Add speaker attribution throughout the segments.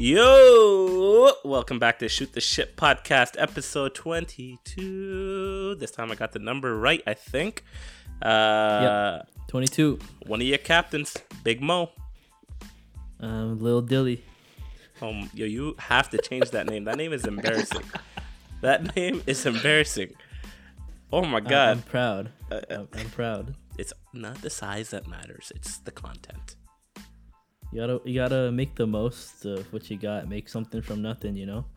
Speaker 1: Yo, welcome back to Shoot the Shit podcast, episode 22. This time I got the number right, I think. Uh,
Speaker 2: 22.
Speaker 1: One of your captains, Big Mo.
Speaker 2: Um, Lil Dilly.
Speaker 1: Um, yo, you have to change that name. That name is embarrassing. that name is embarrassing. Oh my god.
Speaker 2: I'm proud.
Speaker 1: Uh,
Speaker 2: I'm, I'm proud.
Speaker 1: It's not the size that matters, it's the content.
Speaker 2: You gotta you gotta make the most of what you got. Make something from nothing. You know.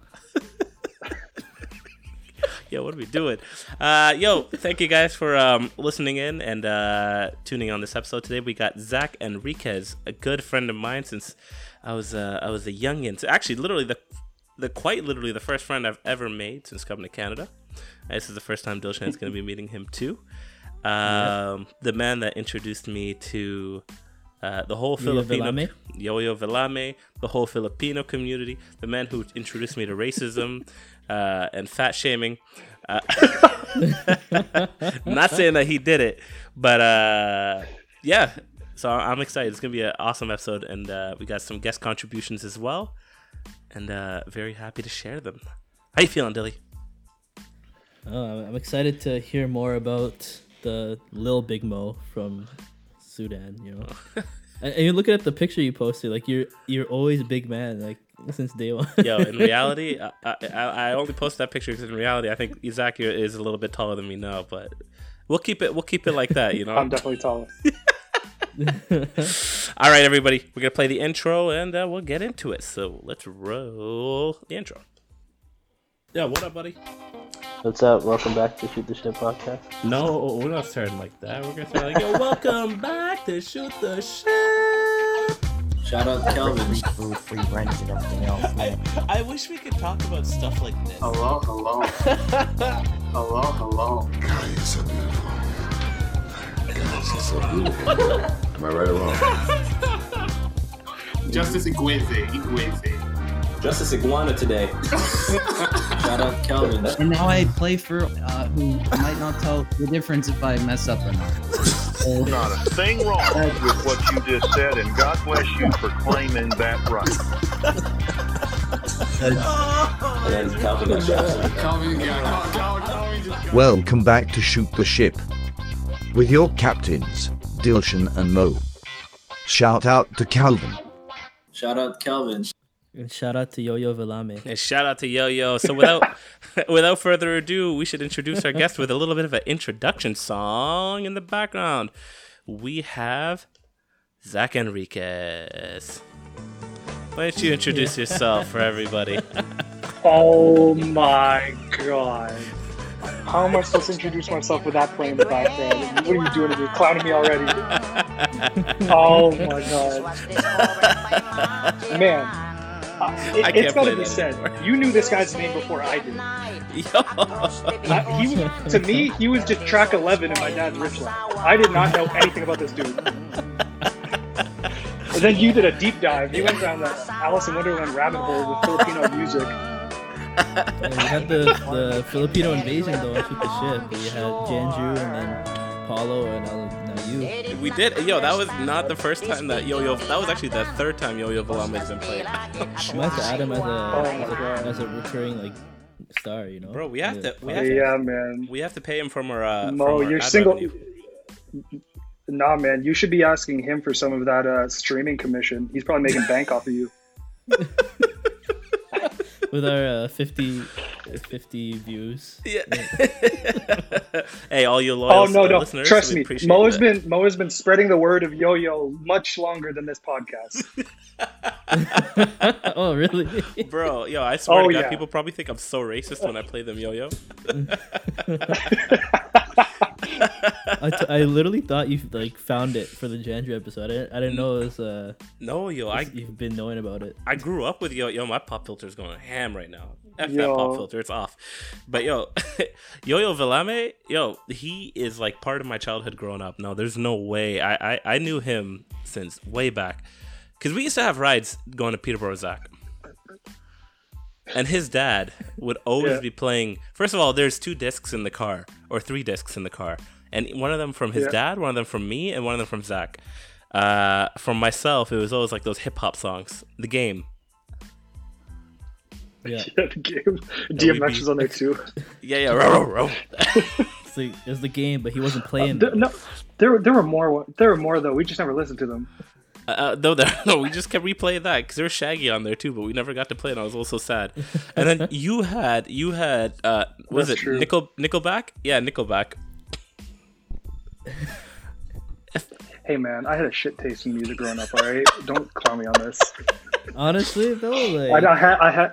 Speaker 1: Yo, what are we doing? Uh, yo, thank you guys for um, listening in and uh, tuning on this episode today. We got Zach Enriquez, a good friend of mine since I was uh, I was a youngin. So actually, literally the the quite literally the first friend I've ever made since coming to Canada. Uh, This is the first time Dilshan is going to be meeting him too. Um, The man that introduced me to uh, the whole Filipino
Speaker 2: Villame?
Speaker 1: Yo-Yo Villame, the whole Filipino community, the man who introduced me to racism uh, and fat shaming. Uh, not saying that he did it, but uh, yeah. So I'm excited. It's gonna be an awesome episode, and uh, we got some guest contributions as well, and uh, very happy to share them. How you feeling, Dilly?
Speaker 2: Oh, I'm- I'm excited to hear more about the Lil Big Mo from Sudan. You know. and and you're looking at the picture you posted. Like you're you're always a big man. Like since day one.
Speaker 1: Yo, in reality, I, I, I only posted that picture because in reality, I think Isaac is a little bit taller than me now, but we'll keep it. We'll keep it like that, you know.
Speaker 3: I'm definitely taller.
Speaker 1: All right, everybody, we're gonna play the intro and uh, we'll get into it. So let's roll the intro. Yeah, what up, buddy?
Speaker 4: What's up? Welcome back to Shoot the Shit podcast.
Speaker 1: No, we're not starting like that. We're gonna start like, yo, welcome back to shoot the shit.
Speaker 5: Shout out Kelvin.
Speaker 6: food, free rent, and everything else.
Speaker 1: I, I wish we could talk about stuff like this.
Speaker 5: Hello, hello. hello, hello.
Speaker 7: God, you're so beautiful. God, she's so beautiful. Am I right or wrong?
Speaker 5: Justice Igueze, Igueze.
Speaker 8: Justice Iguana today.
Speaker 5: Shout out Kelvin.
Speaker 6: And now I play for uh, who might not tell the difference if I mess up or not.
Speaker 9: Not a thing wrong with what you just said, and God bless you for claiming that right.
Speaker 8: And then Calvin got shot.
Speaker 5: Kelvin, yeah, Kelvin, Kelvin just got
Speaker 10: Welcome back to Shoot the Ship with your captains, Dilshan and Mo. Shout out to Calvin.
Speaker 5: Shout out Kelvin.
Speaker 2: And shout out to Yo Yo Villame.
Speaker 1: And shout out to Yo Yo. So without without further ado, we should introduce our guest with a little bit of an introduction song in the background. We have Zach Enriquez. Why don't you introduce yourself for everybody?
Speaker 3: Oh my god. How am I supposed to introduce myself with that playing in the background? What are you doing to me? Clowning me already? Oh my god. Man. It,
Speaker 1: I
Speaker 3: it's
Speaker 1: can't
Speaker 3: gotta
Speaker 1: play
Speaker 3: be
Speaker 1: that
Speaker 3: said.
Speaker 1: anymore.
Speaker 3: You knew this guy's name before I did. I, he was, to me, he was just track 11 in my dad's rich life. I did not know anything about this dude. And then you did a deep dive. You went down the Alice in Wonderland rabbit hole with Filipino music.
Speaker 2: And we had the, the Filipino invasion though. on Shoot the ship. We had Janju and then Paulo and now, now you.
Speaker 1: We did. Yo, that was not the first time that Yo Yo. That was actually the third time Yo Yo Villame has been played.
Speaker 2: We might have to add him as a,
Speaker 3: my
Speaker 2: as a, as a recurring like star. You know.
Speaker 1: Bro, we have
Speaker 2: Yeah.
Speaker 1: to. We have to.
Speaker 3: Yeah, man.
Speaker 1: We have to pay him from our. Uh,
Speaker 3: Mo,
Speaker 1: from our
Speaker 3: you're single.
Speaker 1: revenue.
Speaker 3: Nah, man, you should be asking him for some of that uh, streaming commission. He's probably making bank off of you.
Speaker 2: With our uh, 50, 50 views.
Speaker 1: Yeah. hey, all you
Speaker 3: Oh no,
Speaker 1: uh,
Speaker 3: no,
Speaker 1: listeners,
Speaker 3: trust me.
Speaker 1: appreciate
Speaker 3: Mo has been Mo has been spreading the word of Yo-Yo much longer than this podcast.
Speaker 2: oh really?
Speaker 1: Bro, yo, I swear
Speaker 3: Oh,
Speaker 1: to God,
Speaker 3: yeah.
Speaker 1: people probably think I'm so racist when I play them yo-yo.
Speaker 2: I, t- I literally thought you like found it for the Janju episode. I didn't, I didn't know it was, uh,
Speaker 1: No, yo, I
Speaker 2: you've been knowing about it.
Speaker 1: I grew up with yo yo. My pop filter's going ham right now. F that pop filter, it's off. But yo, yo yo Villame, yo, he is like part of my childhood growing up. No, there's no way. I I, I knew him since way back, because we used to have rides going to Peterborough, Zach. And his dad would always
Speaker 3: Yeah.
Speaker 1: be playing. First of all, there's two discs in the car, or three discs in the car, and one of them from his
Speaker 3: Yeah.
Speaker 1: dad, one of them from me, and one of them from Zach. Uh, from myself, it was always like those hip hop songs. The game,
Speaker 2: Yeah.
Speaker 3: the game. DMX was on there too.
Speaker 1: Yeah, yeah, row, row, row.
Speaker 2: It's like, it was the game, but he wasn't playing.
Speaker 3: There- no, there there were more. There were more though. We just never listened to them.
Speaker 1: Uh, uh, no, there, no, we just kept replaying that because there was Shaggy on there too, but we never got to play, it, and I was also sad. And then you had, you had, uh, was
Speaker 3: That's
Speaker 1: it
Speaker 3: true.
Speaker 1: Nickel Nickelback? Yeah, Nickelback.
Speaker 3: Hey man, I had a shit taste in music growing up. All right, don't clown me on this.
Speaker 2: Honestly, though,
Speaker 3: I,
Speaker 2: like
Speaker 3: I had I had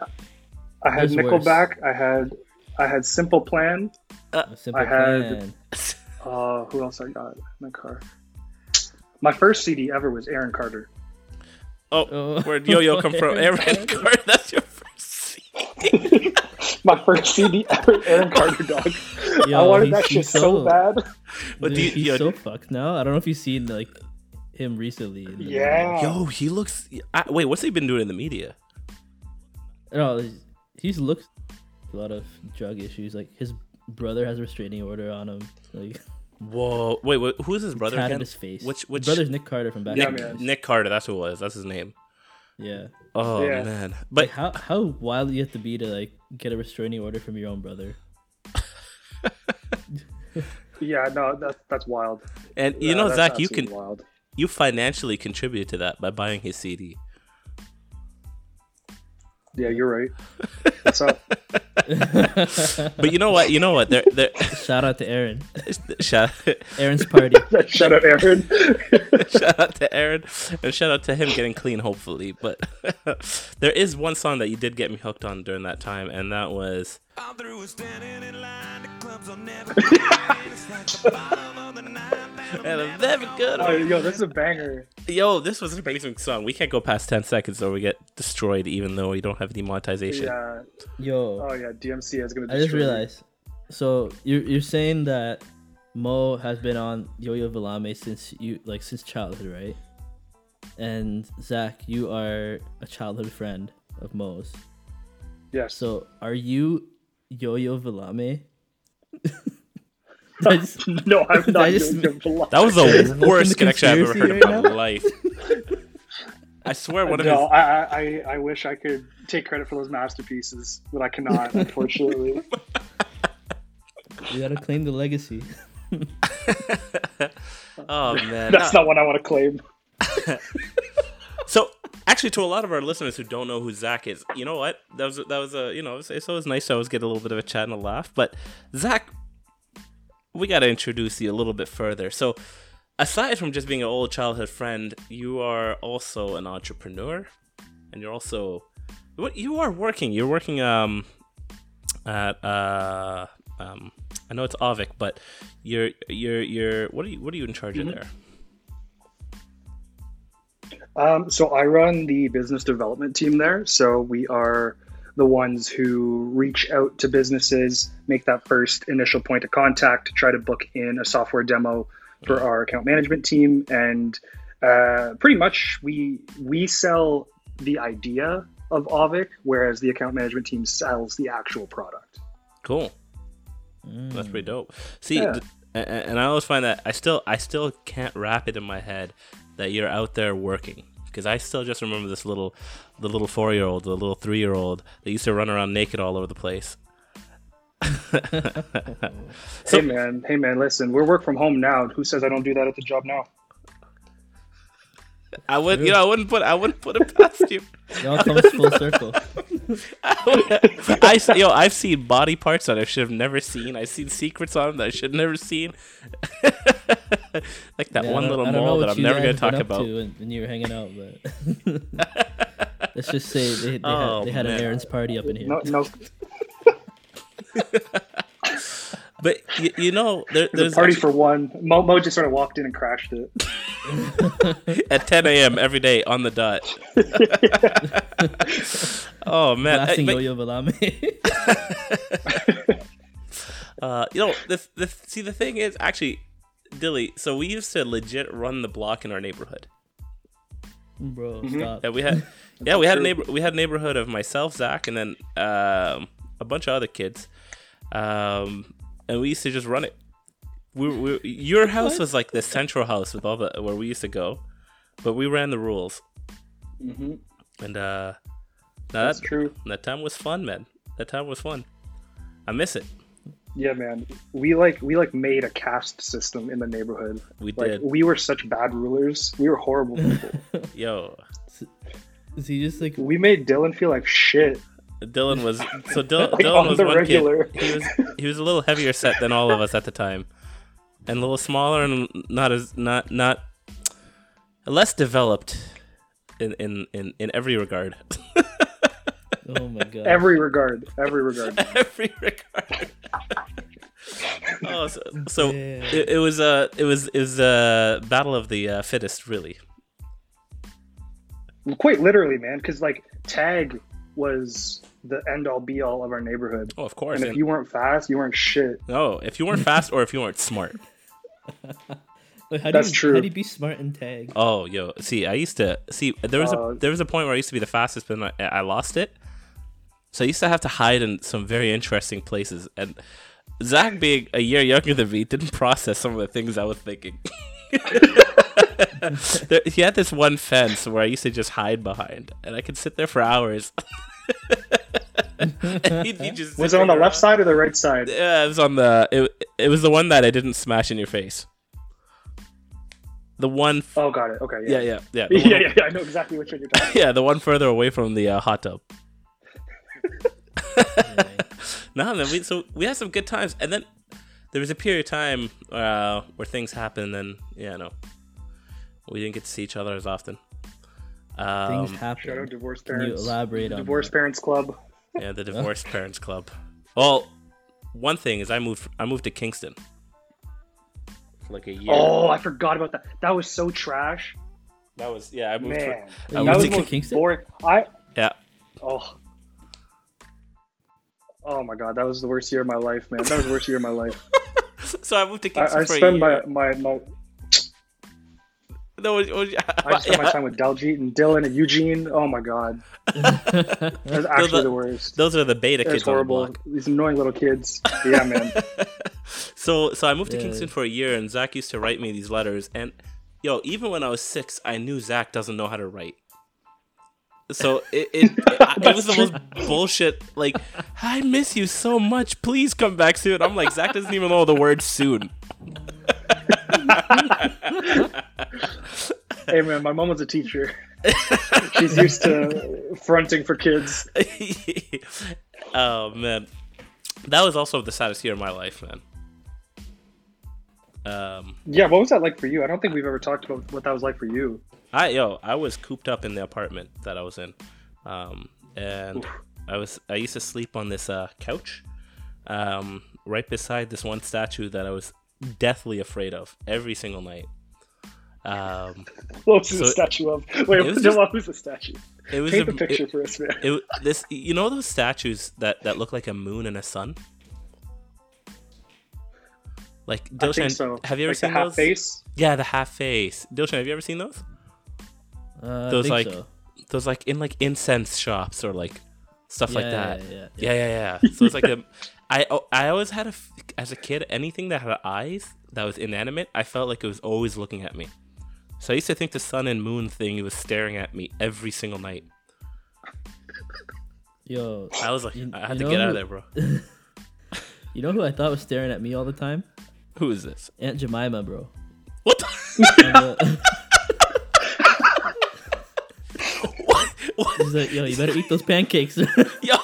Speaker 3: I had
Speaker 2: There's worse.
Speaker 3: Nickelback. I had I had Simple Plan.
Speaker 2: a simple
Speaker 3: I had-
Speaker 2: plan.
Speaker 3: Uh, who else I got in my car? My first CD ever was Aaron Carter.
Speaker 1: Oh,
Speaker 2: Oh.
Speaker 1: where'd Yo Yo come from?
Speaker 2: Aaron
Speaker 1: Aaron Carter. That's your first. CD.
Speaker 3: My first CD ever, Aaron Carter, dog. I wanted that shit so
Speaker 2: so-
Speaker 3: bad.
Speaker 1: But
Speaker 2: Dude,
Speaker 1: do you,
Speaker 2: he's
Speaker 1: yo,
Speaker 2: so fucked now. I don't know if you've seen like him recently. in the
Speaker 3: Yeah.
Speaker 1: yo, he looks. I, wait, what's he been doing in the media?
Speaker 2: media. No, he's, he's looked a lot of drug issues. Like his brother has a restraining order on him. Like
Speaker 1: Whoa, wait, wait who is his brother
Speaker 2: tatted
Speaker 1: again?
Speaker 2: his face.
Speaker 1: Which
Speaker 2: His
Speaker 1: which
Speaker 2: brother's Nick Carter from back
Speaker 3: Yeah,
Speaker 2: in the
Speaker 3: man.
Speaker 2: days.
Speaker 1: Nick Carter? That's who it was. That's his name.
Speaker 2: Yeah.
Speaker 1: Oh
Speaker 3: Yeah.
Speaker 1: man,
Speaker 2: But
Speaker 1: but
Speaker 2: how how wild you have to be to like get a restraining order from your own brother?
Speaker 3: Yeah, no, that's that's wild.
Speaker 1: and you
Speaker 3: Yeah,
Speaker 1: know Zach, you can
Speaker 3: wild.
Speaker 1: you financially contribute to that by buying his CD.
Speaker 3: Yeah, you're right. What's up?
Speaker 1: But you know what? You know what? There, there.
Speaker 2: Shout out to Aaron.
Speaker 1: shout,
Speaker 2: Aaron's party.
Speaker 3: Shout out, Aaron.
Speaker 1: shout out to Aaron, and shout out to him getting clean, hopefully. But there is one song that you did get me hooked on during that time, and that was. And I'm never good.
Speaker 3: Oh, yo, this is a banger.
Speaker 1: Yo, this was an amazing song. We can't go past 10 seconds or we get destroyed, even though we don't have demonetization.
Speaker 3: Yeah.
Speaker 2: Yo,
Speaker 3: Oh yeah, DMC is gonna.
Speaker 2: I just
Speaker 3: destroy you.
Speaker 2: realized. So you're you're saying that Mo has been on Yo Yo Villame since you like since childhood, right? And Zach, you are a childhood friend of Mo's.
Speaker 3: Yes.
Speaker 2: So are you Yo Yo Villame? I just-
Speaker 3: no, I'm not.
Speaker 2: I just-
Speaker 1: That was the worst connection I've ever heard in my
Speaker 2: right
Speaker 1: life. I swear, one of
Speaker 3: no,
Speaker 1: his.
Speaker 3: I, I, I- I wish I could take credit for those masterpieces, but I cannot, unfortunately.
Speaker 2: you gotta claim the legacy.
Speaker 1: Oh man,
Speaker 3: That's
Speaker 1: No.
Speaker 3: not what I want to claim.
Speaker 1: So, actually, to a lot of our listeners who don't know who Zach is, you know what? That was that was a you know it's, it's always nice to always get a little bit of a chat and a laugh. But Zach, we got to introduce you a little bit further. So, aside from just being an old childhood friend, you are also an entrepreneur, and you're also what you are working. You're working um at uh um I know it's Avik, but you're you're you're what are you what are you in charge
Speaker 3: Mhm.
Speaker 1: of there?
Speaker 3: Um, so I run the business development team there. So we are the ones who reach out to businesses, make that first initial point of contact to try to book in a software demo for our account management team, and uh, pretty much we we sell the idea of Avik, whereas the account management team sells the actual product.
Speaker 1: Cool. That's pretty dope. See,
Speaker 3: Yeah.
Speaker 1: th- a- a- and I always find that I still I still can't wrap it in my head that you're out there working because I still just remember this little the little four year old, the little three year old that used to run around naked all over the place.
Speaker 3: hey man, hey man, listen, we're work from home now. Who says I don't do that at the job now?
Speaker 1: I would, you know, I wouldn't put I wouldn't put it past you.
Speaker 2: It all comes full circle.
Speaker 1: I s- yo, I've seen body parts that I should have never seen. I've seen secrets on them that I should have never seen. like that
Speaker 2: Yeah,
Speaker 1: one little
Speaker 2: I don't know
Speaker 1: mole that I'm never gonna talk about.
Speaker 2: to When, when you were hanging out, but let's just say they, they
Speaker 1: Oh,
Speaker 2: had, they had an. Aaron's party up in here.
Speaker 3: No, no.
Speaker 1: But you, you know, there,
Speaker 3: There's
Speaker 1: there's
Speaker 3: a party
Speaker 1: actually-
Speaker 3: for one. Mo, Mo just sort of walked in and crashed it.
Speaker 1: at 10 a.m. every day on the dot. oh man,
Speaker 2: Blasting
Speaker 1: Hey,
Speaker 2: Yo Yo Villame.
Speaker 1: but, uh, you know, the, the see the thing is actually, Dilly. So we used to legit run the block in our neighborhood.
Speaker 2: Bro,
Speaker 3: Mm-hmm.
Speaker 2: stop.
Speaker 1: Yeah, we had, yeah, we had a neighbor, we had a neighborhood of myself, Zach, and then um, a bunch of other kids, um, and we used to just run it. We, we, your house was like the central house with all the where we used to go, but we ran the rules.
Speaker 3: Mm-hmm.
Speaker 1: And uh No,
Speaker 3: That's
Speaker 1: that,
Speaker 3: true.
Speaker 1: That time was fun, man. That time was fun. I miss it.
Speaker 3: Yeah, man. We like we like made a caste system in the neighborhood.
Speaker 1: We
Speaker 3: Like
Speaker 1: did.
Speaker 3: we were such bad rulers. We were horrible people.
Speaker 1: Yo,
Speaker 2: Is he just like
Speaker 3: we made Dylan feel like shit.
Speaker 1: Dylan was so Dylan,
Speaker 3: Like,
Speaker 1: Dylan
Speaker 3: on
Speaker 1: was
Speaker 3: the
Speaker 1: one
Speaker 3: regular.
Speaker 1: kid. He was he was a little heavier set than all of us at the time, and a little smaller and not as not not less developed in in in, in every regard.
Speaker 2: oh my god.
Speaker 3: Every regard. Every regard.
Speaker 1: every regard. oh, so, so
Speaker 2: Yeah.
Speaker 1: it, it was a it was it was a battle of the uh, fittest, really.
Speaker 3: Quite literally, man, because like tag was the end all be all of our neighborhood.
Speaker 1: Oh, of course.
Speaker 3: And if
Speaker 1: and-
Speaker 3: you weren't fast, you weren't shit.
Speaker 1: No, if you weren't fast or if you weren't smart.
Speaker 2: Wait, how do
Speaker 3: That's
Speaker 2: you,
Speaker 3: true.
Speaker 2: How do you be smart in tag?
Speaker 1: Oh, yo, see, I used to see there was
Speaker 3: Uh,
Speaker 1: a there was a point where I used to be the fastest, but then I, I lost it. So I used to have to hide in some very interesting places, and Zach, being a year younger than me, didn't process some of the things I was thinking. there, he had this one fence where I used to just hide behind, and I could sit there for hours. He'd be just
Speaker 3: Was it on the
Speaker 1: zipping
Speaker 3: left
Speaker 1: around.
Speaker 3: side or the right side?
Speaker 1: Yeah, it was on the. It, it was the one that I didn't smash in your face. The one. F-
Speaker 3: Oh, got it. Okay.
Speaker 1: yeah,
Speaker 3: Yeah.
Speaker 1: yeah, yeah.
Speaker 3: Yeah, yeah, yeah. I know exactly which one you're talking.
Speaker 1: yeah, the one further away from the uh, hot tub. no, man. We, so we had some good times, and then there was a period of time uh, where things happened, and yeah, no, we didn't get to see each other as often. Um,
Speaker 2: Things happen.
Speaker 3: Shout out divorced
Speaker 2: Can you
Speaker 3: parents.
Speaker 2: elaborate on
Speaker 3: Divorced Parents Club.
Speaker 1: yeah, the divorced parents club. Well, one thing is I moved. I moved to Kingston for like a year.
Speaker 3: Oh, I forgot about that. That was so trash.
Speaker 1: that was yeah. I moved.
Speaker 3: Man,
Speaker 1: For, I
Speaker 3: that
Speaker 1: moved
Speaker 3: was
Speaker 1: to
Speaker 3: most
Speaker 2: Kingston?
Speaker 3: boring. I
Speaker 1: yeah.
Speaker 3: oh. Oh my god, that was the worst year of my life, man. That was the worst year of my life.
Speaker 1: So I moved to Kingston
Speaker 3: I
Speaker 1: for a
Speaker 3: spend
Speaker 1: year.
Speaker 3: my, my, my
Speaker 1: No, it was-
Speaker 3: I just spent my time with Daljeet and Dylan and Eugene. Oh my god, that was actually
Speaker 1: the-
Speaker 3: the worst.
Speaker 1: Those are the beta
Speaker 3: It
Speaker 1: kids
Speaker 3: horrible. These annoying little kids. Yeah, man.
Speaker 1: So so I moved to
Speaker 2: Yeah.
Speaker 1: Kingston for a year, and Zach used to write me these letters. And yo, even when I was six, I knew Zach doesn't know how to write. So it it, it, it was the most bullshit. Like, I miss you so much. Please come back soon. I'm like, Zach doesn't even know the word soon.
Speaker 3: hey, man, my mom was a teacher. She's used to fronting for kids.
Speaker 1: oh man, that was also the saddest year of my life, man. Um,
Speaker 3: Yeah, what was that like for you? I don't think we've ever talked about what that was like for you.
Speaker 1: I yo, I was cooped up in the apartment that I was in, um, and I was I used to sleep on this uh, couch, um, right beside this one statue that I was deathly afraid of every single night. Um,
Speaker 3: What was
Speaker 1: So-
Speaker 3: the statue of? Wait,
Speaker 1: it was
Speaker 3: what was the statue?
Speaker 1: it was
Speaker 3: Paint
Speaker 1: a,
Speaker 3: the picture
Speaker 1: it-
Speaker 3: for us, man.
Speaker 1: it, this you know those statues that that look like a moon and a sun. Like
Speaker 3: I
Speaker 1: Dilshan,
Speaker 3: so.
Speaker 1: have you ever
Speaker 3: like
Speaker 1: seen
Speaker 3: the half
Speaker 1: those?
Speaker 3: face?
Speaker 1: Yeah, the half face. Dilshan, have you ever seen those?
Speaker 2: Uh, I
Speaker 1: Those
Speaker 2: think
Speaker 1: like
Speaker 2: so.
Speaker 1: those like in like incense shops or like stuff like
Speaker 2: Yeah,
Speaker 1: that.
Speaker 2: yeah,
Speaker 1: Yeah, yeah, yeah. So it's like a, I oh, I always had a as a kid anything that had eyes that was inanimate, I felt like it was always looking at me. So I used to think the sun and moon thing was staring at me every single night.
Speaker 2: Yo,
Speaker 1: I was like,
Speaker 2: You-
Speaker 1: I had to get
Speaker 2: know
Speaker 1: out of there, bro.
Speaker 2: you know who I thought was staring at me all the time?
Speaker 1: Who is this?
Speaker 2: Aunt Jemima, bro.
Speaker 1: What? The- what? what?
Speaker 2: He's like, yo, you better eat those pancakes.
Speaker 1: Yo,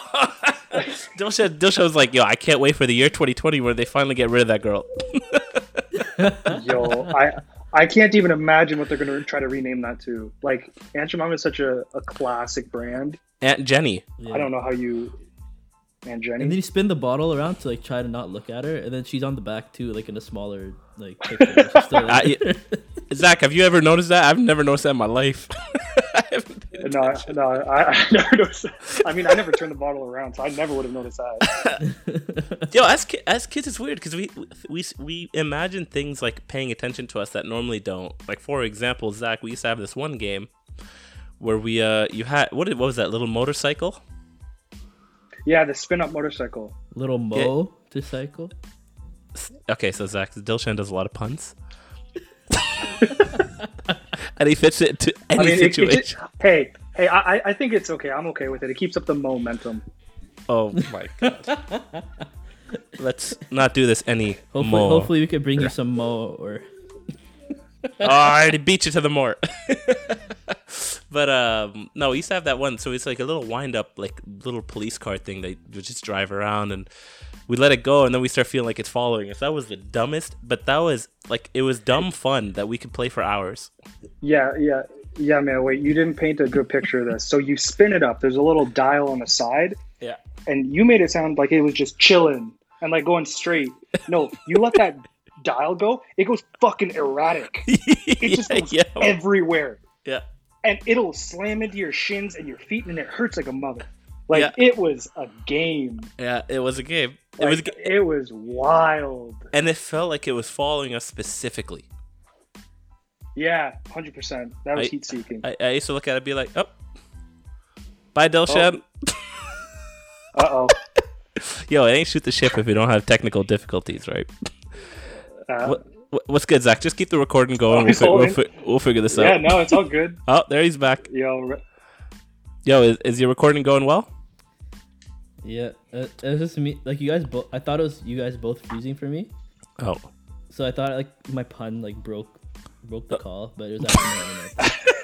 Speaker 1: Dilsha, Dilsha was like, yo, I can't wait for the year 2020 where they finally get rid of that girl.
Speaker 3: Yo, I I can't even imagine what they're going to try to rename that to. Like, Aunt Jemima is such a, a classic brand.
Speaker 1: Aunt Jenny.
Speaker 3: I don't know how you. Aunt Jenny.
Speaker 2: And then you spin the bottle around to like try to not look at her, and then she's on the back too, like in a smaller like picture. She's still
Speaker 1: I- Zach, have you ever noticed that? I've never noticed that in my life. I haven't paid
Speaker 3: no, no, I, I never noticed. I mean, I never turned the bottle around, so I never would have noticed that.
Speaker 1: Yo, as ki- as kids, it's weird because we we we imagine things like paying attention to us that normally don't. Like for example, Zach, we used to have this one game where we uh you had what what was that little motorcycle?
Speaker 3: Yeah, the spin up motorcycle.
Speaker 2: Little Mo to cycle.
Speaker 1: Okay, so Zach Dilshan does a lot of puns, and he fits it to any
Speaker 3: I mean, it, it
Speaker 1: situation.
Speaker 3: hey, Hey, I, I- I think it's okay. I'm okay with it. It keeps up the momentum.
Speaker 1: Oh my god. Let's not do this any
Speaker 2: Hopefully,
Speaker 1: more.
Speaker 2: hopefully we could bring you some mo or
Speaker 1: oh, I already beat you to the more. but um, no, we used to have that one. So it's like a little wind up, like little police car thing that you just drive around and we let it go and then we start feeling like it's following us. That was the dumbest, but that was like it was dumb fun that we could play for hours.
Speaker 3: Yeah, yeah, yeah, man. Wait, you didn't paint a good picture of this. So you spin it up. There's a little dial on the side,
Speaker 1: Yeah.
Speaker 3: and you made it sound like it was just chilling and like going straight. No, you let that dial go. It goes fucking erratic. It just goes
Speaker 1: yeah.
Speaker 3: everywhere,
Speaker 1: Yeah.
Speaker 3: and it'll slam into your shins and your feet, and it hurts like a mother. Like
Speaker 1: Yeah.
Speaker 3: it was a game.
Speaker 1: Yeah, it was a game. It was ga-
Speaker 3: it was wild.
Speaker 1: and it felt like it was following us specifically.
Speaker 3: Yeah, hundred percent. That was heat seeking.
Speaker 1: I, I used to look at it and be like, oh, bye, Dilshan.
Speaker 3: Uh oh.
Speaker 1: Yo, it ain't shoot the ship if we don't have technical difficulties, right?
Speaker 3: Uh,
Speaker 1: What, what- what's good, Zach? Just keep the recording going.
Speaker 3: Oh,
Speaker 1: we'll, fi- we'll, fi- we'll figure this out.
Speaker 3: yeah, no, it's all good.
Speaker 1: Oh, there he's back.
Speaker 3: Yo, re-
Speaker 1: Yo, is, is your recording going well?
Speaker 2: Yeah. Uh, it was just me. Like you guys both. I thought it was you guys both freezing for me.
Speaker 1: Oh.
Speaker 2: So I thought like my pun like broke broke the call, but it was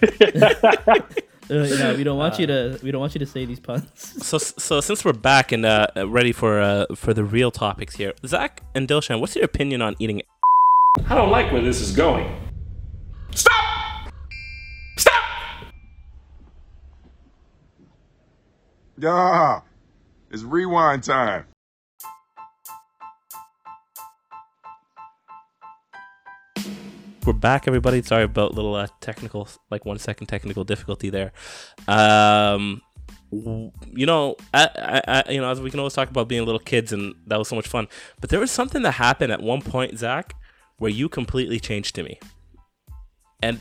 Speaker 2: actually not. Uh, you know, we don't want you to we don't want you to say these puns.
Speaker 1: So, so since we're back and uh, ready for uh, for the real topics here, Zach and Dilshan, what's your opinion on eating?
Speaker 11: I don't like where this is going. Stop! Stop!
Speaker 12: Yeah, it's rewind time.
Speaker 1: We're back, everybody. Sorry about little uh, technical, like one second technical difficulty there. Um, you know, I, I, I, you know, as we can always talk about being little kids, and that was so much fun. But there was something that happened at one point, Zach, where you completely changed to me, and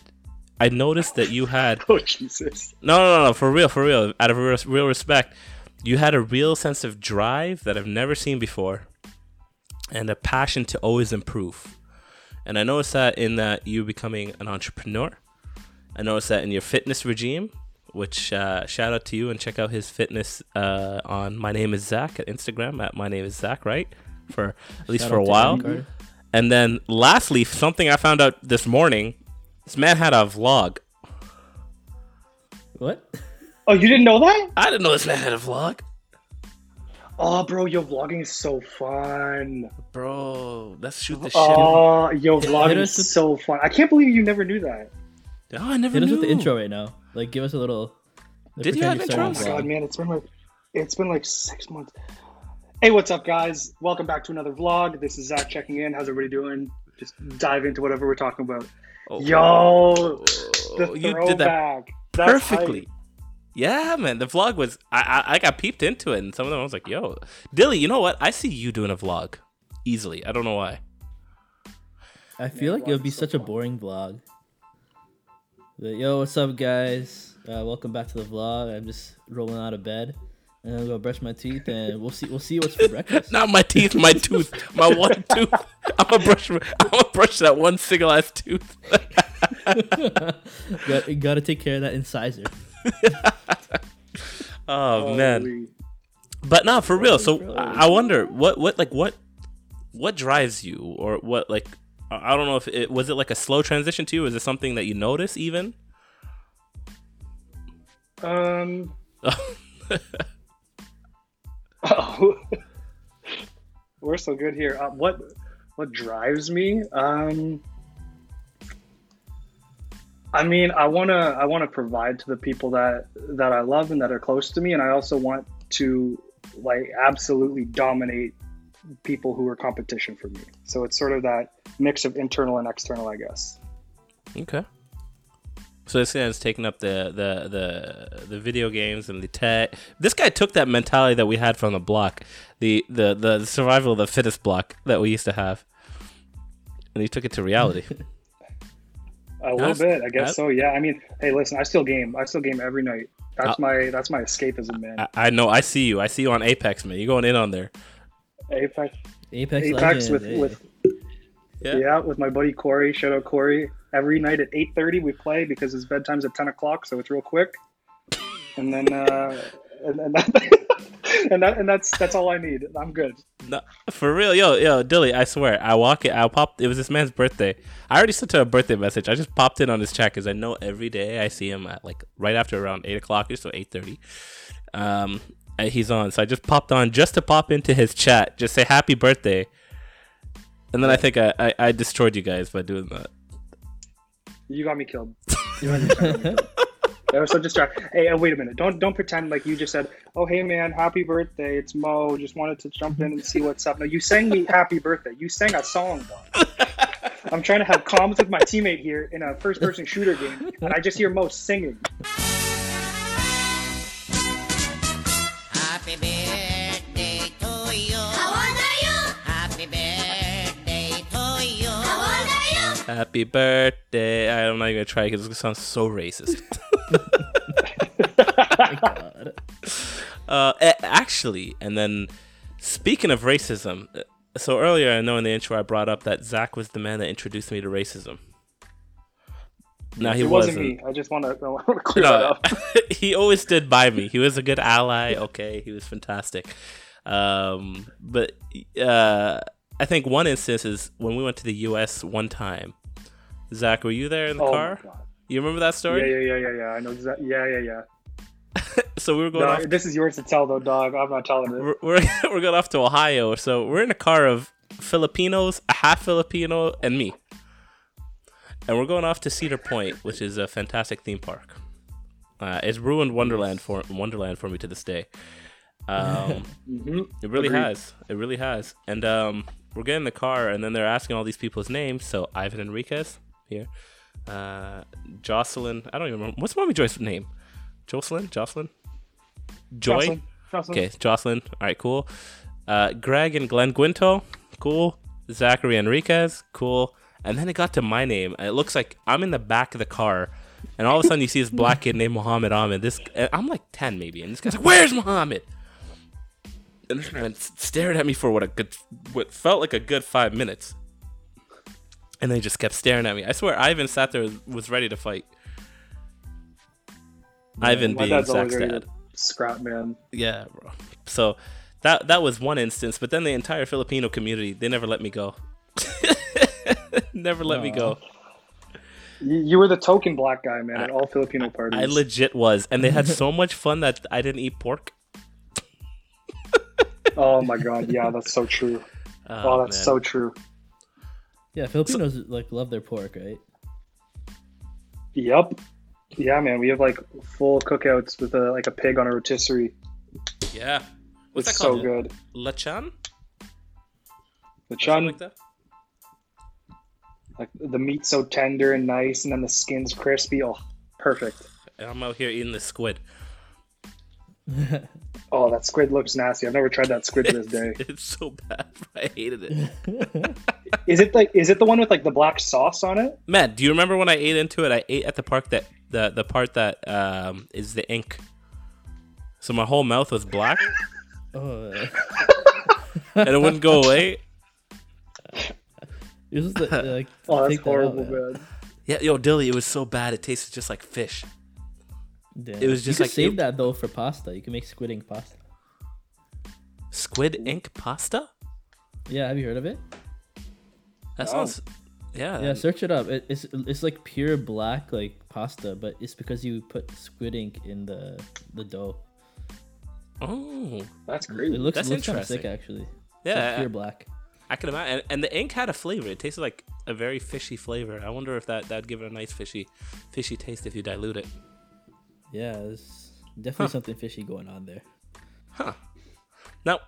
Speaker 1: I noticed that you had
Speaker 3: oh Jesus.
Speaker 1: no, no, no, no, for real, for real. Out of real, real respect, you had a real sense of drive that I've never seen before, and a passion to always improve. And I noticed that in that you becoming an entrepreneur. I noticed that in your fitness regime, which uh, shout out to you and check out his fitness uh, on my name is Zach at Instagram at my name is Zach, right? For at least
Speaker 2: Shout
Speaker 1: for a while. And then lastly, something I found out this morning. This man had a vlog.
Speaker 2: What?
Speaker 3: Oh, you didn't know that?
Speaker 1: I didn't know this man had a vlog.
Speaker 3: Oh, bro, yo, vlogging is so fun.
Speaker 1: Bro, let's shoot the oh, shit.
Speaker 3: Oh, yo, vlogging
Speaker 2: Hit
Speaker 3: is
Speaker 2: with-
Speaker 3: so fun. I can't believe you never knew that.
Speaker 1: Oh, I never
Speaker 2: Hit us with the intro right now. Like, give us a little. like,
Speaker 1: Did you have
Speaker 2: you're
Speaker 3: Oh my god, man, it's been like it's been like six months. Hey, what's up, guys? Welcome back to another vlog. This is Zach checking in. How's everybody doing? Just dive into whatever we're talking about.
Speaker 1: Oh,
Speaker 3: Yo, the
Speaker 1: oh, you did that
Speaker 3: throwback. That's
Speaker 1: perfectly.
Speaker 3: Hype.
Speaker 1: Yeah, man. The vlog was. I, I I got peeped into it, and some of them I was like, "Yo, Dilly, you know what? I see you doing a vlog easily. I don't know why."
Speaker 2: I feel like it would be such a boring vlog. But, Yo, what's up, guys? Uh, welcome back to the vlog. I'm just rolling out of bed, and I'm gonna brush my teeth, and we'll see. We'll see what's for breakfast.
Speaker 1: Not my teeth, my tooth, my one tooth. I'm gonna brush. I'm gonna brush that one single ass tooth.
Speaker 2: got, gotta take care of that incisor.
Speaker 1: oh man. But no, for real. So. I wonder what what like what what drives you, or what like I I don't know if it was it like a slow transition to you. Is it something that you notice even?
Speaker 3: Um. Oh, we're so good here. Uh, what what drives me? Um. I mean, I wanna I wanna provide to the people that that I love and that are close to me, and I also want to like absolutely dominate people who are competition for me. So it's sort of that mix of internal and external, I guess.
Speaker 1: Okay. So this guy's taking up the, the the the video games and the tech. This guy took that mentality that we had from the block, the the the survival of the fittest block that we used to have, and he took it to reality.
Speaker 3: A little
Speaker 1: That's-
Speaker 3: bit, I guess
Speaker 1: that-
Speaker 3: so. Yeah. I mean, hey, listen, I still game. I still game every night. That's
Speaker 1: Uh,
Speaker 3: my that's my escapism, man.
Speaker 1: I, I know. I see you. I see you on Apex, man. You going in on there?
Speaker 3: Apex,
Speaker 2: Apex,
Speaker 3: Apex
Speaker 2: Legends,
Speaker 3: with
Speaker 2: hey.
Speaker 3: with
Speaker 1: Yeah.
Speaker 3: yeah. with my buddy Corey. Shout out Corey. Every night at eight thirty we play because his bedtime's at ten o'clock, so it's real quick. and then uh, and, and, that, and that and that's that's all I need. I'm good.
Speaker 1: No, for real, yo, yo, Dilly, I swear, I walk it, I popped. It was this man's birthday. I already sent him a birthday message. I just popped in on his chat because I know every day I see him at like right after around eight o'clock or so, eight thirty. Um, and he's on, so I just popped on just to pop into his chat, just say happy birthday, and then I think I, I, I destroyed you guys by doing that.
Speaker 3: You got me killed. I was so distracted. Hey, uh, wait a minute. Don't don't pretend like you just said, "Oh, hey man, happy birthday. It's Mo. Just wanted to jump in and see what's up." No, you sang me happy birthday. You sang a song, dog. I'm trying to have comms with my teammate here in a first-person shooter game, and I just hear Mo singing.
Speaker 13: Happy birthday to you. How old are you? Happy birthday to you. How old are you?
Speaker 1: Happy birthday! I'm not even gonna try because it's gonna sound so racist. uh, actually, and then speaking of racism, uh, so earlier I know in the intro I brought up that Zach was the man that introduced me to racism. Now he
Speaker 3: it wasn't,
Speaker 1: wasn't.
Speaker 3: me. I just want to, I want to clear that
Speaker 1: No,
Speaker 3: up.
Speaker 1: he always stood by me. He was a good ally. Okay, he was fantastic. Um, but uh, I think one instance is when we went to the U.S. one time. Zach, were you there in the
Speaker 3: Oh my
Speaker 1: car? You remember that story?
Speaker 3: Yeah, yeah, yeah, yeah, yeah. I know exactly. Yeah, yeah, yeah.
Speaker 1: So we were going
Speaker 3: No,
Speaker 1: off.
Speaker 3: this is yours to tell, though, dog. I'm not telling it.
Speaker 1: We're, we're we're going off to Ohio. So we're in a car of Filipinos, a half Filipino, and me. And we're going off to Cedar Point, which is a fantastic theme park. Uh, it's ruined Wonderland for Wonderland for me to this day. Um,
Speaker 3: Mhm.
Speaker 1: It really
Speaker 3: Agreed.
Speaker 1: has. It really has. And um, we're getting in the car, and then they're asking all these people's names. So Ivan Enriquez here, uh, Jocelyn. I don't even remember what's Mommy Joyce's name. Jocelyn. Jocelyn. Joy.
Speaker 3: Jocelyn. Jocelyn.
Speaker 1: Okay, Jocelyn. All right, cool. Uh, Greg and Glenn Guinto. Cool. Zachary Enriquez. Cool. And then it got to my name, it looks like I'm in the back of the car. And all of a sudden, you see this black kid named Muhammad Ahmed. This I'm like 10 maybe, and this guy's like, "Where's Muhammad?" And this man stared at me for what a good, what felt like a good five minutes. And they just kept staring at me. I swear, Ivan sat there was ready to fight. Ivan being Zach's dad.
Speaker 3: Scrap man.
Speaker 1: Yeah, bro. So that that was one instance, but then the entire Filipino community they never let me go. never let me go.
Speaker 3: You, you were the token black guy, man, at all Filipino parties.
Speaker 1: I legit was, and they had so much fun that I didn't eat pork.
Speaker 3: oh my god, yeah, that's so true.
Speaker 1: Oh,
Speaker 3: Oh, that's
Speaker 1: man.
Speaker 3: so true.
Speaker 2: Yeah, Filipinos like love their pork, right?
Speaker 3: Yep. Yeah, man, we have like full cookouts with a like a pig on a rotisserie.
Speaker 1: Yeah. What's
Speaker 3: It's
Speaker 1: that
Speaker 3: so good.
Speaker 1: Lachan?
Speaker 3: The
Speaker 1: Something
Speaker 3: chun,
Speaker 1: like that?
Speaker 3: like the meat's so tender and nice, and then the skin's crispy. Oh, perfect.
Speaker 1: And I'm out here eating the squid.
Speaker 3: Oh, that squid looks nasty. I've never tried that squid to this day.
Speaker 1: It's so bad. I hated it.
Speaker 3: Is it like is it the one with like the black sauce on it?
Speaker 1: Matt, do you remember when I ate into it? I ate at the park that the the part that um is the ink. So my whole mouth was black
Speaker 2: Oh,
Speaker 1: and it wouldn't go away.
Speaker 2: It was the, like,
Speaker 3: Oh, that's
Speaker 2: take that out,
Speaker 3: horrible,
Speaker 2: man.
Speaker 3: man.
Speaker 1: Yeah, yo, Dilly, it was so bad. It tasted just like fish.
Speaker 2: Damn.
Speaker 1: It was just
Speaker 2: you
Speaker 1: like
Speaker 2: could save
Speaker 1: it-
Speaker 2: that though for pasta. You can make squid ink pasta.
Speaker 1: Squid ink pasta?
Speaker 2: Yeah, have you heard of it?
Speaker 1: That
Speaker 3: No.
Speaker 1: sounds. Yeah.
Speaker 2: Yeah, search it up. It, it's it's like pure black like pasta, but it's because you put squid ink in the the dough.
Speaker 1: Oh,
Speaker 3: That's
Speaker 2: It looks,
Speaker 1: That's
Speaker 2: it looks kind of
Speaker 1: interesting.
Speaker 2: sick actually. It's
Speaker 1: Yeah,
Speaker 2: like pure black.
Speaker 1: I can imagine. And, and the ink had a flavor. It tasted like a very fishy flavor. I wonder if that that'd give it a nice fishy, fishy taste if you dilute it.
Speaker 2: Yeah, there's definitely something fishy going on there.
Speaker 1: Huh. Now,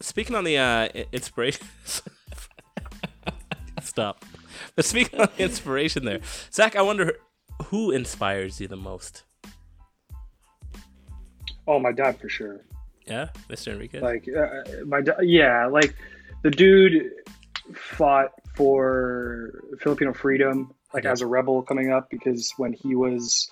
Speaker 1: speaking on the uh, i- inspiration. Stop. But speaking on the inspiration there, Zach, I wonder who inspires you the most.
Speaker 3: Oh, my dad for sure.
Speaker 1: Yeah, Mr. Enriquez.
Speaker 3: Like uh, my da- yeah, like the dude fought for Filipino freedom, like
Speaker 1: Yeah.
Speaker 3: as a rebel coming up, because when he was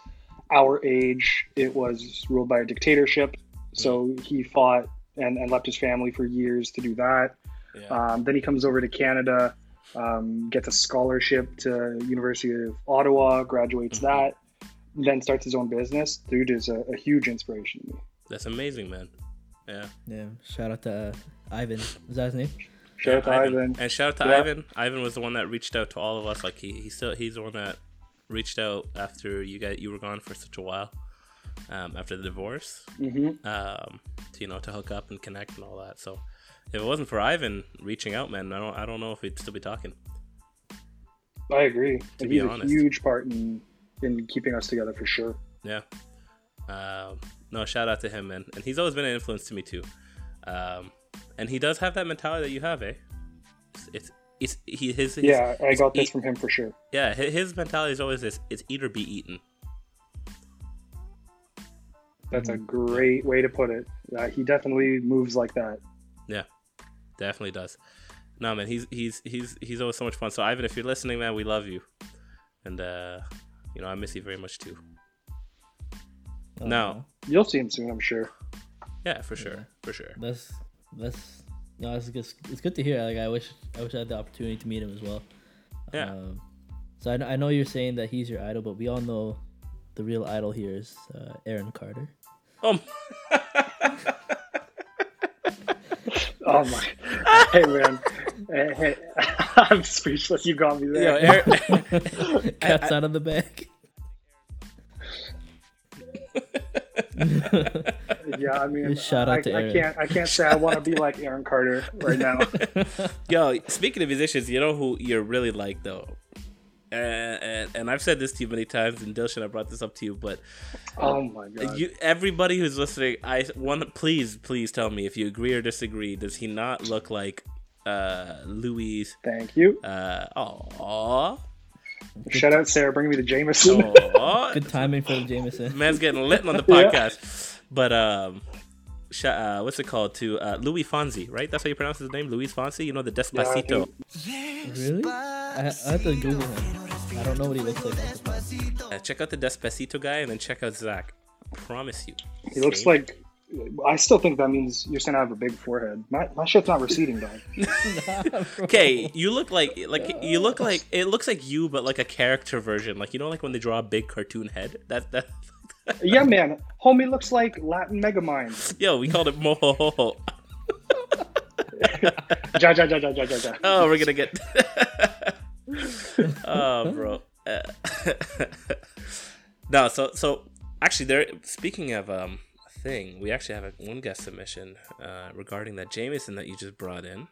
Speaker 3: our age, it was ruled by a dictatorship. So he fought and, and left his family for years to do that.
Speaker 1: yeah.
Speaker 3: Um, then he comes over to Canada, um, gets a scholarship to University of Ottawa, graduates
Speaker 1: Mhm.
Speaker 3: that, then starts his own business. Dude is a, a huge inspiration to me.
Speaker 1: That's amazing, man. Yeah.
Speaker 2: Yeah. Shout out to uh, Ivan. Is that his name?
Speaker 3: Shout out to Ivan.
Speaker 1: And shout out to
Speaker 3: Yeah.
Speaker 1: Ivan. Ivan was the one that reached out to all of us. Like he, he still he's the one that reached out after you got you were gone for such a while. Um, after the divorce.
Speaker 3: Mhm.
Speaker 1: Um, to, you know, to hook up and connect and all that. So if it wasn't for Ivan reaching out, man, I don't I don't know if we'd still be talking.
Speaker 3: I agree.
Speaker 1: To
Speaker 3: And
Speaker 1: be
Speaker 3: he's
Speaker 1: honest.
Speaker 3: a huge part in in keeping us together for sure.
Speaker 1: Yeah. Um, no, shout out to him, man. And he's always been an influence to me too. Um, and he does have that mentality that you have, eh? It's it's, it's he his, his
Speaker 3: yeah, I got this
Speaker 1: eat-
Speaker 3: from him for sure.
Speaker 1: Yeah, his mentality is always this: it's eat or be eaten.
Speaker 3: That's a great way to put it. Uh, he definitely moves like that.
Speaker 1: Yeah, definitely does. No, man, he's he's he's he's always so much fun. So Ivan, if you're listening, man, we love you, and uh, you know I miss you very much too. Now,
Speaker 3: You'll see him soon, I'm sure.
Speaker 1: yeah, for sure, for sure.
Speaker 2: That's that's no, it's good. It's good to hear. Like I wish I wish I had the opportunity to meet him as well.
Speaker 1: Yeah.
Speaker 2: Um, so I, I know you're saying that he's your idol, but we all know the real idol here is uh, Aaron Carter.
Speaker 1: Oh.
Speaker 3: Oh my! hey man, hey, hey. I'm speechless. You got me there.
Speaker 1: Yo, Aaron-
Speaker 2: Cat's out of the bag.
Speaker 3: Yeah, I mean,
Speaker 2: Shout out
Speaker 3: I,
Speaker 2: to
Speaker 3: I can't. I can't say I want to be like Aaron Carter right now.
Speaker 1: Yo, speaking of musicians, you know who you're really like though, and, and, and I've said this to you many times, and Dilshan, I brought this up to you, but
Speaker 3: Oh my god!
Speaker 1: you, everybody who's listening, I want please, please tell me if you agree or disagree. Does he not look like uh, Louis?
Speaker 3: Thank you.
Speaker 1: Uh, aw,
Speaker 3: Shout out Sarah, bring me the Jameson.
Speaker 1: aw.
Speaker 2: Good timing for the Jameson.
Speaker 1: man's getting lit on the
Speaker 3: Yeah.
Speaker 1: podcast. But um, uh, what's it called? To uh, Luis Fonsi, right? That's how you pronounce his name, Luis Fonsi. You know the Despacito.
Speaker 2: Really? I, I have to Google him. I don't know what he looks like. off the top.
Speaker 1: Uh, check out the Despacito guy, and then check out Zach. Promise you.
Speaker 3: He looks
Speaker 1: Same.
Speaker 3: like. I still think that means you're saying I have a big forehead. My, my shit's not receding, dog.
Speaker 1: Okay, you look like like you look like it looks like you, but like a character version. Like you know, like when they draw a big cartoon head. That that.
Speaker 3: Yeah, man. Homie looks like Latin Megamind.
Speaker 1: Yo, we called it moho.
Speaker 3: Ja, ja, ja, ja, ja, ja, ja.
Speaker 1: Oh, we're gonna get. oh, bro. Uh, no, so so actually, there. Speaking of um, a thing, we actually have a, one guest submission uh, regarding that Jameson that you just brought in.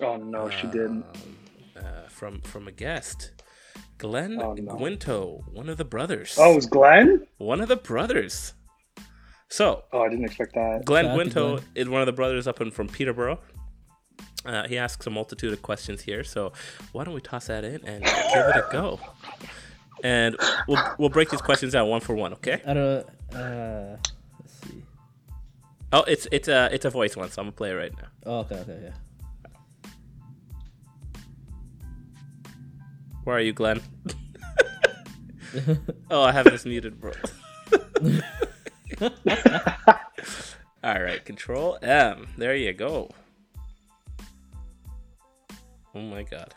Speaker 3: Oh no, she didn't.
Speaker 1: Uh, from from a guest, Glenn
Speaker 3: Oh, no.
Speaker 1: Guinto, one of the brothers.
Speaker 3: Oh, it was Glenn?
Speaker 1: One of the brothers. So,
Speaker 3: Oh, I didn't expect that.
Speaker 1: Glenn
Speaker 2: Shout out
Speaker 1: Guinto
Speaker 2: Glenn.
Speaker 1: is one of the brothers up in, from Peterborough. Uh, he asks a multitude of questions here, so why don't we toss that in and give it a go? And we'll we'll break these questions out one for one, okay?
Speaker 2: I don't. Uh, let's see.
Speaker 1: Oh, it's it's a it's a voice one, so I'm gonna play it right now.
Speaker 2: Oh, okay, okay, yeah.
Speaker 1: Where are you, Glenn? oh, I have this muted, bro. All right, Control M. There you go. Oh my god.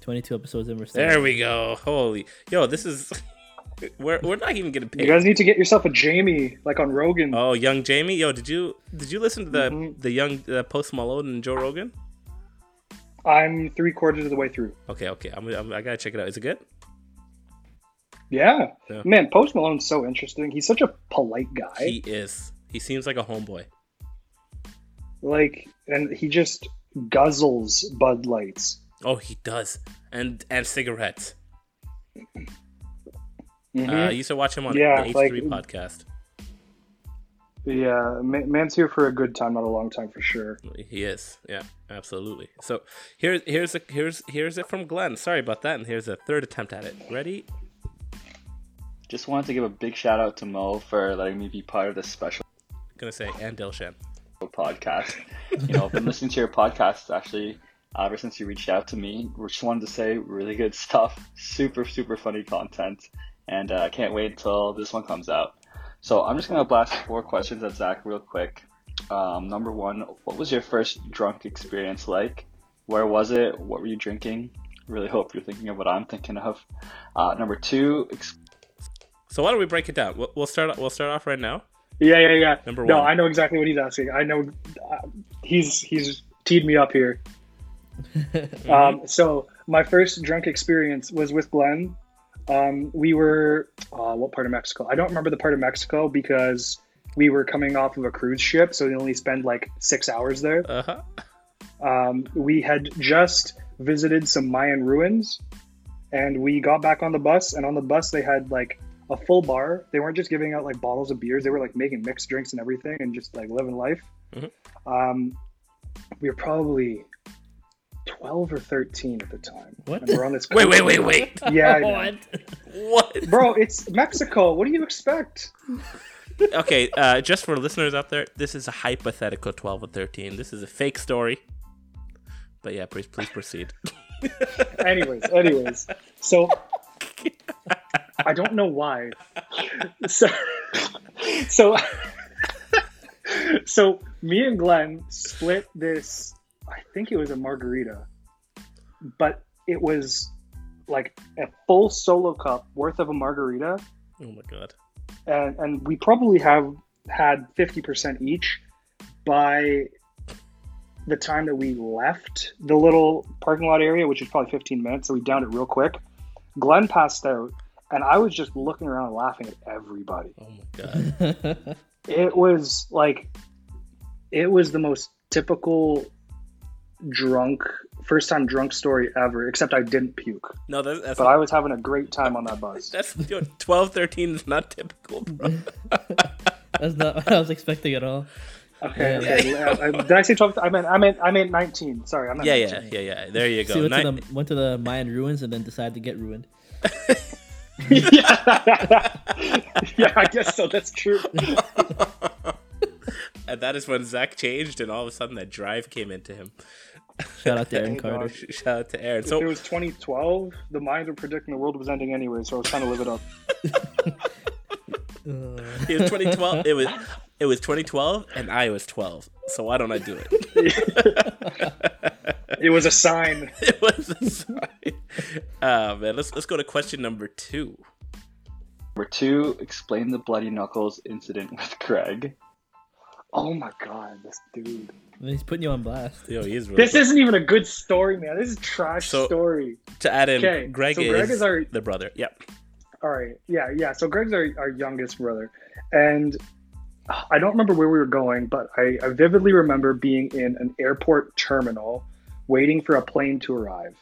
Speaker 2: 22 episodes in. We're still
Speaker 1: There we go. Holy, yo, this is. We're, we're not even getting paid.
Speaker 3: You guys need to get yourself a Jamie, like on Rogan.
Speaker 1: Oh, young Jamie, yo, did you did you listen to the
Speaker 3: Mm-hmm.
Speaker 1: the young uh, Post Malone and Joe Rogan?
Speaker 3: I'm three quarters of the way through.
Speaker 1: Okay, okay, I'm, I'm I gotta check it out. Is it good?
Speaker 3: Yeah.
Speaker 1: Yeah.
Speaker 3: Man, Post Malone's so interesting. He's such a polite guy.
Speaker 1: He is. He seems like a homeboy.
Speaker 3: Like, and he just guzzles Bud Lights.
Speaker 1: Oh, he does, and and cigarettes.
Speaker 3: Mhm.
Speaker 1: Uh, I used to watch him on
Speaker 3: Yeah,
Speaker 1: the H3
Speaker 3: like-
Speaker 1: podcast.
Speaker 3: Yeah, ma- man's here for a good time, not a long time for sure.
Speaker 1: He is. Yeah, absolutely. So here's here's a, here's here's it from Glenn. Sorry about that, and here's a third attempt at it. Ready?
Speaker 14: Just wanted to give a big shout out to Mo for letting me be part of this special I'm
Speaker 1: Gonna say and Dilshan.
Speaker 14: podcast. You know, I've been listening to your podcast actually ever since you reached out to me. Just wanted to say really good stuff, super super funny content, and uh, I can't wait until this one comes out. So I'm just gonna blast four questions at Zach real quick. Um, number one, what was your first drunk experience like? Where was it? What were you drinking? really hope you're thinking of what I'm thinking of. Uh, number two, ex-
Speaker 1: So why don't we break it down? We'll, we'll start. We'll start off right now.
Speaker 3: Yeah, yeah, yeah.
Speaker 1: Number
Speaker 3: no,
Speaker 1: one.
Speaker 3: I know exactly what he's asking. I know uh, he's he's teed me up here. um, so my first drunk experience was with Glenn. Um, we were uh, what part of Mexico? I don't remember the part of Mexico because we were coming off of a cruise ship, so we only spend like six hours there.
Speaker 1: Uh-huh.
Speaker 3: Um, we had just visited some Mayan ruins, and we got back on the bus. And on the bus, they had like a full bar. They weren't just giving out like bottles of beers; they were like making mixed drinks and everything, and just like living life.
Speaker 1: Mhm.
Speaker 3: Um, we were probably twelve or thirteen at the time.
Speaker 2: What?
Speaker 3: And we're on this.
Speaker 1: Wait, wait, wait, wait.
Speaker 3: Yeah, I know.
Speaker 2: What?
Speaker 1: What?
Speaker 3: bro, it's Mexico. What do you expect?
Speaker 1: okay, uh, just for listeners out there, this is a hypothetical 12 or 13. This is a fake story. But yeah, please, please proceed.
Speaker 3: anyways, anyways, so I don't know why. So, so, so me and Glenn split this. I think it was a margarita, but it was like a full solo cup worth of a margarita,
Speaker 1: Oh my god.
Speaker 3: and and we probably have had fifty percent each by the time that we left the little parking lot area, which was probably 15 minutes, so we downed it real quick. Glenn passed out, and I was just looking around laughing at everybody.
Speaker 1: Oh my god.
Speaker 3: It was like, it was the most typical drunk, first time drunk story ever, except I didn't puke.
Speaker 1: No, that's, that's
Speaker 3: But I was having a great time on that bus.
Speaker 1: That's yo, 12, 13 is not typical, bro.
Speaker 2: That's not what I was expecting at all.
Speaker 3: Okay,
Speaker 2: Yeah.
Speaker 3: okay. Uh, uh, did I say 12? I meant, I meant, I meant 19. Sorry, I meant
Speaker 1: yeah,
Speaker 3: 19.
Speaker 1: yeah, yeah, yeah. There you go.
Speaker 2: you went,
Speaker 1: Nine-
Speaker 2: to the, went to the Mayan ruins and then decided to get ruined.
Speaker 3: yeah. yeah, I guess so. That's true.
Speaker 1: and that is when Zach changed, and all of a sudden that drive came into him.
Speaker 2: Shout out to Aaron
Speaker 3: Hey,
Speaker 2: Carter.
Speaker 3: dog.
Speaker 1: Shout out to Aaron.
Speaker 3: If
Speaker 1: So
Speaker 3: it was 2012, the Mayans were predicting the world was ending anyway, so I was trying to live it up.
Speaker 1: It was 2012. It was it was 2012, and I was 12. So why don't I do it?
Speaker 3: It was a sign.
Speaker 1: it was a sign. Uh, man, let's let's go to question number two.
Speaker 14: number two, explain the bloody knuckles incident with Greg.
Speaker 3: Oh my god, this dude.
Speaker 2: He's putting you on blast.
Speaker 1: Yo, he's really
Speaker 3: This isn't even a good story, man. This is a trash
Speaker 1: So-
Speaker 3: story.
Speaker 1: to add in.
Speaker 3: Okay,
Speaker 1: Greg,
Speaker 3: so
Speaker 1: is,
Speaker 3: is our-
Speaker 1: the brother. Yep.
Speaker 3: All right. Yeah, yeah. So Greg's our, our youngest brother. And uh, I don't remember where we were going, but I, I vividly remember being in an airport terminal waiting for a plane to arrive.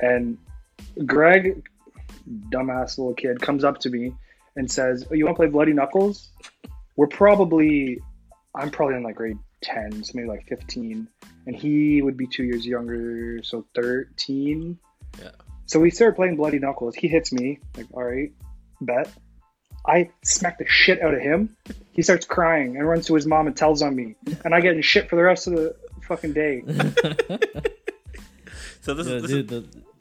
Speaker 3: And Greg, dumbass little kid, comes up to me and says, oh, You want to play Bloody Knuckles? We're probably, I'm probably in like grade 10, so maybe like 15. And he would be two years younger, so 13.
Speaker 1: Yeah.
Speaker 3: So we started playing Bloody Knuckles. He hits me, like, all right, bet. I smack the shit out of him. He starts crying and runs to his mom and tells on me. And I get in shit for the rest of the fucking day.
Speaker 1: So this
Speaker 2: Yo,
Speaker 1: is this
Speaker 2: dude,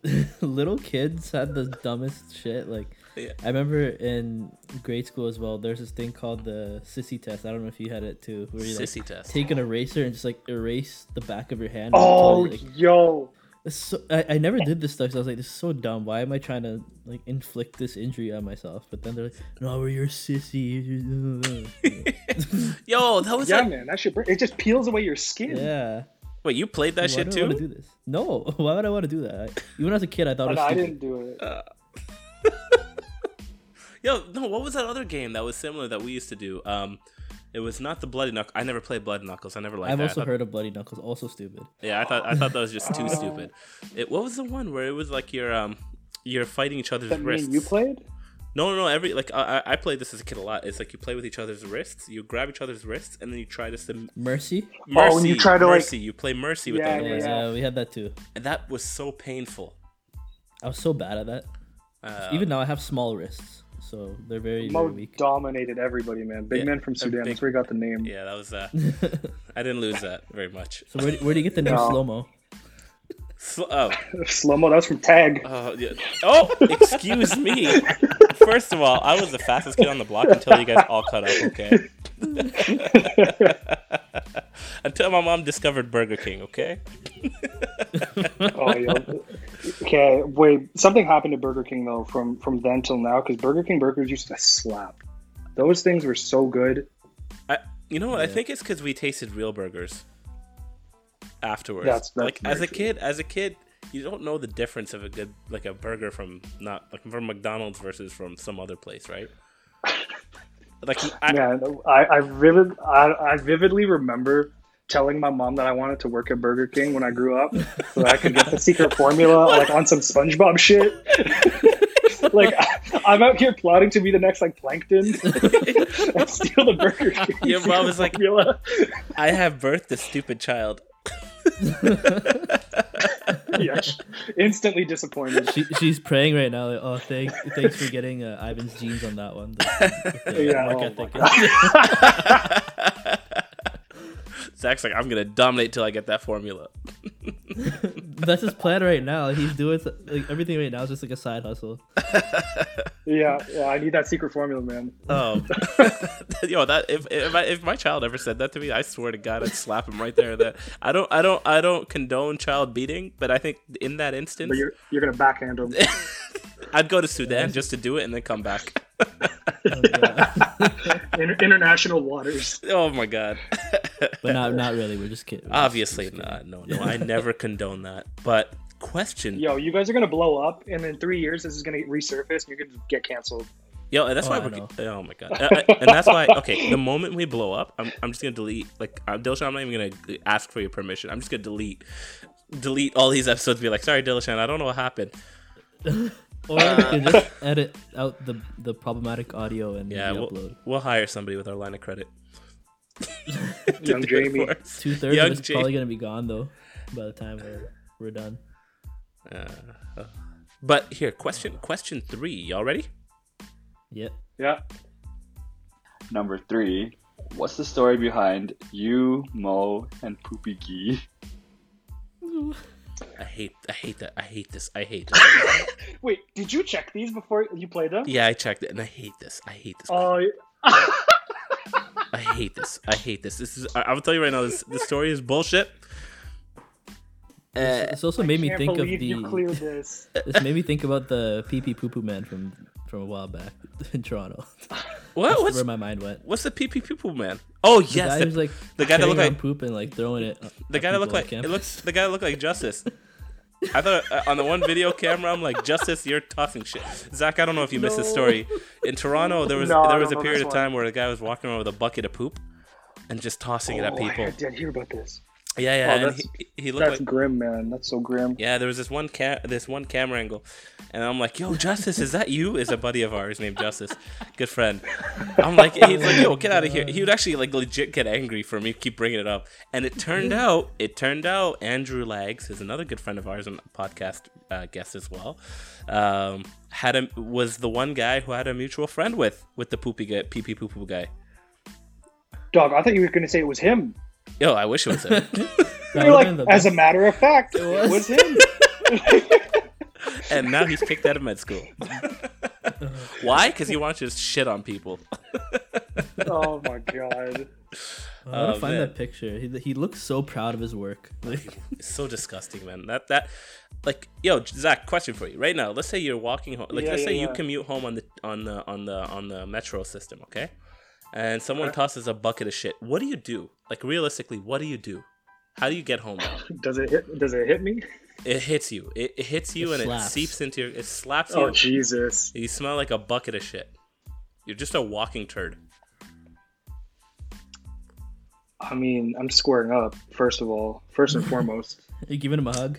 Speaker 2: the little kids had the dumbest shit. Like,
Speaker 1: Yeah.
Speaker 2: I remember in grade school as well. There's this thing called the sissy test. I don't know if you had it too. Where you like,
Speaker 1: Sissy test.
Speaker 2: take an eraser and just like erase the back of your hand.
Speaker 3: Oh,
Speaker 2: until, like,
Speaker 3: yo.
Speaker 2: so, I, I never did this stuff. So I was like, this is so dumb. Why am I trying to like inflict this injury on myself? But then they're like, no, you're a sissy.
Speaker 1: Yo, that was
Speaker 3: Yeah,
Speaker 1: like,
Speaker 3: man, that shit, it just peels away your skin.
Speaker 2: yeah.
Speaker 1: wait, you played that
Speaker 2: Why
Speaker 1: shit
Speaker 2: do I want
Speaker 1: too?
Speaker 2: to do this? No. Why would I want to do that? I- even as a kid, I thought
Speaker 3: Oh,
Speaker 2: it was
Speaker 3: I didn't do it.
Speaker 1: Uh, Yo, no, what was that other game that was similar that we used to do? Um, it was not the Bloody Knuckles. I never played Bloody Knuckles. I never liked
Speaker 2: I've
Speaker 1: that. I
Speaker 2: also
Speaker 1: thought-
Speaker 2: heard of Bloody Knuckles. Also stupid.
Speaker 1: Yeah, I thought I thought that was just too stupid. It what was the one where it was like you're um you're fighting each other's
Speaker 3: That
Speaker 1: wrists.
Speaker 3: and you played?
Speaker 1: No, no, no. Every like I, I I played this as a kid a lot. It's like you play with each other's wrists. You grab each other's wrists, and then you try to sim-
Speaker 2: Mercy.
Speaker 1: mercy.
Speaker 3: Oh, when you try to, like-
Speaker 1: mercy. You play mercy with
Speaker 3: Yeah,
Speaker 1: the
Speaker 2: Yeah,
Speaker 3: yeah,
Speaker 1: wrist,
Speaker 2: yeah, we had that too.
Speaker 1: and that was so painful.
Speaker 2: I was so bad at that.
Speaker 1: Uh,
Speaker 2: Even now, I have small wrists, so they're very, very weak.
Speaker 3: dominated everybody, man. Big
Speaker 1: Yeah,
Speaker 3: man from Sudan.
Speaker 1: big-
Speaker 3: That's where he got the name.
Speaker 1: yeah, that was. Uh, I didn't lose that very much.
Speaker 2: So where, where do you get the name
Speaker 3: No.
Speaker 2: slow mo?
Speaker 1: Sl- oh,
Speaker 3: Slow mo. That was from Tag.
Speaker 1: oh, yeah. oh, excuse me. First of all, I was the fastest kid on the block until you guys all cut up. Okay. until my mom discovered Burger King. Okay.
Speaker 3: Oh, yo. Okay, wait. Something happened to Burger King though from from then till now because Burger King burgers used to slap. Those things were so good.
Speaker 1: I, you know what? I think it's because we tasted real burgers afterwards.
Speaker 3: That's- that's
Speaker 1: like as a
Speaker 3: true.
Speaker 1: kid, as a kid, you don't know the difference of a good like a burger from not like from McDonald's versus from some other place, right? Like I,
Speaker 3: Man, I, I vivid I, I vividly remember telling my mom that I wanted to work at Burger King when I grew up, so that I could get the secret formula like on some SpongeBob shit. like I, I'm out here plotting to be the next like Plankton and steal the Burger King.
Speaker 1: your mom
Speaker 3: secret
Speaker 1: is like,
Speaker 3: formula.
Speaker 1: I have birthed a stupid child.
Speaker 3: yeah, instantly disappointed.
Speaker 2: She, she's praying right now. Like, oh, thank, thanks for getting uh, Ivan's genes on that one. The- the
Speaker 3: Yeah, oh my
Speaker 2: ethic.
Speaker 1: Zach's like, I'm gonna dominate till I get that formula.
Speaker 2: That's his plan right now. He's doing like everything right now is just like a side hustle.
Speaker 3: Yeah, yeah, I need that secret formula, man.
Speaker 1: Oh, yo, that if if, I, if my child ever said that to me, I swear to God, I'd slap him right there. That I don't, I don't, I don't condone child beating, but I think in that instance,
Speaker 3: But you're you're gonna backhand him.
Speaker 1: I'd go to Sudan just to do it and then come back.
Speaker 3: Inter- international waters.
Speaker 1: Oh my God.
Speaker 2: But not not really. We're just kidding.
Speaker 1: Obviously not. No, no, I never condone that. But question,
Speaker 3: Yo, you guys are gonna blow up, and in three years, this is gonna resurface, and you're gonna get canceled.
Speaker 1: Yo, that's
Speaker 2: Oh,
Speaker 1: why
Speaker 2: I
Speaker 1: we're.
Speaker 2: know.
Speaker 1: Oh my god, Uh, uh, and that's why. Okay, the moment we blow up, I'm, I'm just gonna delete. Like, uh, Dilshan, I'm not even gonna ask for your permission. I'm just gonna delete, delete all these episodes. Be like, sorry, Dilshan, I don't know what happened.
Speaker 2: Or we can just edit out the the problematic audio and
Speaker 1: Yeah, we'll,
Speaker 2: upload.
Speaker 1: we'll hire somebody with our line of credit.
Speaker 3: Young Jamie.
Speaker 2: Two thirds
Speaker 1: Young
Speaker 2: of it's
Speaker 1: Jamie.
Speaker 2: probably gonna be gone though by the time we're we're done.
Speaker 1: Uh, uh, but here, question, question three. Y'all ready?
Speaker 2: Yep.
Speaker 3: Yeah.
Speaker 14: Number three. What's the story behind you, Mo, and Poopy Gee?
Speaker 1: I hate, I hate that. I hate this. I hate this.
Speaker 3: Wait, did you check these before you played them?
Speaker 1: yeah, I checked it, and I hate this. I hate this.
Speaker 3: Oh,
Speaker 1: I hate this. I hate this. This is. I, I will tell you right now. This this story is bullshit. Uh,
Speaker 2: It's also made me
Speaker 3: can't
Speaker 2: think of
Speaker 3: believe you
Speaker 2: the.
Speaker 3: cleared this.
Speaker 2: This made me think about the pee pee poo poo man from from a while back in Toronto.
Speaker 1: what?
Speaker 2: That's where my mind went.
Speaker 1: What's the pee pee people man? Oh
Speaker 2: The
Speaker 1: yes,
Speaker 2: guy
Speaker 1: the,
Speaker 2: who's like
Speaker 1: the guy that
Speaker 2: carrying
Speaker 1: looked
Speaker 2: around
Speaker 1: like
Speaker 2: poop and like throwing it.
Speaker 1: the guy that
Speaker 2: people
Speaker 1: looked like it looks the guy that looked like Justice. I thought uh, on the one video camera, I'm like Justice, you're tossing shit. Zach, I don't know if you missed the story. In Toronto, there was
Speaker 3: No,
Speaker 1: there was a period
Speaker 3: this
Speaker 1: of
Speaker 3: one.
Speaker 1: time where a guy was walking around with a bucket of poop and just tossing it at
Speaker 3: Oh,
Speaker 1: people.
Speaker 3: I did hear about this.
Speaker 1: Yeah, yeah.
Speaker 3: Oh,
Speaker 1: he, he looked
Speaker 3: That's
Speaker 1: like
Speaker 3: grim, man. That's so grim.
Speaker 1: Yeah, there was this one ca- this one camera angle, and I'm like, "Yo, Justice, is that you?" Is a buddy of ours named Justice, good friend. I'm like, he's like, "Yo, get out of here." He would actually like legit get angry for me keep bringing it up, and it turned out, it turned out Andrew Lags is another good friend of ours and podcast uh, guest as well. Um, had a was the one guy who had a mutual friend with with the poopy guy, pee pee poo poo guy.
Speaker 3: Dog, I thought you were gonna say it was him.
Speaker 1: Yo, I wish it was him.
Speaker 3: You're like, as a matter of fact, it
Speaker 2: was.
Speaker 3: was him.
Speaker 1: and now he's kicked out of med school. Why? Because he wants to just shit on people.
Speaker 3: oh my god.
Speaker 2: I want
Speaker 1: Oh,
Speaker 2: to find
Speaker 1: man.
Speaker 2: that picture. He, he looks so proud of his work. Like,
Speaker 1: It's so disgusting, man. That that like yo, Zach, question for you right now. Let's say you're walking home. Like
Speaker 3: Yeah,
Speaker 1: let's
Speaker 3: yeah,
Speaker 1: say you commute home on the on the on the on the metro system, okay? And someone tosses a bucket of shit. What do you do? Like realistically, what do you do? How do you get home?
Speaker 3: Does it hit? Does it hit me?
Speaker 1: It hits you. It, it hits you
Speaker 2: It
Speaker 1: and
Speaker 2: slaps.
Speaker 1: it seeps into your. It slaps oh, you.
Speaker 3: Oh Jesus!
Speaker 1: You smell like a bucket of shit. You're just a walking turd.
Speaker 3: I mean, I'm squaring up. First of all, first and foremost.
Speaker 2: you giving him a hug?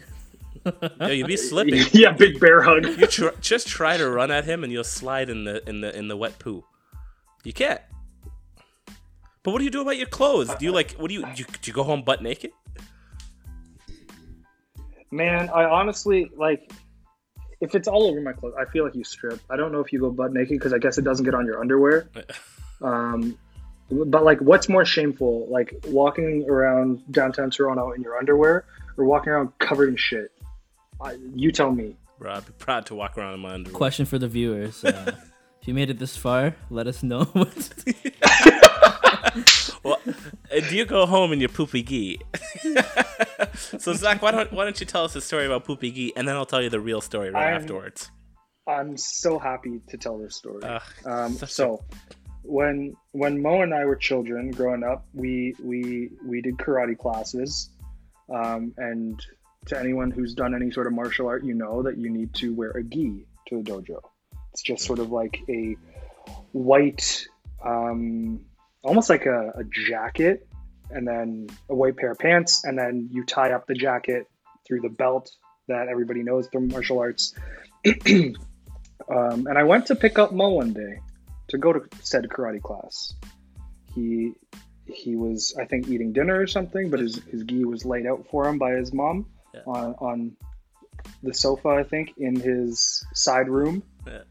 Speaker 1: Yo, you'd be slipping.
Speaker 3: yeah, big bear hug.
Speaker 1: You tr- just try to run at him and you'll slide in the in the in the wet poo. You can't. But what do you do about your clothes? Do you like what do you do you, do you go home butt naked?
Speaker 3: Man, I honestly like. If it's all over my clothes, I feel like you strip. I don't know if you go butt naked because I guess it doesn't get on your underwear. Um, but like, what's more shameful, like walking around downtown Toronto in your underwear or walking around covered in shit? I, you tell me.
Speaker 1: Bro, I'd be proud to walk around in my underwear.
Speaker 2: Question for the viewers: uh, If you made it this far, let us know.
Speaker 1: well, uh, do you go home in your poopy gee? so Zach, why don't why don't you tell us the story about Poopy Gee, and then I'll tell you the real story right
Speaker 3: I'm-
Speaker 1: afterwards.
Speaker 3: I'm so happy to tell this story.
Speaker 1: Ugh,
Speaker 3: um,
Speaker 1: such a-
Speaker 3: so, when when Mo and I were children, growing up, we we we did karate classes, um, and to anyone who's done any sort of martial art, you know that you need to wear a gi to the dojo. It's just sort of like a white, um, almost like a, a jacket, and then a white pair of pants, and then you tie up the jacket through the belt that everybody knows from martial arts. um, and I went to pick up Mo one day to go to said karate class. He he was I think eating dinner or something, but his, his gi was laid out for him by his mom
Speaker 1: Yeah.
Speaker 3: on on the sofa I think in his side room.
Speaker 1: It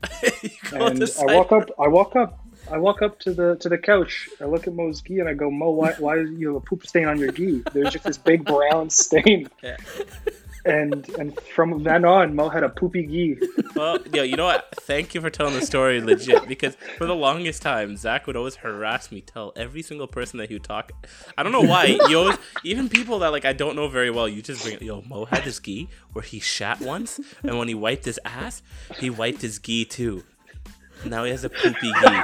Speaker 3: And I walk up I walk up I walk up to the to the couch. I look at Mo's gi and I go, Mo, why why do you have a poop stain on your gi? There's just this big brown stain.
Speaker 1: Yeah.
Speaker 3: And and from then on, Mo had a poopy gi.
Speaker 1: Well, yo, you know what? Thank you for telling the story legit because for the longest time, Zach would always harass me, tell every single person that he would talk. I don't know why. You always, even people that like I don't know very well, you just bring. it. Yo, Mo had this gi where he shat once, and when he wiped his ass, he wiped his gi too. Now he has a poopy gi.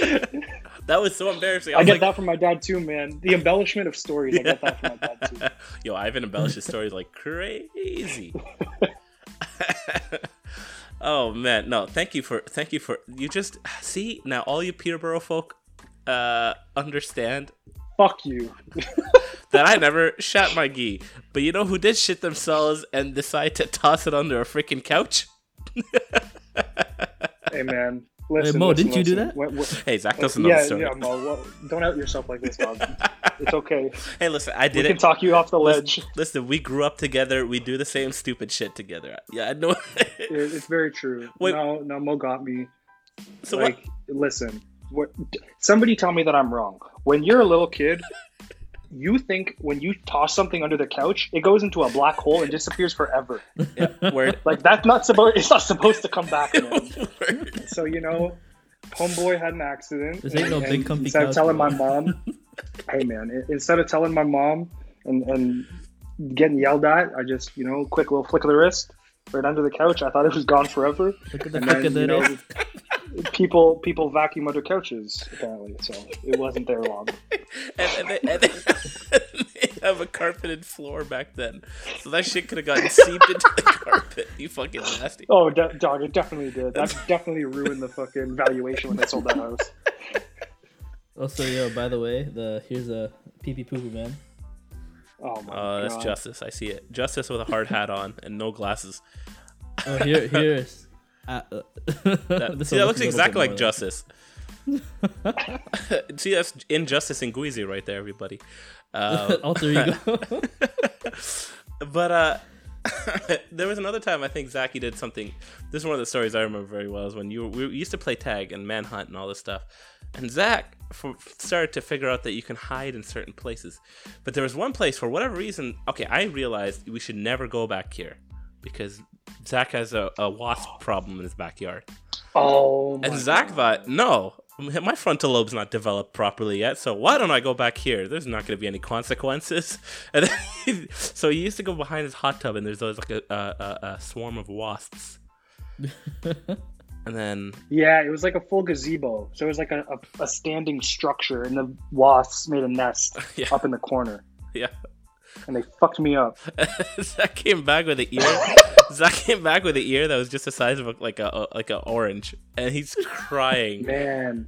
Speaker 1: That was so embarrassing. I,
Speaker 3: I get
Speaker 1: like,
Speaker 3: that from my dad too, man. The embellishment of stories, I get that from my dad too.
Speaker 1: Yo, Ivan embellishes stories like crazy. oh man, no, thank you for thank you for you just see now all you Peterborough folk uh understand
Speaker 3: Fuck you.
Speaker 1: that I never shat my gi. But you know who did shit themselves and decide to toss it under a freaking couch?
Speaker 3: Hey man. Listen,
Speaker 2: Mo,
Speaker 3: listen,
Speaker 2: didn't you do that?
Speaker 3: What- what-
Speaker 1: Hey, Zach doesn't know
Speaker 3: yeah,
Speaker 1: the story.
Speaker 3: Yeah, Mo, well, don't out yourself like this, dog. It's okay.
Speaker 1: Hey, listen, I did
Speaker 3: We
Speaker 1: did
Speaker 3: can talk you off the
Speaker 1: Listen-
Speaker 3: ledge.
Speaker 1: Listen, we grew up together. We do the same stupid shit together. Yeah, I know.
Speaker 3: It- it's very true.
Speaker 1: Wait.
Speaker 3: No, no, Mo got me.
Speaker 1: So what-
Speaker 3: like, listen, what? Somebody tell me that I'm wrong. When you're a little kid, you think when you toss something under the couch, it goes into a black hole and disappears forever.
Speaker 1: Word.
Speaker 3: Like that's not supposed. It's not supposed to come back. Man. so you know, homeboy had an accident.
Speaker 2: This ain't no big comfy
Speaker 3: Instead of telling
Speaker 2: bro.
Speaker 3: my mom, hey man, i- instead of telling my mom and and getting yelled at, I just you know, quick little flick of the wrist right under the couch. I thought it was gone forever.
Speaker 2: Look at the
Speaker 3: And
Speaker 2: flick
Speaker 3: then,
Speaker 2: of the
Speaker 3: you know,
Speaker 2: wrist.
Speaker 3: People people vacuum under couches apparently, so it wasn't there long.
Speaker 1: and, and they, and they, they have a carpeted floor back then, so that shit could have gotten seeped into the carpet. You fucking nasty.
Speaker 3: Oh, de- dog, it definitely did. That definitely ruined the fucking valuation when they sold that house.
Speaker 2: Also, yo, by the way, the here's a pee pee poo poo man.
Speaker 3: Oh my
Speaker 1: Oh, that's. Justice. I see it. Justice with a hard hat on and no glasses.
Speaker 2: Oh, here, here's. Uh, uh,
Speaker 1: That, see, that looks exactly like Justice. see, that's Injustice and Guizy right there, everybody. Uh,
Speaker 2: Alter ego.
Speaker 1: but uh, there was another time I think Zachy did something. This is one of the stories I remember very well. Is when you we used to play tag and manhunt and all this stuff, and Zach f- started to figure out that you can hide in certain places. But there was one place for whatever reason. Okay, I realized we should never go back here because Zach has a, a wasp problem in his backyard.
Speaker 3: Oh,
Speaker 1: And Zach thought, no, my frontal lobe's not developed properly yet, so why don't I go back here? There's not going to be any consequences. And then he- so he used to go behind his hot tub, and there's always like a, a, a, a swarm of wasps. and then
Speaker 3: Yeah, it was like a full gazebo. So it was like a, a, a standing structure, and the wasps made a nest
Speaker 1: Yeah.
Speaker 3: up in the corner,
Speaker 1: yeah,
Speaker 3: and they fucked me up.
Speaker 1: Zach came back with an ear. Zach came back with an ear that was just the size of a, like a, a like an orange, and he's crying.
Speaker 3: Man,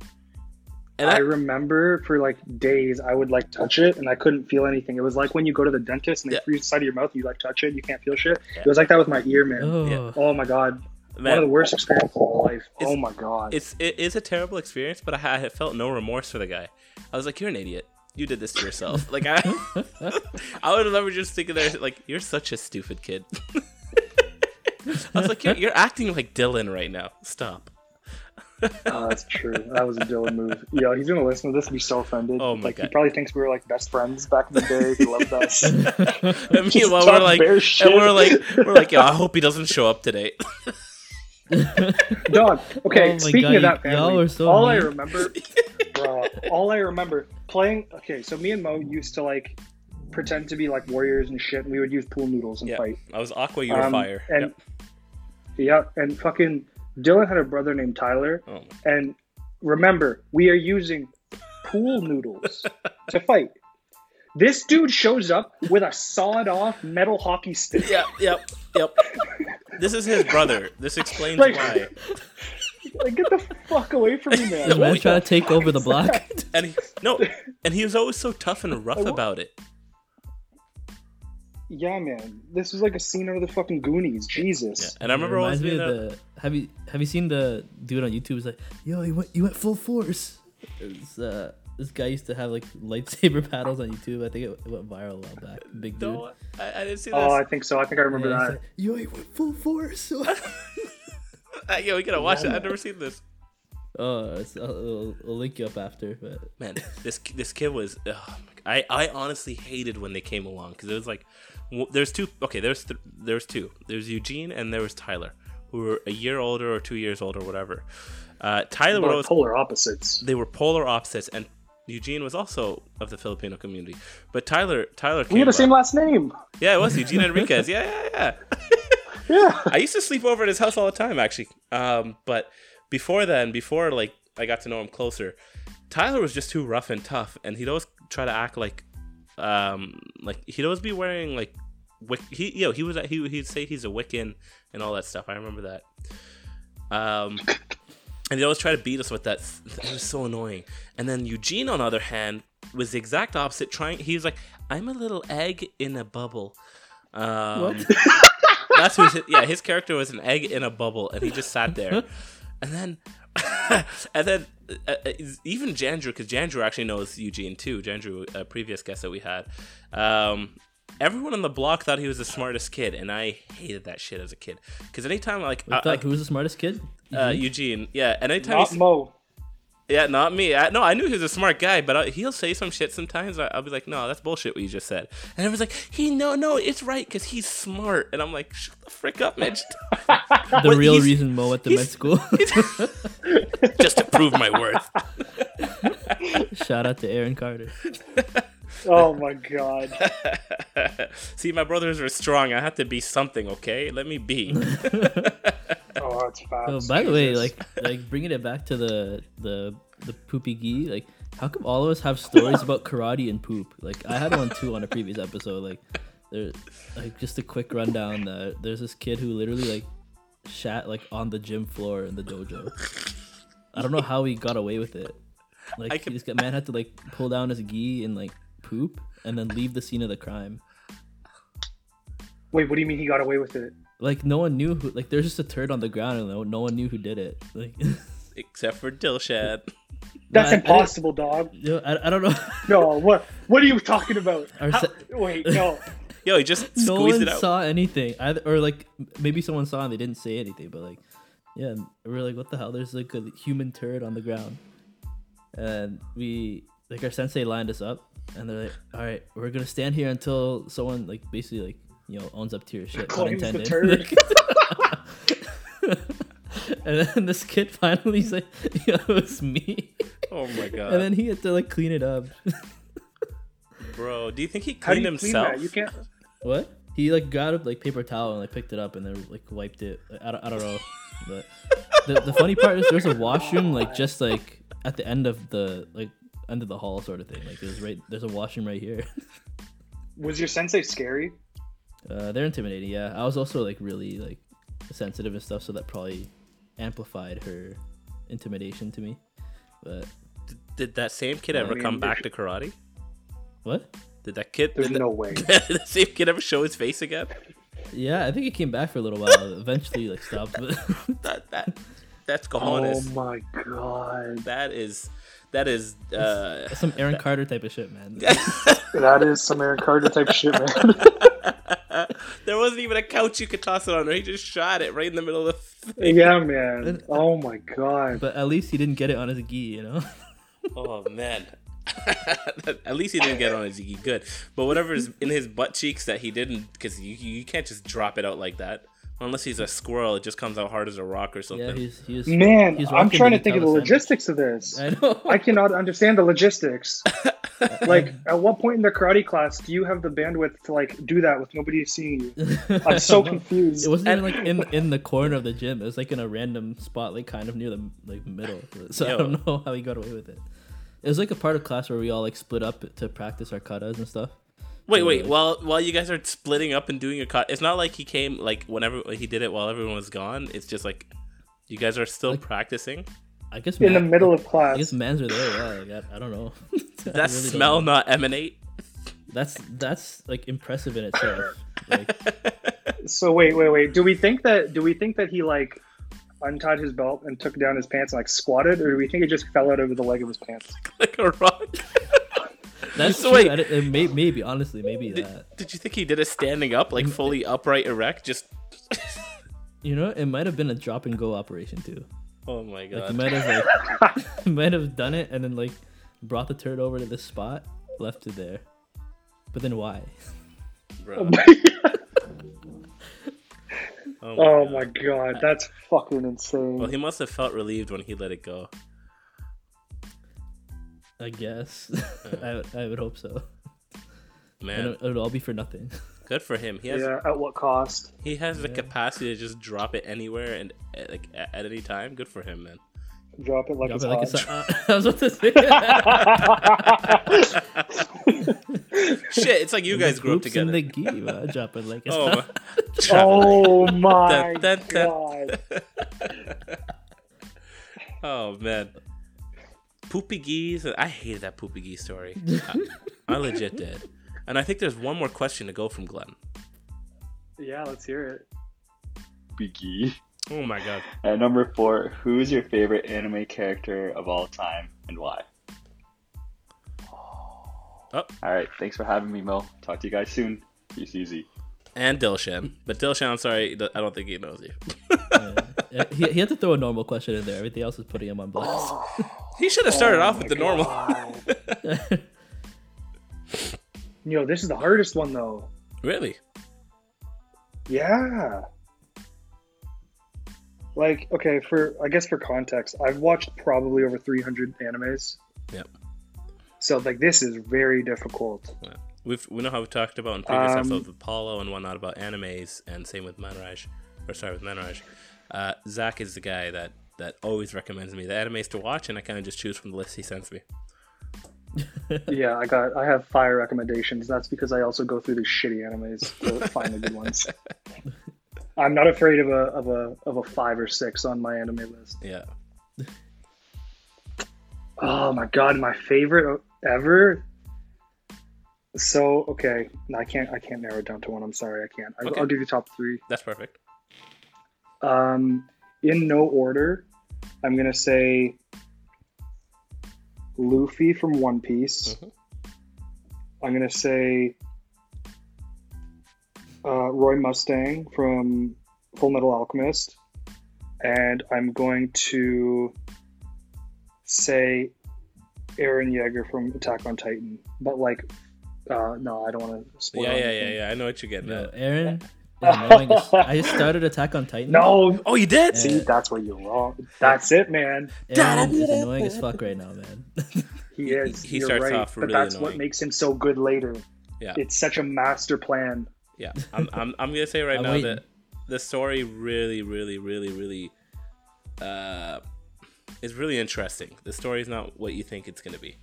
Speaker 1: And
Speaker 3: I
Speaker 1: I-
Speaker 3: remember for like days I would like touch it, and I couldn't feel anything. It was like when you go to the dentist and they
Speaker 1: Yeah.
Speaker 3: freeze the side of your mouth, you like touch it, you can't feel shit.
Speaker 1: Yeah.
Speaker 3: It was like that with my ear, man.
Speaker 2: Oh,
Speaker 1: Yeah.
Speaker 3: Oh my god,
Speaker 1: Man.
Speaker 3: one of the worst experiences of my life. Oh my god.
Speaker 1: It's it is a terrible experience, but I, had- I felt no remorse for the guy. I was like, "You're an idiot. You did this to yourself." Like I, I would remember just thinking there, like, "You're such a stupid kid." I was like, you're, "You're acting like Dylan right now. Stop."
Speaker 3: Oh, that's true. That was a Dylan move. Yeah, he's gonna listen to this and be so offended.
Speaker 1: Oh my
Speaker 3: like he probably thinks we were like best friends back in the day. He loved us.
Speaker 1: And meanwhile, we're like, and we're like, we're like, "Yo, I hope he doesn't show up today."
Speaker 3: Dog. Okay,
Speaker 2: Oh
Speaker 3: speaking
Speaker 2: God,
Speaker 3: of that
Speaker 2: y- y'all
Speaker 3: family,
Speaker 2: are so
Speaker 3: all I remember, bro, all I remember playing. Okay, so me and Mo used to like pretend to be like warriors and shit, and we would use pool noodles and
Speaker 1: Yeah,
Speaker 3: fight.
Speaker 1: I was Aqua, you were
Speaker 3: Um,
Speaker 1: fire.
Speaker 3: And
Speaker 1: Yep.
Speaker 3: yeah, and fucking Dylan had a brother named Tyler.
Speaker 1: Oh
Speaker 3: and remember, we are using pool noodles to fight. This dude shows up with a sawed off metal hockey stick.
Speaker 1: Yep, yep, yep. This is his brother. This explains
Speaker 3: Like-
Speaker 1: why.
Speaker 3: Like, get the fuck away from me, man.
Speaker 2: This man's trying to take over the block.
Speaker 1: And he, no, and he was always so tough and rough about it.
Speaker 3: Yeah, man. This was like a scene out of the fucking Goonies. Jesus.
Speaker 1: Yeah, And I remember
Speaker 2: It
Speaker 1: always
Speaker 2: reminds me of
Speaker 1: a,
Speaker 2: the. Have you have you seen the dude on YouTube? Is like, yo, you went you went full force. It's, uh, this guy used to have like lightsaber battles on YouTube. I think it, it went viral a while back. Big dude.
Speaker 1: No, I, I didn't see
Speaker 3: Oh, I think so. I think I remember
Speaker 2: Yeah,
Speaker 3: that.
Speaker 2: like, yo, you went full force.
Speaker 1: Uh, yo, we gotta watch it. I've never seen this.
Speaker 2: oh, it's, I'll, I'll, I'll link you up after. But
Speaker 1: Man, this this kid was. Oh I I honestly hated when they came along because it was like, w- there's two. Okay, there's th- there's two. There's Eugene and there was Tyler, who were a year older or two years older, whatever. Uh, Tyler was
Speaker 3: polar opposites.
Speaker 1: They were polar opposites, and Eugene was also of the Filipino community. But Tyler Tyler came.
Speaker 3: We had the same last name.
Speaker 1: Yeah, it was Eugene Enriquez. Yeah, yeah, yeah.
Speaker 3: Yeah.
Speaker 1: I used to sleep over at his house all the time, actually. Um, but before then, before like I got to know him closer, Tyler was just too rough and tough, and he'd always try to act like, um, like he'd always be wearing like, wick. He, you know, he was he he'd say he's a Wiccan and all that stuff. I remember that. Um, and he'd always try to beat us with that. It was so annoying. And then Eugene, on the other hand, was the exact opposite. Trying, he was like, "I'm a little egg in a bubble." Um, that's who. His, yeah, his character was an egg in a bubble, and he just sat there. And then, and then uh, uh, even Jandrew, because Jandrew actually knows Eugene too. Jandrew, a previous guest that we had. Um, everyone on the block thought he was the smartest kid, and I hated that shit as a kid. Because anytime like,
Speaker 2: I
Speaker 1: I-
Speaker 2: thought,
Speaker 1: like
Speaker 2: who was the smartest kid?
Speaker 1: uh, Eugene, yeah, and anytime
Speaker 3: Not
Speaker 1: he's-
Speaker 3: Mo.
Speaker 1: yeah, not me. I, no, I knew he was a smart guy, but I, he'll say some shit sometimes. I, I'll be like, no, that's bullshit what you just said. And I was like, he no, no, it's right because he's smart. And I'm like, shut the frick up, Mitch."
Speaker 2: The
Speaker 1: What,
Speaker 2: real
Speaker 1: he's-
Speaker 2: reason Mo went to med school.
Speaker 1: just to prove my worth.
Speaker 2: Shout out to Aaron Carter.
Speaker 3: Oh my god.
Speaker 1: See, my brothers are strong. I have to be something, okay? Let me be.
Speaker 3: Oh, that's fast.
Speaker 2: Oh, by the way, like like bringing it back to the the the poopy gi, like how come all of us have stories about karate and poop? Like I had one too on a previous episode. Like there, like just a quick rundown. Uh, there's this kid who literally like shat like on the gym floor in the dojo. I don't know how he got away with it. Like this guy, man had to like pull down his gi and like poop and then leave the scene of the crime.
Speaker 3: Wait, what do you mean he got away with it?
Speaker 2: Like no one knew who. Like there's just a turd on the ground and no, no one knew who did it. Like.
Speaker 1: Except for Dilshan.
Speaker 3: That's
Speaker 2: I- I
Speaker 3: impossible, dog.
Speaker 2: Yo, I, I don't know.
Speaker 3: No, what what are you talking about? How-
Speaker 2: se-
Speaker 3: wait, no.
Speaker 1: Yo, he just
Speaker 2: no
Speaker 1: squeezed
Speaker 2: one
Speaker 1: it out.
Speaker 2: saw anything, either, or like maybe someone saw and they didn't say anything, but like, yeah, we're like, what the hell? There's like a human turd on the ground, and we like our sensei lined us up, and they're like, all right, we're gonna stand here until someone like basically like you know owns up to your shit, pun
Speaker 3: the
Speaker 2: intended. and then this kid finally said, "Yeah, it was me."
Speaker 1: Oh my god.
Speaker 2: And then he had to like clean it up.
Speaker 1: Bro, do you think he
Speaker 3: How do
Speaker 1: cleaned
Speaker 3: you clean
Speaker 1: himself?
Speaker 3: that? You can't.
Speaker 2: What? He like got a like paper towel and like picked it up and then like wiped it. Like, I don't, I don't know. But the, the funny part is there's a washroom like just like at the end of the like end of the hall sort of thing. Like there's right there's a washroom right here.
Speaker 3: Was your sensei scary?
Speaker 2: Uh, they're intimidating. Yeah, I was also like really like sensitive and stuff, so that probably amplified her intimidation to me. But
Speaker 1: Did that same kid
Speaker 3: I
Speaker 1: ever
Speaker 3: mean,
Speaker 1: come back to karate?
Speaker 2: what?
Speaker 1: Did that kid?
Speaker 3: There's
Speaker 1: did that-
Speaker 3: no way.
Speaker 1: did the same kid ever show his face again?
Speaker 2: Yeah, I think he came back for a little while. Eventually, like stopped. But
Speaker 1: That that that's
Speaker 3: Oh my god.
Speaker 1: That is that is uh
Speaker 2: that's some Aaron Carter type of shit, man.
Speaker 3: That is some Aaron Carter type of shit, man.
Speaker 1: there wasn't even a couch you could toss it on. He just shot it right in the middle of the thing.
Speaker 3: yeah, man. Oh my god.
Speaker 2: But at least he didn't get it on his gi, you know.
Speaker 1: Oh man. At least he didn't get on his Ziggy good. But whatever is in his butt cheeks that he didn't, because you, you can't just drop it out like that. Unless he's a squirrel, it just comes out hard as a rock or something.
Speaker 2: Yeah, he's he's
Speaker 3: Man,
Speaker 2: he's
Speaker 3: I'm trying to think of the logistics of this.
Speaker 2: I know.
Speaker 3: I cannot understand the logistics. like, at what point in the karate class do you have the bandwidth to like do that with nobody seeing you? I'm so confused.
Speaker 2: It wasn't even like in in the corner of the gym. It was like in a random spot, like kind of near the like middle. So I don't know how he got away with it. It was like a part of class where we all like split up to practice our katas and stuff.
Speaker 1: Wait, wait. While while you guys are splitting up and doing a cut, it's not like he came like whenever he did it while everyone was gone. It's just like you guys are still practicing.
Speaker 2: I guess
Speaker 3: In the middle of class.
Speaker 2: I guess mans are there. Yeah, like, I, I don't know.
Speaker 1: That
Speaker 2: really
Speaker 1: smell
Speaker 2: know.
Speaker 1: not emanate.
Speaker 2: That's that's like impressive in itself. Like,
Speaker 3: So wait, wait, wait. Do we think that? Do we think that he like untied his belt and took down his pants and like squatted, or do we think it just fell out over the leg of his pants?
Speaker 1: like a rock.
Speaker 2: That's
Speaker 1: So
Speaker 2: true.
Speaker 1: wait.
Speaker 2: I di- it may, maybe honestly, maybe that.
Speaker 1: Uh, did you think he did it standing up, like fully upright, erect? Just
Speaker 2: You know, it might have been a drop and go operation too.
Speaker 1: oh my
Speaker 2: Like
Speaker 1: god.
Speaker 2: he might have like might have done it and then like brought the turd over to this spot, left it there. But then why?
Speaker 1: Bro. Oh my
Speaker 3: oh, oh
Speaker 1: God.
Speaker 3: my god, that's fucking insane.
Speaker 1: Well, he must have felt relieved when he let it go.
Speaker 2: I guess. I, would- I would hope so.
Speaker 1: Man.
Speaker 2: And it, it would all be for nothing.
Speaker 1: Good for him. He has
Speaker 3: yeah, at what cost?
Speaker 1: he has the capacity to just drop it anywhere and uh, like at, at any time. Good for him, man.
Speaker 3: Drop it like
Speaker 2: Drop
Speaker 3: it's
Speaker 2: it like
Speaker 3: hot.
Speaker 2: it's uh, I was about to say.
Speaker 1: Shit, it's like you guys grew up
Speaker 2: Groups in
Speaker 1: together.
Speaker 2: the game, uh, drop it like it's
Speaker 1: Oh,
Speaker 2: hot.
Speaker 3: oh my
Speaker 1: Dun, dun, dun.
Speaker 3: god.
Speaker 1: oh man. Poopy geese. I hated that poopy geese story. I, I legit did. And I think there's one more question to go from Glenn.
Speaker 3: Yeah, let's hear it.
Speaker 14: Biggie.
Speaker 1: Oh my god.
Speaker 14: At number four, who's your favorite anime character of all time and why?
Speaker 1: Oh.
Speaker 14: All right. Thanks for having me, Mo. Talk to you guys soon. Peace easy.
Speaker 1: And Dilshan. But Dilshan, I'm sorry, I don't think he knows you.
Speaker 2: Yeah, he, he had to throw a normal question in there. Everything else was putting him on blast.
Speaker 1: He should have started
Speaker 3: Oh
Speaker 1: off with the normal.
Speaker 3: Yo, this is the hardest one though.
Speaker 1: really?
Speaker 3: Yeah. Like, okay, for I guess for context, I've watched probably over 300 animes.
Speaker 1: Yep.
Speaker 3: So like this is very difficult.
Speaker 1: Yeah. We've we know how we've talked about in previous
Speaker 3: Um,
Speaker 1: episodes with Paulo and whatnot about animes, and same with Manraj, or sorry with Manraj. Uh, Zach is the guy that that always recommends me the animes to watch, and I kind of just choose from the list he sends me.
Speaker 3: yeah, I got I have fire recommendations. That's because I also go through the shitty animes to find the good ones. I'm not afraid of a of a of a five or six on my anime list.
Speaker 1: Yeah.
Speaker 3: Oh my god, my favorite ever. So okay, no, I can't I can't narrow it down to one. I'm sorry, I can't. I,
Speaker 1: Okay.
Speaker 3: I'll give you top three.
Speaker 1: That's perfect.
Speaker 3: Um, in no order, I'm gonna say Luffy from One Piece. I'm gonna say uh, Roy Mustang from Full Metal Alchemist, and I'm going to say Eren Yeager from Attack on Titan. But like, uh, no, I don't want to spoil.
Speaker 1: Yeah, yeah, yeah,
Speaker 3: anything.
Speaker 1: yeah. I know what you're getting
Speaker 2: Yo,
Speaker 1: at.
Speaker 2: Eren, yeah, knowing this- I just started Attack on Titan.
Speaker 3: No.
Speaker 1: Oh, you did?
Speaker 3: See, that's where you're wrong. That's it, man.
Speaker 2: Eren is annoying as fuck right now, man.
Speaker 3: He is.
Speaker 1: he
Speaker 3: You're
Speaker 1: starts
Speaker 3: right,
Speaker 1: off
Speaker 3: but
Speaker 1: really
Speaker 3: that's what makes him so good later.
Speaker 1: Yeah.
Speaker 3: It's such a master plan.
Speaker 1: Yeah, I'm, I'm, I'm gonna say right now
Speaker 2: waiting.
Speaker 1: that the story really, really, really, really, uh, is really interesting. The story is not what you think it's gonna be.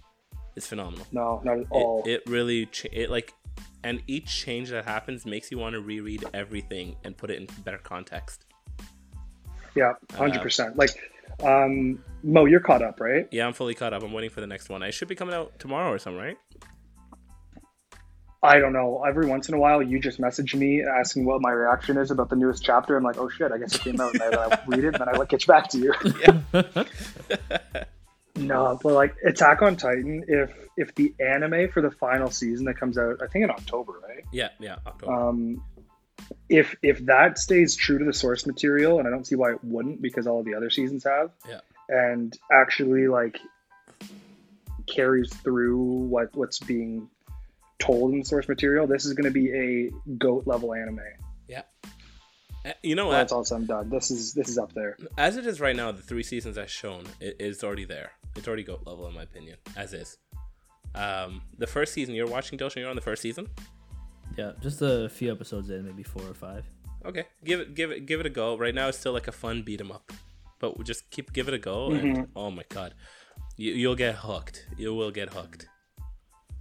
Speaker 1: It's phenomenal.
Speaker 3: No, not at
Speaker 1: It-
Speaker 3: all.
Speaker 1: It, really, ch- it like, and each change that happens makes you want to reread everything and put it in better context.
Speaker 3: yeah,
Speaker 1: Uh,
Speaker 3: hundred percent. Like, um, Mo, you're caught up, right?
Speaker 1: Yeah, I'm fully caught up. I'm waiting for the next one. I should be coming out tomorrow or something, right?
Speaker 3: I don't know. Every once in a while, you just message me asking what my reaction is about the newest chapter. I'm like, oh shit, I guess it came out. And I, I read it, and then I like get back to you. no, but like Attack on Titan, if if the anime for the final season that comes out, I think in October, right?
Speaker 1: Yeah, yeah. October.
Speaker 3: Um, if if that stays true to the source material, and I don't see why it wouldn't, because all of the other seasons have,
Speaker 1: yeah.
Speaker 3: and actually like carries through what what's being told in the source material, this is going to be a goat level anime.
Speaker 1: Yeah. Uh, You know what?
Speaker 3: all said and done, this is this is up there.
Speaker 1: As it is right now, the three seasons I've shown, it is already there. It's already goat level in my opinion, as is. Um, the first season you're watching, Dilshan, you're on the first season.
Speaker 2: Yeah, just a few episodes in, maybe four or five.
Speaker 1: Okay, give it, give it, give it a go. Right now, it's still like a fun beat 'em up, but we'll just keep give it a go. And
Speaker 3: Mhm.
Speaker 1: oh my god, you, you'll get hooked. You will get hooked.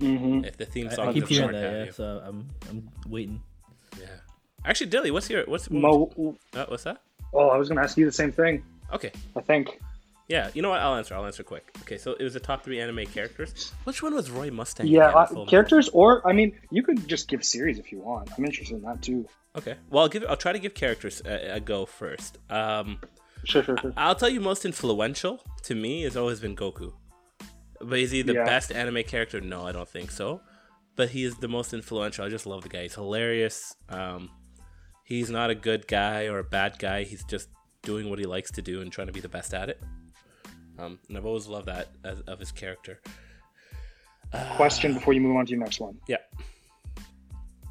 Speaker 3: Mhm.
Speaker 1: If the theme song
Speaker 2: I keep
Speaker 1: doesn't
Speaker 2: hearing that, yeah.
Speaker 1: you-
Speaker 2: So I'm I'm waiting.
Speaker 1: Yeah. Actually, Dilly, what's your what's
Speaker 3: Mo-
Speaker 1: uh, what's that?
Speaker 3: Oh, I was going to ask you the same thing.
Speaker 1: Okay.
Speaker 3: I think.
Speaker 1: Yeah, you know what? I'll answer. I'll answer quick. Okay, so it was the top three anime characters. Which one was Roy Mustang?
Speaker 3: Yeah, uh, characters, or I mean, you could just give series if you want. I'm interested in that too.
Speaker 1: Okay. Well, I'll give. I'll try to give characters a, a go first. Um,
Speaker 3: Sure, sure, sure.
Speaker 1: I'll tell you most influential to me has always been Goku. But is he the
Speaker 3: Yeah.
Speaker 1: best anime character? No, I don't think so. But he is the most influential. I just love the guy. He's hilarious. Um, he's not a good guy or a bad guy. He's just doing what he likes to do and trying to be the best at it. Um, and I've always loved that as, of his character.
Speaker 3: Question before you move on to your next one.
Speaker 1: Yeah.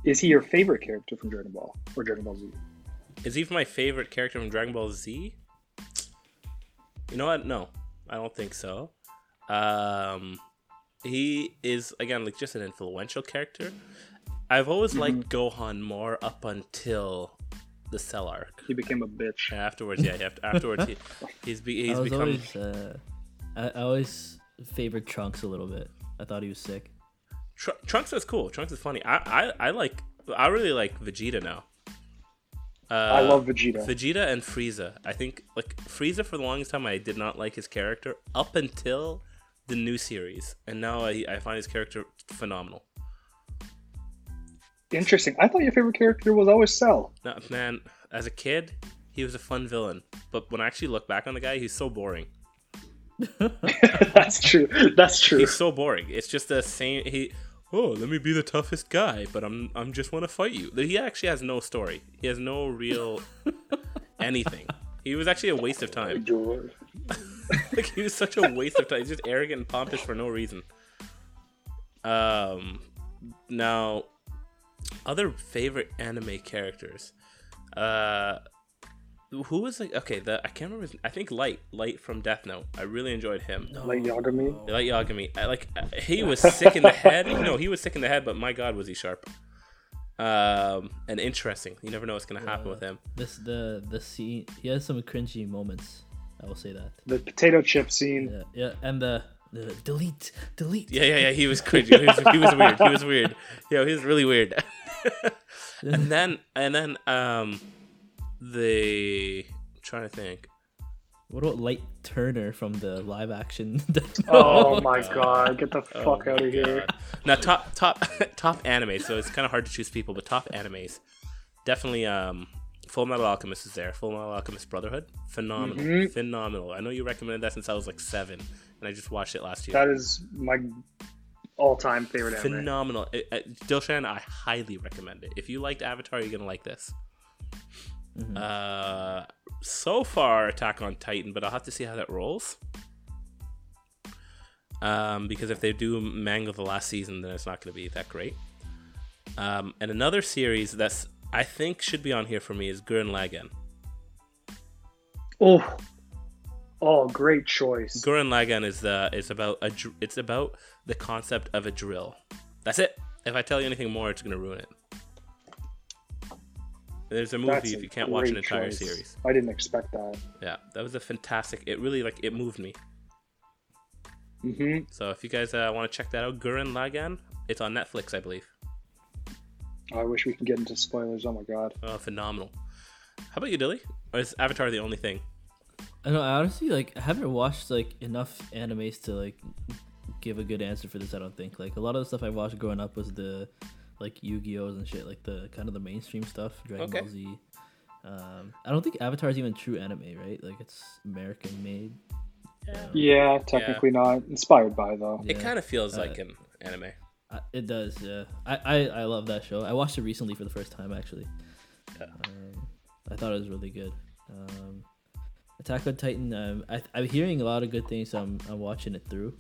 Speaker 3: Is he your favorite character from Dragon Ball or Dragon Ball Z?
Speaker 1: Is he my favorite character from Dragon Ball Z? You know what? No, I don't think so. Um, he is again like just an influential character. I've always liked Gohan more up until the Cell arc.
Speaker 3: He became a bitch.
Speaker 1: Afterwards, yeah, he- afterwards he, he's be, he's
Speaker 2: I was
Speaker 1: become.
Speaker 2: always uh, I, I always favored Trunks a little bit. I thought he was sick.
Speaker 1: Tr- Trunks is cool. Trunks is funny. I, I I like. I really like Vegeta now. Uh,
Speaker 3: I love Vegeta.
Speaker 1: Vegeta and Frieza. I think like Frieza for the longest time I did not like his character up until the new series, and now I, I find his character phenomenal.
Speaker 3: Interesting. I thought your favorite character was always Cell.
Speaker 1: Now, man, as a kid, he was a fun villain, but when I actually look back on the guy, he's so boring.
Speaker 3: That's true. That's true.
Speaker 1: He's so boring. It's just the same. He oh, let me be the toughest guy, but I'm I'm just want to fight you. He actually has no story. He has no real anything. He was actually a waste of time. like he was such a waste of time. He's just arrogant and pompous for no reason. Um, now, other favorite anime characters. Uh, who was like okay? The I can't remember. His, I think Light, Light from Death Note. I really enjoyed him.
Speaker 3: Like Yagami.
Speaker 1: Light Yagami. I, like uh, he was sick in the head. No, he was sick in the head, but my God, was he sharp. Um, and interesting. You never know what's gonna happen with him.
Speaker 2: This the the scene. He has some cringy moments. I will say that.
Speaker 3: The potato chip scene.
Speaker 2: Yeah, yeah, and the the delete, delete.
Speaker 1: Yeah, yeah, yeah. He was cringy. He was, he was weird. He was weird. Yeah, he was really weird. and then, and then, um, the trying to think.
Speaker 2: What about Light Turner from the live action?
Speaker 3: Oh my god! Get the
Speaker 1: Oh
Speaker 3: fuck out
Speaker 1: my
Speaker 3: of here.
Speaker 1: Now, top top top anime. So it's kind of hard to choose people, but top animes. Definitely, um, Full Metal Alchemist is there. Full Metal Alchemist Brotherhood, phenomenal,
Speaker 3: Mhm.
Speaker 1: phenomenal. I know you recommended that since I was like seven, and I just watched it last year.
Speaker 3: That is my all-time favorite anime.
Speaker 1: phenomenal. It, it, Dilshan, I highly recommend it. If you liked Avatar, you're gonna like this. Uh, so far, Attack on Titan, but I'll have to see how that rolls. Um, because if they do manga the last season, then it's not going to be that great. Um, and another series that's I think should be on here for me is Gurren Lagann.
Speaker 3: Oh, oh, great choice.
Speaker 1: Gurren Lagann is the is about a dr- it's about the concept of a drill. That's it. If I tell you anything more, it's gonna ruin it. There's a movie
Speaker 3: That's
Speaker 1: if you can't watch an entire
Speaker 3: choice.
Speaker 1: series.
Speaker 3: I didn't expect that.
Speaker 1: Yeah, that was a fantastic. It really like it moved me.
Speaker 3: hmm
Speaker 1: So if you guys uh, want to check that out, Gurren Lagann, it's on Netflix, I believe.
Speaker 3: I wish we could get into spoilers. Oh my god.
Speaker 1: Oh, phenomenal. How about you, Dilly? Or is Avatar the only thing?
Speaker 2: I know. I honestly like I haven't watched like enough animes to like give a good answer for this. I don't think like a lot of the stuff I watched growing up was the like Yu-Gi-Ohs and shit, like the kind of the mainstream stuff, Dragon
Speaker 1: Okay.
Speaker 2: Ball Z. Um, I don't think Avatar is even true anime, right? Like it's American made.
Speaker 3: Yeah, yeah technically not inspired by though.
Speaker 1: It kind of feels
Speaker 2: Uh,
Speaker 1: like an anime.
Speaker 2: I, it does, yeah. I, I I love that show. I watched it recently for the first time actually. Um, I thought it was really good. Um, Attack on Titan. Um, I, I'm hearing a lot of good things. So I'm I'm watching it through.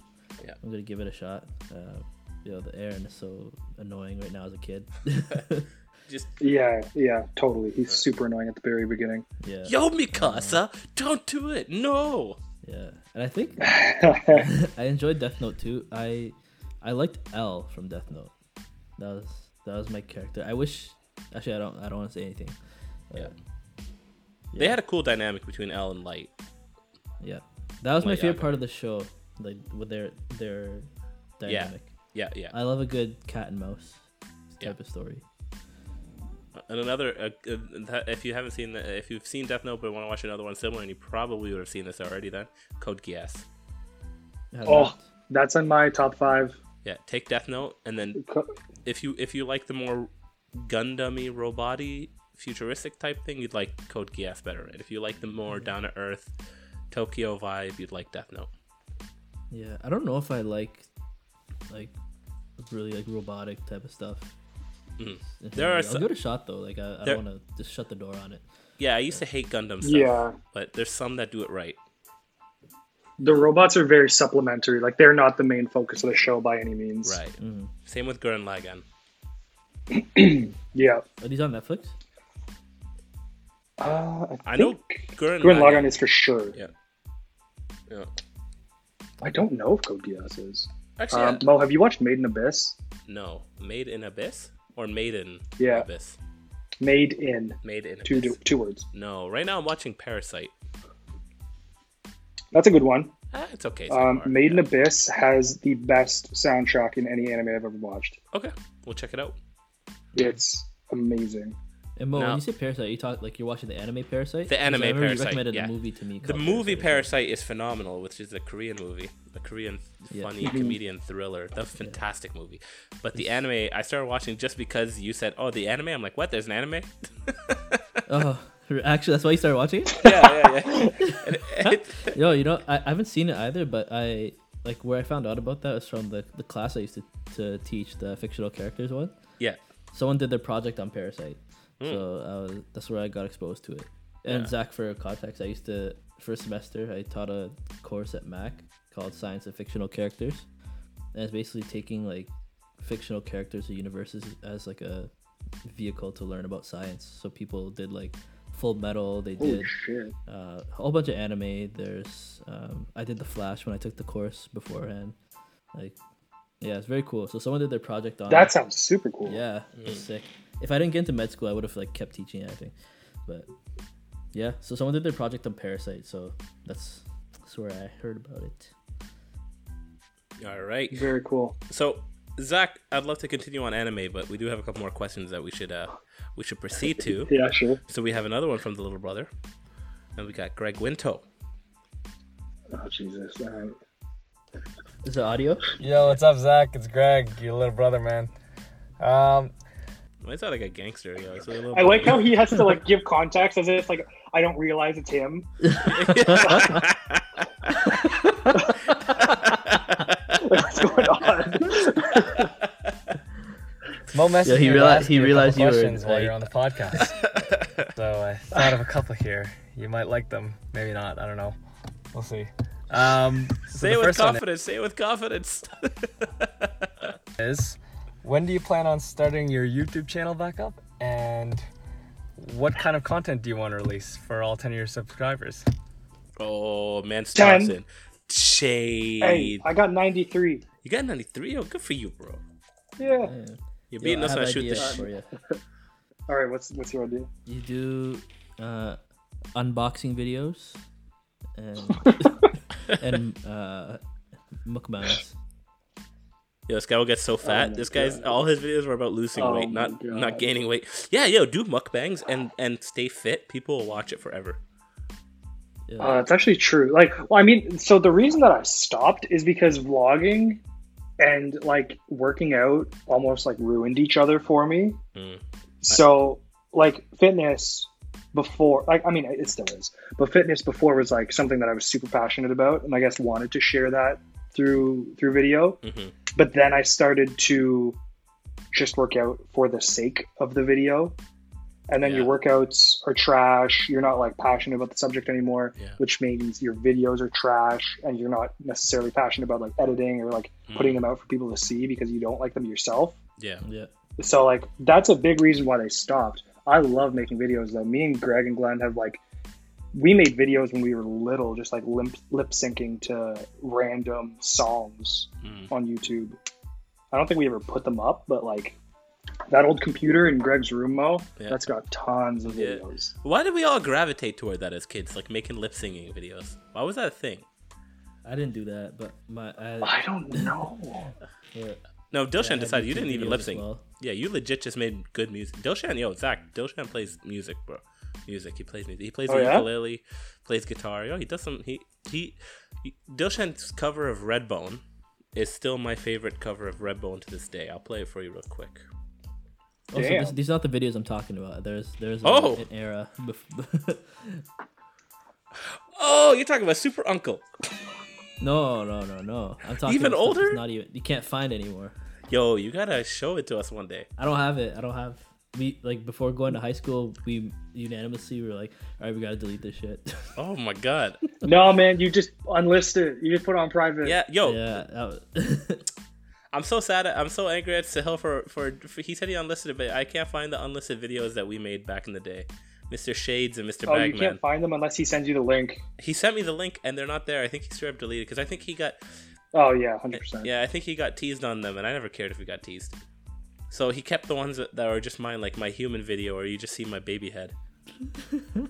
Speaker 1: Yeah.
Speaker 2: I'm gonna give it a shot. Uh, you know, the Eren is so annoying right now as a kid.
Speaker 1: Just
Speaker 3: Yeah, yeah, totally. He's super annoying at the very beginning.
Speaker 2: yeah.
Speaker 1: Yo, Mikasa, don't do it. No.
Speaker 2: Yeah, and I think I enjoyed Death Note too. I I liked L from Death Note. That was that was my character. I wish. Actually, I don't. I don't want to say anything.
Speaker 1: Yeah. They had a cool dynamic between L and Light.
Speaker 2: Yeah, that was my favorite
Speaker 1: Yagami.
Speaker 2: part of the show. Like with their their dynamic.
Speaker 1: Yeah, yeah.
Speaker 2: I love a good cat and mouse
Speaker 1: Yeah.
Speaker 2: type of story.
Speaker 1: And another, uh, uh, if you haven't seen, the, if you've seen Death Note but want to watch another one similar, and you probably would have seen this already, then Code Geass.
Speaker 3: Oh, that's in my top five.
Speaker 1: Yeah, take Death Note, and then if you if you like the more Gundamy, roboty, futuristic type thing, you'd like Code Geass better. And if you like the more down to earth Tokyo vibe, you'd like Death Note.
Speaker 2: Yeah, I don't know if I like like really like robotic type of stuff. If
Speaker 1: There
Speaker 2: I-
Speaker 1: are
Speaker 2: I'll
Speaker 1: some-
Speaker 2: give it a shot though. Like I, I
Speaker 1: There-
Speaker 2: don't want to just shut the door on it.
Speaker 1: Yeah, I used to hate Gundam stuff.
Speaker 3: Yeah.
Speaker 1: but there's some that do it right.
Speaker 3: The robots are very supplementary. Like they're not the main focus of the show by any means.
Speaker 1: Right.
Speaker 2: Mm.
Speaker 1: Same with Gurren Lagann.
Speaker 3: Yeah.
Speaker 2: Are these on Netflix?
Speaker 3: Uh, I,
Speaker 1: I know
Speaker 3: think
Speaker 1: Gurren
Speaker 3: Gurren
Speaker 1: Lagann-
Speaker 3: is for sure.
Speaker 1: Yeah. Yeah.
Speaker 3: I don't know if Code Geass is.
Speaker 1: Actually,
Speaker 3: um, Mo, have you watched Made in Abyss?
Speaker 1: No, Made in Abyss or Maiden?
Speaker 3: Yeah.
Speaker 1: Abyss.
Speaker 3: Made in.
Speaker 1: Made in
Speaker 3: Two
Speaker 1: Abyss.
Speaker 3: two words.
Speaker 1: No, right now I'm watching Parasite.
Speaker 3: That's a good one.
Speaker 1: Ah, it's okay. so
Speaker 3: Um,
Speaker 1: far.
Speaker 3: Made in Abyss has the best soundtrack in any anime I've ever watched.
Speaker 1: Okay, we'll check it out.
Speaker 3: It's amazing.
Speaker 2: And Mo,
Speaker 1: No.
Speaker 2: when you say Parasite, you talk like you're watching the anime Parasite.
Speaker 1: The
Speaker 2: 'Cause I
Speaker 1: anime
Speaker 2: remember
Speaker 1: Parasite.
Speaker 2: You recommended
Speaker 1: yeah.
Speaker 2: a movie to me.
Speaker 1: The movie
Speaker 2: Parasite.
Speaker 1: Parasite is phenomenal, which is a Korean movie, a Korean
Speaker 2: Yeah.
Speaker 1: funny
Speaker 3: Mhm.
Speaker 1: comedian thriller. That's a fantastic movie. But the anime, I started watching just because you said, "Oh, the anime." I'm like, "What? There's an anime?"
Speaker 2: Oh, actually, that's why you started watching it.
Speaker 1: yeah, yeah, yeah. And it-
Speaker 2: Yo, you know, I, I haven't seen it either, but I like where I found out about that was from the, the class I used to, to teach the fictional characters one.
Speaker 1: Yeah.
Speaker 2: Someone did their project on Parasite,
Speaker 1: Mm.
Speaker 2: so I was, that's where I got exposed to it. And
Speaker 1: Yeah.
Speaker 2: Zach, for context, I used to first semester I taught a course at Mac called Science of Fictional Characters, and it's basically taking like fictional characters or universes as like a vehicle to learn about science. So people did like Full Metal, they
Speaker 3: Holy
Speaker 2: did
Speaker 3: shit.
Speaker 2: uh, a whole bunch of anime. There's um, I did the Flash when I took the course beforehand. Like, yeah, it's very cool. So someone did their project on.
Speaker 3: That sounds super cool.
Speaker 2: Yeah, it's sick. If I didn't get into med school, I would have like kept teaching it. I think, but yeah. So someone did their project on Parasite. So that's that's where I heard about it.
Speaker 1: All right.
Speaker 3: Very cool.
Speaker 1: So, Zach, I'd love to continue on anime, but we do have a couple more questions that we should uh we should proceed to.
Speaker 3: Yeah, sure.
Speaker 1: So we have another one from the little brother, and we got Greg Winto.
Speaker 3: Oh Jesus. All right.
Speaker 2: Is it audio?
Speaker 15: Yo, what's up, Zach? It's Greg, your little brother, man. Um,
Speaker 1: Why is that like a gangster? Yo, it's a little
Speaker 3: I like how he has to like give context as if like I don't realize it's him. What's going on?
Speaker 15: Mo messaged
Speaker 2: Yeah, he
Speaker 15: me to
Speaker 2: reali-
Speaker 15: ask
Speaker 2: he
Speaker 15: you a couple
Speaker 2: realized you were,
Speaker 15: while you're on the podcast. so I thought of a couple here. You might like them, maybe not. I don't know. We'll see. Um, so
Speaker 1: Say
Speaker 15: the
Speaker 1: it with confidence. Say it with confidence.
Speaker 15: is when do you plan on starting your YouTube channel back up? And what kind of content do you want to release for all 10 of your subscribers?
Speaker 1: oh, man,
Speaker 3: Ten.
Speaker 1: Thompson. Shade.
Speaker 3: Hey, I got 93.
Speaker 1: You got 93? Oh, good for you, bro.
Speaker 3: Yeah.
Speaker 1: You're beating
Speaker 2: Yo,
Speaker 1: us when I
Speaker 2: have
Speaker 1: shoot the
Speaker 2: ideas
Speaker 1: shit.
Speaker 2: for you.
Speaker 3: All right, what's what's your idea?
Speaker 2: You do uh, unboxing videos and and uh, mukbangs.
Speaker 1: Yo, this guy will get so fat.
Speaker 3: my
Speaker 1: this guy's
Speaker 3: God.
Speaker 1: all his videos were about losing
Speaker 3: Oh
Speaker 1: weight, not
Speaker 3: God.
Speaker 1: not gaining weight. Yeah, yo, do mukbangs and and stay fit. People will watch it forever.
Speaker 3: Uh, it's actually true. Like, well, I mean, so the reason that I stopped is because vlogging and like working out almost like ruined each other for me.
Speaker 1: Mm.
Speaker 3: So, like, fitness before, like, I mean, it still is, but fitness before was like something that I was super passionate about, and I guess wanted to share that through through video.
Speaker 1: Mhm.
Speaker 3: But then I started to just work out for the sake of the video. And then your workouts are trash. You're not like passionate about the subject anymore,
Speaker 1: Yeah.
Speaker 3: which means your videos are trash and you're not necessarily passionate about like editing or like mm. putting them out for people to see because you don't like them yourself.
Speaker 1: Yeah.
Speaker 2: Yeah.
Speaker 3: So like that's a big reason why they stopped. I love making videos though. Me and Greg and Glenn have like we made videos when we were little, just like lip lip syncing to random songs
Speaker 1: Mm.
Speaker 3: on YouTube. I don't think we ever put them up, but like that old computer in Greg's room, Mo,
Speaker 1: Yeah.
Speaker 3: that's got tons of
Speaker 1: Yeah.
Speaker 3: videos.
Speaker 1: Why did we all gravitate toward that as kids, like making lip singing videos? Why was that a thing?
Speaker 2: I didn't do that, but my I,
Speaker 3: I don't know.
Speaker 2: Yeah.
Speaker 1: No, Dilshan
Speaker 2: Yeah,
Speaker 1: decided you didn't even lip
Speaker 2: as
Speaker 1: sync.
Speaker 2: well.
Speaker 1: Yeah, you legit just made good music. Dilshan, yo, Zach, Dilshan plays music, bro. Music. He plays music. He plays
Speaker 3: Oh,
Speaker 1: the
Speaker 3: yeah?
Speaker 1: ukulele, plays guitar. Yo, he does some. He he. he Dilshan's cover of Redbone is still my favorite cover of Redbone to this day. I'll play it for you real quick.
Speaker 2: Also, this,
Speaker 3: Damn.
Speaker 2: these are not the videos I'm talking about. There's there's a,
Speaker 1: Oh!
Speaker 2: an era. Bef-
Speaker 1: Oh, you're talking about Super Uncle.
Speaker 2: no, no, no, no. I'm talking
Speaker 1: Even
Speaker 2: about stuff that's
Speaker 1: older?
Speaker 2: Not even you can't find anymore.
Speaker 1: Yo, you gotta show it to us one day.
Speaker 2: I don't have it. I don't have. We like before going to high school, we unanimously were like, all right, we gotta delete this shit.
Speaker 1: Oh my god.
Speaker 3: No, man, you just unlisted. You just put it on private.
Speaker 1: Yeah, yo,
Speaker 2: yeah, that was,
Speaker 1: I'm so sad. I'm so angry at Sahil for, for for he said he unlisted it, but I can't find the unlisted videos that we made back in the day. Mr. Shades and Mr.
Speaker 3: Oh, you
Speaker 1: Bagman.
Speaker 3: can't find them unless he sends you the link.
Speaker 1: He sent me the link and they're not there. I think he straight up deleted because I think he got
Speaker 3: Oh yeah, hundred percent.
Speaker 1: yeah I think he got teased on them and I never cared if he got teased. So he kept the ones that, that are just mine, like my human video, or you just see my baby head. and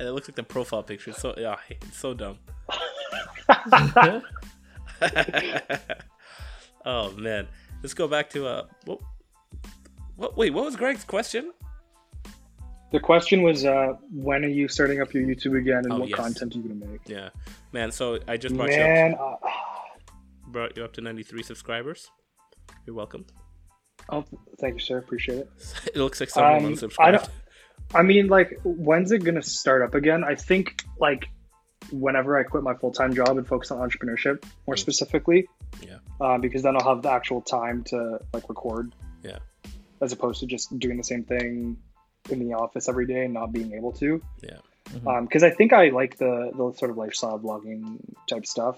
Speaker 1: it looks like the profile picture. It's so yeah, it's so dumb. oh man, let's go back to uh, what, what? Wait, what was Greg's question?
Speaker 3: The question was, uh, when are you starting up your YouTube again, and
Speaker 1: Oh,
Speaker 3: what
Speaker 1: yes.
Speaker 3: content are you gonna make?
Speaker 1: Yeah, man. So I just brought you up,
Speaker 3: uh,
Speaker 1: brought you up to 93 subscribers. You're welcome.
Speaker 3: oh, thank you, sir. Appreciate it.
Speaker 1: It looks like someone
Speaker 3: Um,
Speaker 1: unsubscribed.
Speaker 3: I don't. I mean, like, when's it gonna start up again? I think like whenever I quit my full time job and focus on entrepreneurship more specifically.
Speaker 1: Yeah.
Speaker 3: Uh, because then I'll have the actual time to like record.
Speaker 1: Yeah.
Speaker 3: As opposed to just doing the same thing in the office every day and not being able to.
Speaker 1: Yeah.
Speaker 3: Um, because I think I like the the sort of lifestyle vlogging type stuff.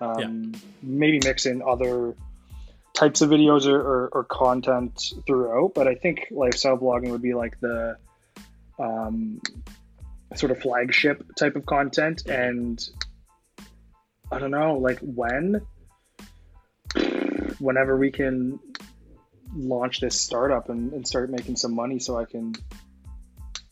Speaker 3: Um, maybe mix in other types of videos or, or, or content throughout, but I think lifestyle vlogging would be like the um, sort of flagship type of content. And I don't know, like when, whenever we can launch this startup and, and start making some money so I can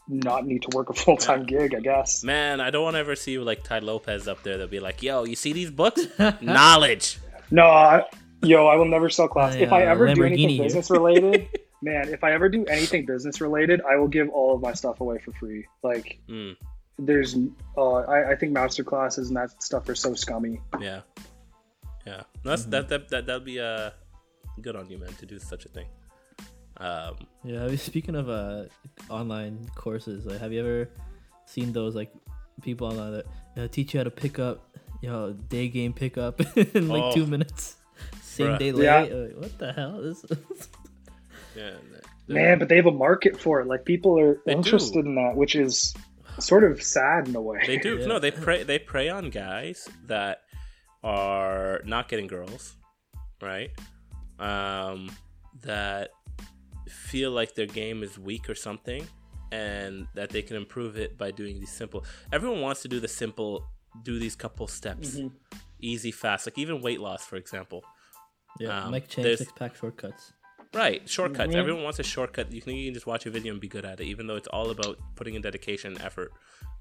Speaker 3: not need to work a full time gig, I guess.
Speaker 1: Man, I don't want to ever see you like Tai Lopez up there. They'll be like, "Yo, you see these books? Knowledge."
Speaker 3: No, I, yo, I will never sell class. if I ever do anything business related, man, if I ever do anything business related, I will give all of my stuff away for free. Like,
Speaker 1: Mm,
Speaker 3: there's, uh, I, I think master classes and that stuff are so scummy.
Speaker 1: yeah, yeah. No, That's that that that that'd be uh good on you, man, to do such a thing. Um,
Speaker 2: yeah. I mean, Speaking of uh, online courses, like, have you ever seen those like people online that you know, teach you how to pick up, you know, day game pickup in like
Speaker 1: Oh.
Speaker 2: two minutes, same
Speaker 1: Bruh.
Speaker 2: day late?
Speaker 3: Yeah.
Speaker 2: Uh, what the hell? This
Speaker 1: yeah,
Speaker 3: Man, but they have a market for it. Like, people are
Speaker 1: They do.
Speaker 3: interested in that, which is sort of sad in a way.
Speaker 1: They do. No, they prey. They prey on guys that are not getting girls, right? Um, that feel like their game is weak or something, and that they can improve it by doing these simple. Everyone wants to do the simple, do these couple steps,
Speaker 3: Mhm.
Speaker 1: easy, fast. Like even weight loss, for example.
Speaker 2: yeah,
Speaker 1: Um,
Speaker 2: Mike Chang
Speaker 1: there's-
Speaker 2: six pack shortcuts.
Speaker 1: Right, shortcuts.
Speaker 3: Mhm.
Speaker 1: Everyone wants a shortcut. You can, you can just watch a video and be good at it, even though it's all about putting in dedication and effort.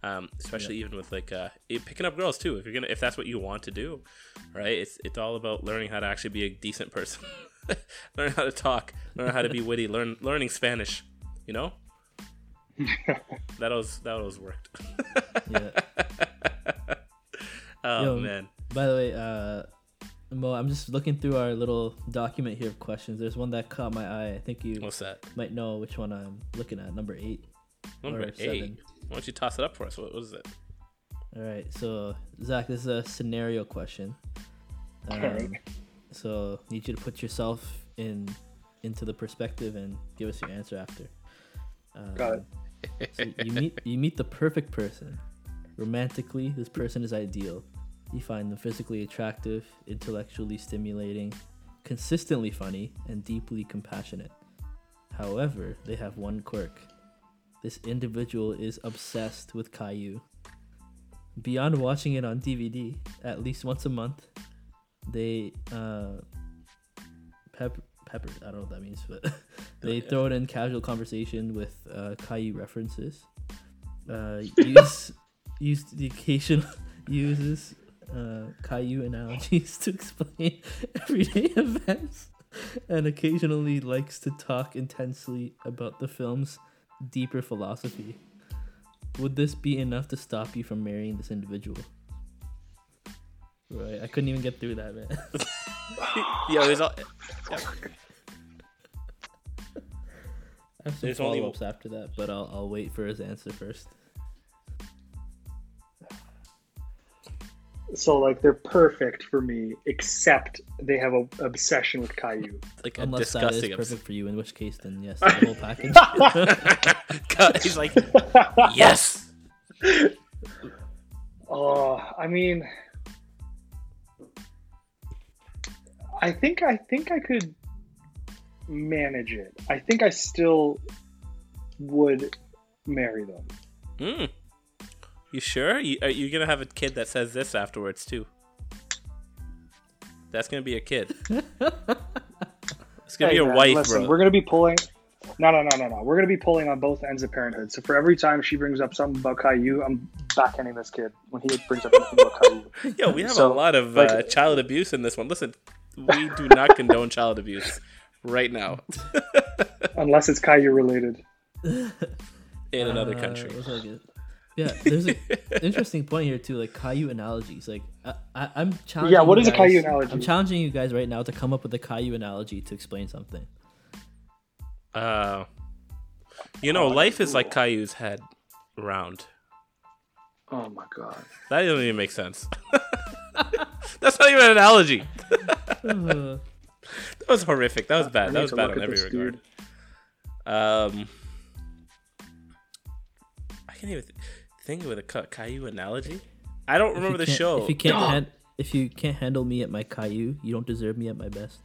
Speaker 1: Um, especially even with like uh, picking up girls too. If you're gonna, if that's what you want to do, right? It's it's all about learning how to actually be a decent person, learn how to talk, learn how to be witty, learn learning Spanish. You know, that was that was worked.
Speaker 2: Yeah.
Speaker 1: oh
Speaker 2: Yo,
Speaker 1: man,
Speaker 2: By the way, uh, Mo, I'm just looking through our little document here of questions. There's one that caught my eye. I think you
Speaker 1: what's that?
Speaker 2: might know which one I'm looking at. Number eight.
Speaker 1: Number eight.
Speaker 2: seven.
Speaker 1: Why don't you toss it up for us? What was it?
Speaker 2: All right, so Zach, this is a scenario question. Um. So need you to put yourself in into the perspective and give us your answer after. Um,
Speaker 3: Got it.
Speaker 2: So you meet you meet the perfect person. Romantically, this person is ideal. You find them physically attractive, intellectually stimulating, consistently funny, and deeply compassionate. However, they have one quirk. This individual is obsessed with Caillou. Beyond watching it on DVD at least once a month, they uh, pepper pepper. I don't know what that means, but they throw it in casual conversation with uh, Caillou references. Uh, use use the occasional uses uh, Caillou analogies to explain everyday events, and occasionally likes to talk intensely about the film's deeper philosophy. Would this be enough to stop you from marrying this individual? Right, I couldn't even get through that, man.
Speaker 1: Yo, there's all. yeah.
Speaker 2: I have some
Speaker 1: There's
Speaker 2: follow ups after that, but I'll, I'll wait for his answer first.
Speaker 3: So like they're perfect for me, except they have an obsession with Caillou.
Speaker 1: Like a
Speaker 2: Unless that is
Speaker 1: disgusting.
Speaker 2: perfect for you, in which case, then yes, the whole package.
Speaker 1: He's like, yes.
Speaker 3: Oh, I mean, I think I think I could manage it. I think I still would marry them.
Speaker 1: Mm. You sure? You, are you gonna have a kid that says this afterwards too? That's gonna be a kid. It's gonna
Speaker 3: Hey,
Speaker 1: be a
Speaker 3: man,
Speaker 1: wife,
Speaker 3: listen,
Speaker 1: bro.
Speaker 3: We're gonna be pulling. No, no, no, no, no. We're gonna be pulling on both ends of parenthood. So for every time she brings up something about Caillou, I'm backhanding this kid when he brings up anything about Caillou.
Speaker 1: Yo, we have
Speaker 3: So,
Speaker 1: a lot of
Speaker 3: like-
Speaker 1: uh, child abuse in this one. Listen, we do not condone child abuse right now
Speaker 3: Unless it's Caillou related.
Speaker 1: in another
Speaker 2: Uh,
Speaker 1: country.
Speaker 2: what's that good? Yeah, there's an interesting point here too, like Caillou analogies. Like I, I, I'm challenging.
Speaker 3: Yeah, what
Speaker 2: you
Speaker 3: is a
Speaker 2: guys-
Speaker 3: Caillou analogy?
Speaker 2: I'm challenging you guys right now to come up with a Caillou analogy to explain something.
Speaker 1: Uh, you know, life is like Caillou's head round.
Speaker 3: Oh my god.
Speaker 1: That doesn't even make sense. That's not even an analogy. That was horrific. That was bad.
Speaker 3: I
Speaker 1: That was bad
Speaker 3: look
Speaker 1: on every
Speaker 3: this
Speaker 1: regard. Um, I can't even th- think of a Ca- Caillou analogy. I don't
Speaker 2: if
Speaker 1: remember the show.
Speaker 2: If you can't, han- if you can't handle me at my Caillou, you don't deserve me at my best.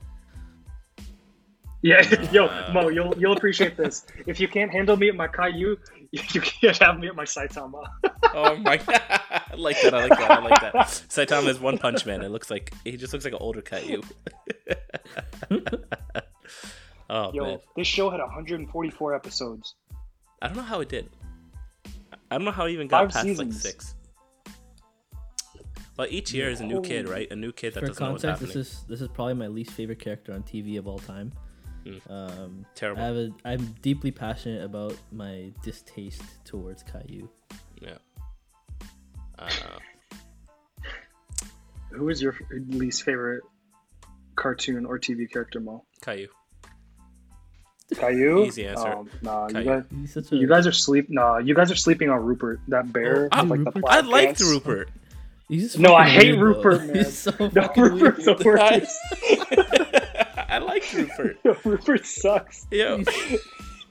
Speaker 3: Yeah, yo,
Speaker 1: Uh.
Speaker 3: Mo, you'll you'll appreciate this. If you can't handle me at my Caillou, you, you can't have me at my Saitama.
Speaker 1: oh my god! I like that. I like that. I like that. Saitama is One Punch Man. It looks like he just looks like an older Caillou. oh
Speaker 3: Yo,
Speaker 1: man,
Speaker 3: this show had 144 episodes.
Speaker 1: I don't know how it did. I don't know how it even got
Speaker 3: Five
Speaker 1: past
Speaker 3: seasons.
Speaker 1: like six. But each year is a new kid, right? A new kid that
Speaker 2: For
Speaker 1: doesn't know what's happening.
Speaker 2: this is this is probably my least favorite character on TV of all time.
Speaker 1: Mm.
Speaker 2: Um,
Speaker 1: Terrible.
Speaker 2: I have a, I'm deeply passionate about my distaste towards Caillou.
Speaker 1: Yeah. Uh,
Speaker 3: Who is your least favorite cartoon or TV character, Mo?
Speaker 1: Caillou.
Speaker 3: Caillou?
Speaker 1: Easy answer.
Speaker 3: Um, nah, you guys,
Speaker 2: a
Speaker 3: you guys are sleep. Nah, you guys are sleeping on Rupert, that bear.
Speaker 1: I,
Speaker 3: with, like the
Speaker 1: Oh, I
Speaker 3: plaid
Speaker 1: liked. Rupert.
Speaker 2: He's
Speaker 3: No, I hate
Speaker 2: weird,
Speaker 3: Rupert,
Speaker 2: though.
Speaker 3: man.
Speaker 2: He's so
Speaker 3: No,
Speaker 2: fucking
Speaker 3: Rupert's the worst.
Speaker 1: I liked Rupert.
Speaker 3: Yo, Rupert sucks.
Speaker 1: Yo,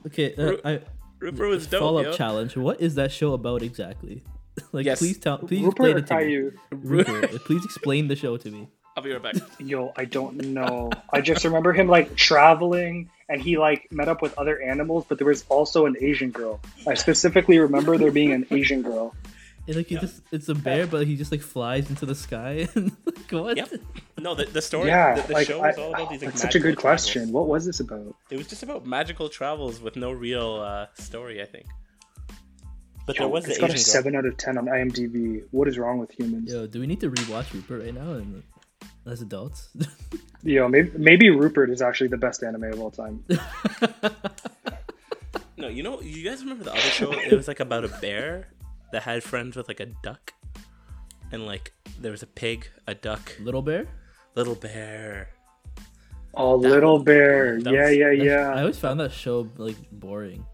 Speaker 2: Okay, uh,
Speaker 1: Ru-
Speaker 2: I,
Speaker 1: Rupert was dope.
Speaker 2: Follow up challenge. What is that show about exactly? like,
Speaker 1: Yes.
Speaker 2: please tell, please
Speaker 3: Rupert
Speaker 2: explain it to me. Rupert, please explain the show to me.
Speaker 1: I'll be right back.
Speaker 3: Yo, I don't know. I just remember him like traveling and he like met up with other animals, but there was also an Asian girl. I specifically remember there being an Asian girl.
Speaker 2: And, like he just, it's a bear, but he just like flies into the sky. and like, what?
Speaker 1: Yep. No, the, the story.
Speaker 3: yeah,
Speaker 1: the, the
Speaker 3: like
Speaker 1: show
Speaker 3: I,
Speaker 1: was all about these. Like,
Speaker 3: that's such a good
Speaker 1: magical
Speaker 3: question. What was this about?
Speaker 1: It was just about magical travels with no real uh, story, I think. But
Speaker 3: Yo,
Speaker 1: there was
Speaker 3: it's
Speaker 1: the
Speaker 3: got
Speaker 1: Asian
Speaker 3: a
Speaker 1: girl.
Speaker 3: seven out of ten on IMDb. What is wrong with humans?
Speaker 2: Yo, do we need to rewatch Rupert right now? And as adults,
Speaker 3: Yo, maybe maybe Rupert is actually the best anime of all time.
Speaker 1: No, you know, you guys remember the other show? It was like about a bear that had friends with like a duck, and like there was a pig, a duck,
Speaker 2: Little Bear.
Speaker 1: little bear.
Speaker 3: Oh,
Speaker 1: That
Speaker 3: Little
Speaker 1: was-
Speaker 3: Bear.
Speaker 1: that
Speaker 3: Yeah,
Speaker 1: was-
Speaker 3: yeah,
Speaker 2: I always found that show like boring.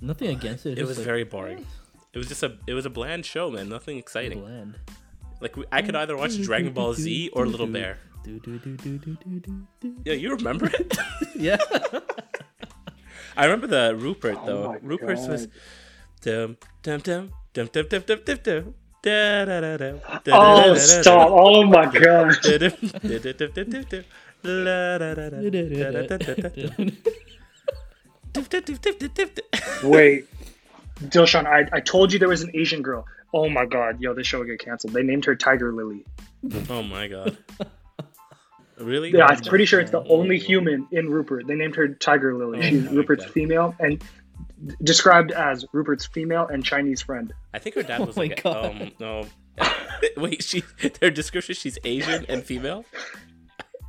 Speaker 2: Nothing against it.
Speaker 1: It
Speaker 2: just,
Speaker 1: was
Speaker 2: like,
Speaker 1: very boring. Eh. It was just a it was a bland show, man. Nothing exciting.
Speaker 2: bland.
Speaker 1: Like we, I could either watch Dragon Ball Z or Little Bear.
Speaker 2: Do, do, do, do, do, do, do, do.
Speaker 1: Yeah, you remember it?
Speaker 2: Yeah.
Speaker 1: I remember the Rupert
Speaker 3: Oh
Speaker 1: though.
Speaker 3: my
Speaker 1: Rupert's was
Speaker 3: God.
Speaker 1: dum dum dum Dum, dum, dum, dum, dum, dum. Da, da, da, da, da,
Speaker 3: oh,
Speaker 1: da,
Speaker 3: stop.
Speaker 1: Da,
Speaker 3: oh, my God. Wait. Dilshan, I, I told you there was an Asian girl. Oh, my God. Yo, this show will get canceled. They named her Tiger Lily.
Speaker 1: Oh, my God. Really?
Speaker 3: Yeah, I'm pretty sure it's the only human in Rupert. They named her Tiger Lily.
Speaker 1: Oh
Speaker 3: She's Rupert's
Speaker 1: God.
Speaker 3: female, and described as Rupert's female and Chinese friend.
Speaker 1: I think her dad
Speaker 2: Oh
Speaker 1: was
Speaker 2: my
Speaker 1: like,
Speaker 2: God.
Speaker 1: um, no. Wait, she her description she's Asian and female.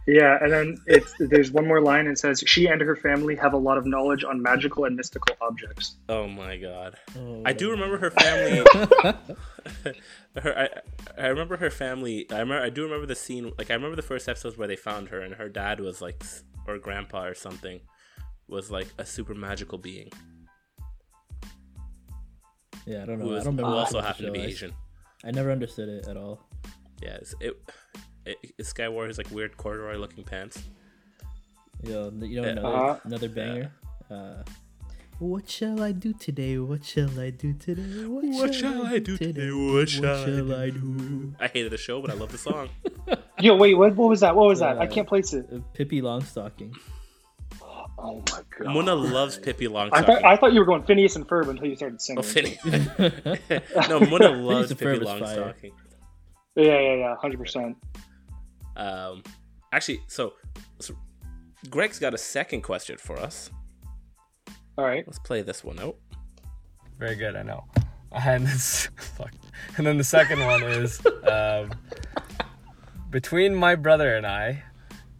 Speaker 3: Yeah, and then it's there's one more line. It says she and her family have a lot of knowledge on magical and mystical objects.
Speaker 1: Oh my god.
Speaker 2: Oh,
Speaker 1: I do remember her family. her, I, I remember her family. I remember. I do remember the scene. Like I remember the first episodes where they found her, and her dad was like, or grandpa or something, was like a super magical being
Speaker 2: Yeah, I don't know.
Speaker 1: who,
Speaker 2: I
Speaker 1: was,
Speaker 2: don't
Speaker 1: who
Speaker 2: remember.
Speaker 1: also
Speaker 2: much of the
Speaker 1: happened to be
Speaker 2: show. I-
Speaker 1: Asian.
Speaker 2: I never understood it at all.
Speaker 1: Yeah, it's, it, it. This guy wore his like weird corduroy looking pants.
Speaker 2: You know, you know
Speaker 1: Yeah.
Speaker 2: another,
Speaker 3: Uh-huh.
Speaker 2: another banger. Uh, what shall I do today? What shall I do today? What,
Speaker 1: shall I do today? What shall I
Speaker 2: I do?
Speaker 1: I hated the show, but I love the song.
Speaker 3: Yo, wait, what, what was that? What was that? I
Speaker 2: Uh,
Speaker 3: can't place it.
Speaker 2: Uh, Pippi Longstocking.
Speaker 3: Oh my god.
Speaker 1: Muna loves Pippi
Speaker 3: I
Speaker 1: Longstocking.
Speaker 3: thought I thought you were going Phineas and Ferb until you started singing.
Speaker 1: Oh, Finny. no, Muna loves
Speaker 2: and
Speaker 1: Pippi
Speaker 2: Ferb fire.
Speaker 1: Longstocking.
Speaker 3: Yeah, yeah, yeah, hundred percent.
Speaker 1: Um, actually, so, so Greg's got a second question for us.
Speaker 3: All right.
Speaker 1: Let's play this one out.
Speaker 15: Very good, I know. And this, fuck. And then the second one is um, between my brother and I,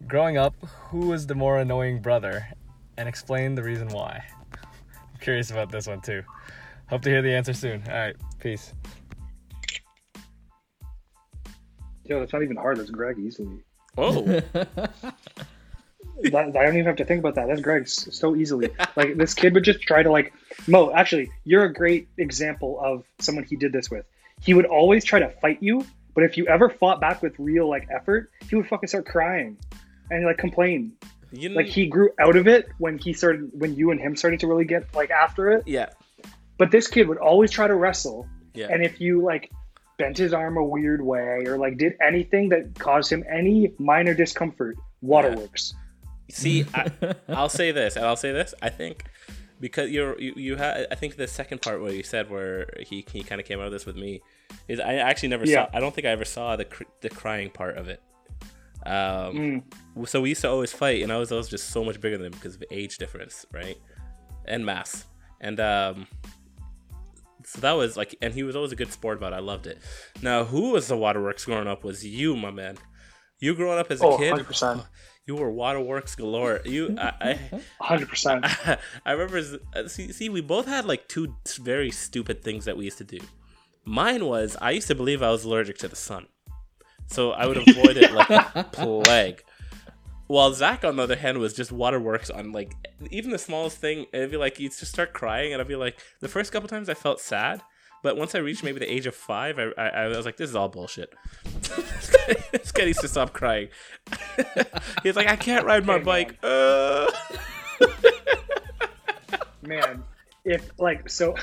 Speaker 15: growing up, who was the more annoying brother, and explain the reason why. I'm curious about this one too. Hope to hear the answer soon. All right, peace.
Speaker 3: Yo, that's not even hard. That's Greg easily.
Speaker 1: Oh,
Speaker 3: That, I don't even have to think about that. That's Greg so easily. Like this kid would just try to like Mo. Actually, you're a great example of someone he did this with. He would always try to fight you, but if you ever fought back with real like effort, he would fucking start crying and like complain.
Speaker 1: You know,
Speaker 3: Like he grew out of it when he started when you and him started to really get like after it.
Speaker 1: yeah,
Speaker 3: But this kid would always try to wrestle,
Speaker 1: yeah.
Speaker 3: and if you like bent his arm a weird way or like did anything that caused him any minor discomfort, waterworks.
Speaker 1: See, I, I'll say this, and I'll say this. I think because you're you, you had. I think the second part where you said where he he kind of came out of this with me is I actually never
Speaker 3: Yeah.
Speaker 1: saw. I don't think I ever saw the cr- the crying part of it. Um,
Speaker 3: Mm.
Speaker 1: so we used to always fight, and I was always just so much bigger than him because of age difference, right? And mass, and um, so that was like, and he was always a good sport about. it. I loved it. Now, who was the waterworks growing up? Was you, my man? You growing up as a
Speaker 3: Oh,
Speaker 1: kid?
Speaker 3: 100%.
Speaker 1: You were waterworks galore. You, I,
Speaker 3: Hundred percent.
Speaker 1: I, I remember. uh, See, see, we both had like two very stupid things that we used to do. Mine was I used to believe I was allergic to the sun, so I would avoid it like a plague. While Zach, on the other hand, was just waterworks on like even the smallest thing. It'd be like you'd just start crying, and I'd be like, the first couple times I felt sad, but once I reached maybe the age of five, I, I, I was like, this is all bullshit. this guy needs to stop crying. He's like, I can't ride my bike. Uh.
Speaker 3: man if like so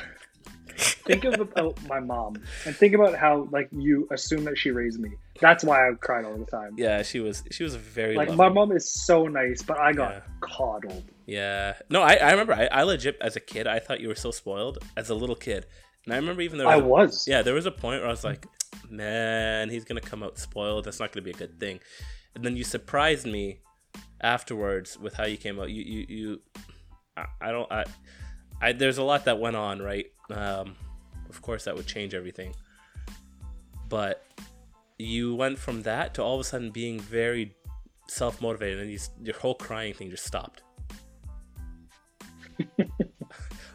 Speaker 3: think of about my mom and think about how like you assume that she raised me that's why i cried all the time
Speaker 1: Yeah, she was she was very
Speaker 3: like
Speaker 1: loving.
Speaker 3: my mom is so nice but i got
Speaker 1: Yeah.
Speaker 3: coddled
Speaker 1: Yeah. No, I, I remember I, I legit as a kid I thought you were so spoiled as a little kid. And I remember even though was
Speaker 3: I was.
Speaker 1: Yeah, there was a point where I was like, Man, he's gonna come out spoiled, that's not gonna be a good thing. And then you surprised me afterwards with how you came out. You you, you I, I don't I I there's a lot that went on, right? Um of course that would change everything. But you went from that to all of a sudden being very self motivated, and you, your whole crying thing just stopped.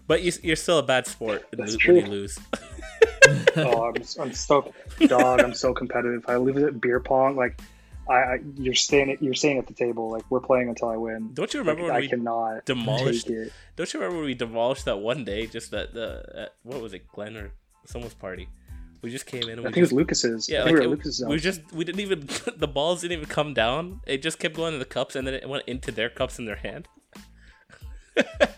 Speaker 1: but you, you're still a bad sport when
Speaker 3: That's
Speaker 1: you- when you lose.
Speaker 3: oh I'm, I'm so dog i'm so competitive i leave it at beer pong like I, I you're staying at you're staying at the table like we're playing until i win
Speaker 1: Don't you remember
Speaker 3: Like,
Speaker 1: when
Speaker 3: i
Speaker 1: we
Speaker 3: cannot
Speaker 1: demolished?
Speaker 3: take it.
Speaker 1: Don't you remember when we demolished that one day? Just that the at, what was it, Glenn or someone's party? We just came in. And
Speaker 3: I
Speaker 1: we
Speaker 3: think it was
Speaker 1: just,
Speaker 3: Lucas's.
Speaker 1: Yeah, like
Speaker 3: we were
Speaker 1: it-
Speaker 3: Lucas's
Speaker 1: we just we didn't even the balls didn't even come down. It just kept going to the cups, and then it went into their cups in their hand.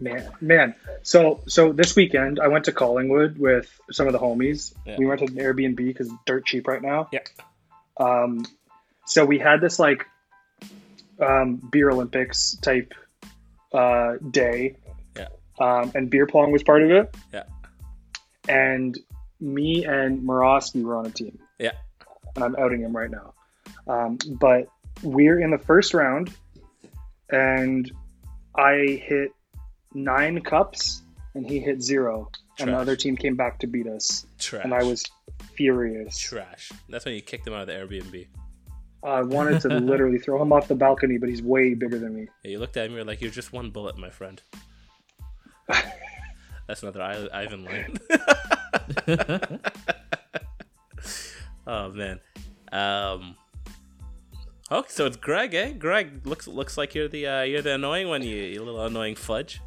Speaker 3: Man, man. So, so this weekend I went to Collingwood with some of the homies.
Speaker 1: Yeah.
Speaker 3: We rented an Airbnb because dirt cheap right now.
Speaker 1: Yeah.
Speaker 3: Um, so we had this like um, beer Olympics type uh, day.
Speaker 1: Yeah.
Speaker 3: Um, and beer pong was part of it.
Speaker 1: Yeah.
Speaker 3: And me and Morosky were on a team.
Speaker 1: Yeah.
Speaker 3: And I'm outing him right now. Um, but we're in the first round, and I hit nine cups, and he hit zero, and the other team came back to beat us,
Speaker 1: Trash.
Speaker 3: and I was furious.
Speaker 1: Trash. That's when you kicked him out of the Airbnb.
Speaker 3: I wanted to literally throw him off the balcony, but he's way bigger than me.
Speaker 1: Yeah, you looked at him, you're like, you're just one bullet, my friend. That's another I- Ivan line. oh man. Um. Okay, so it's Greg, eh? Greg looks looks like you're the uh, you're the annoying one. You, you little annoying fudge.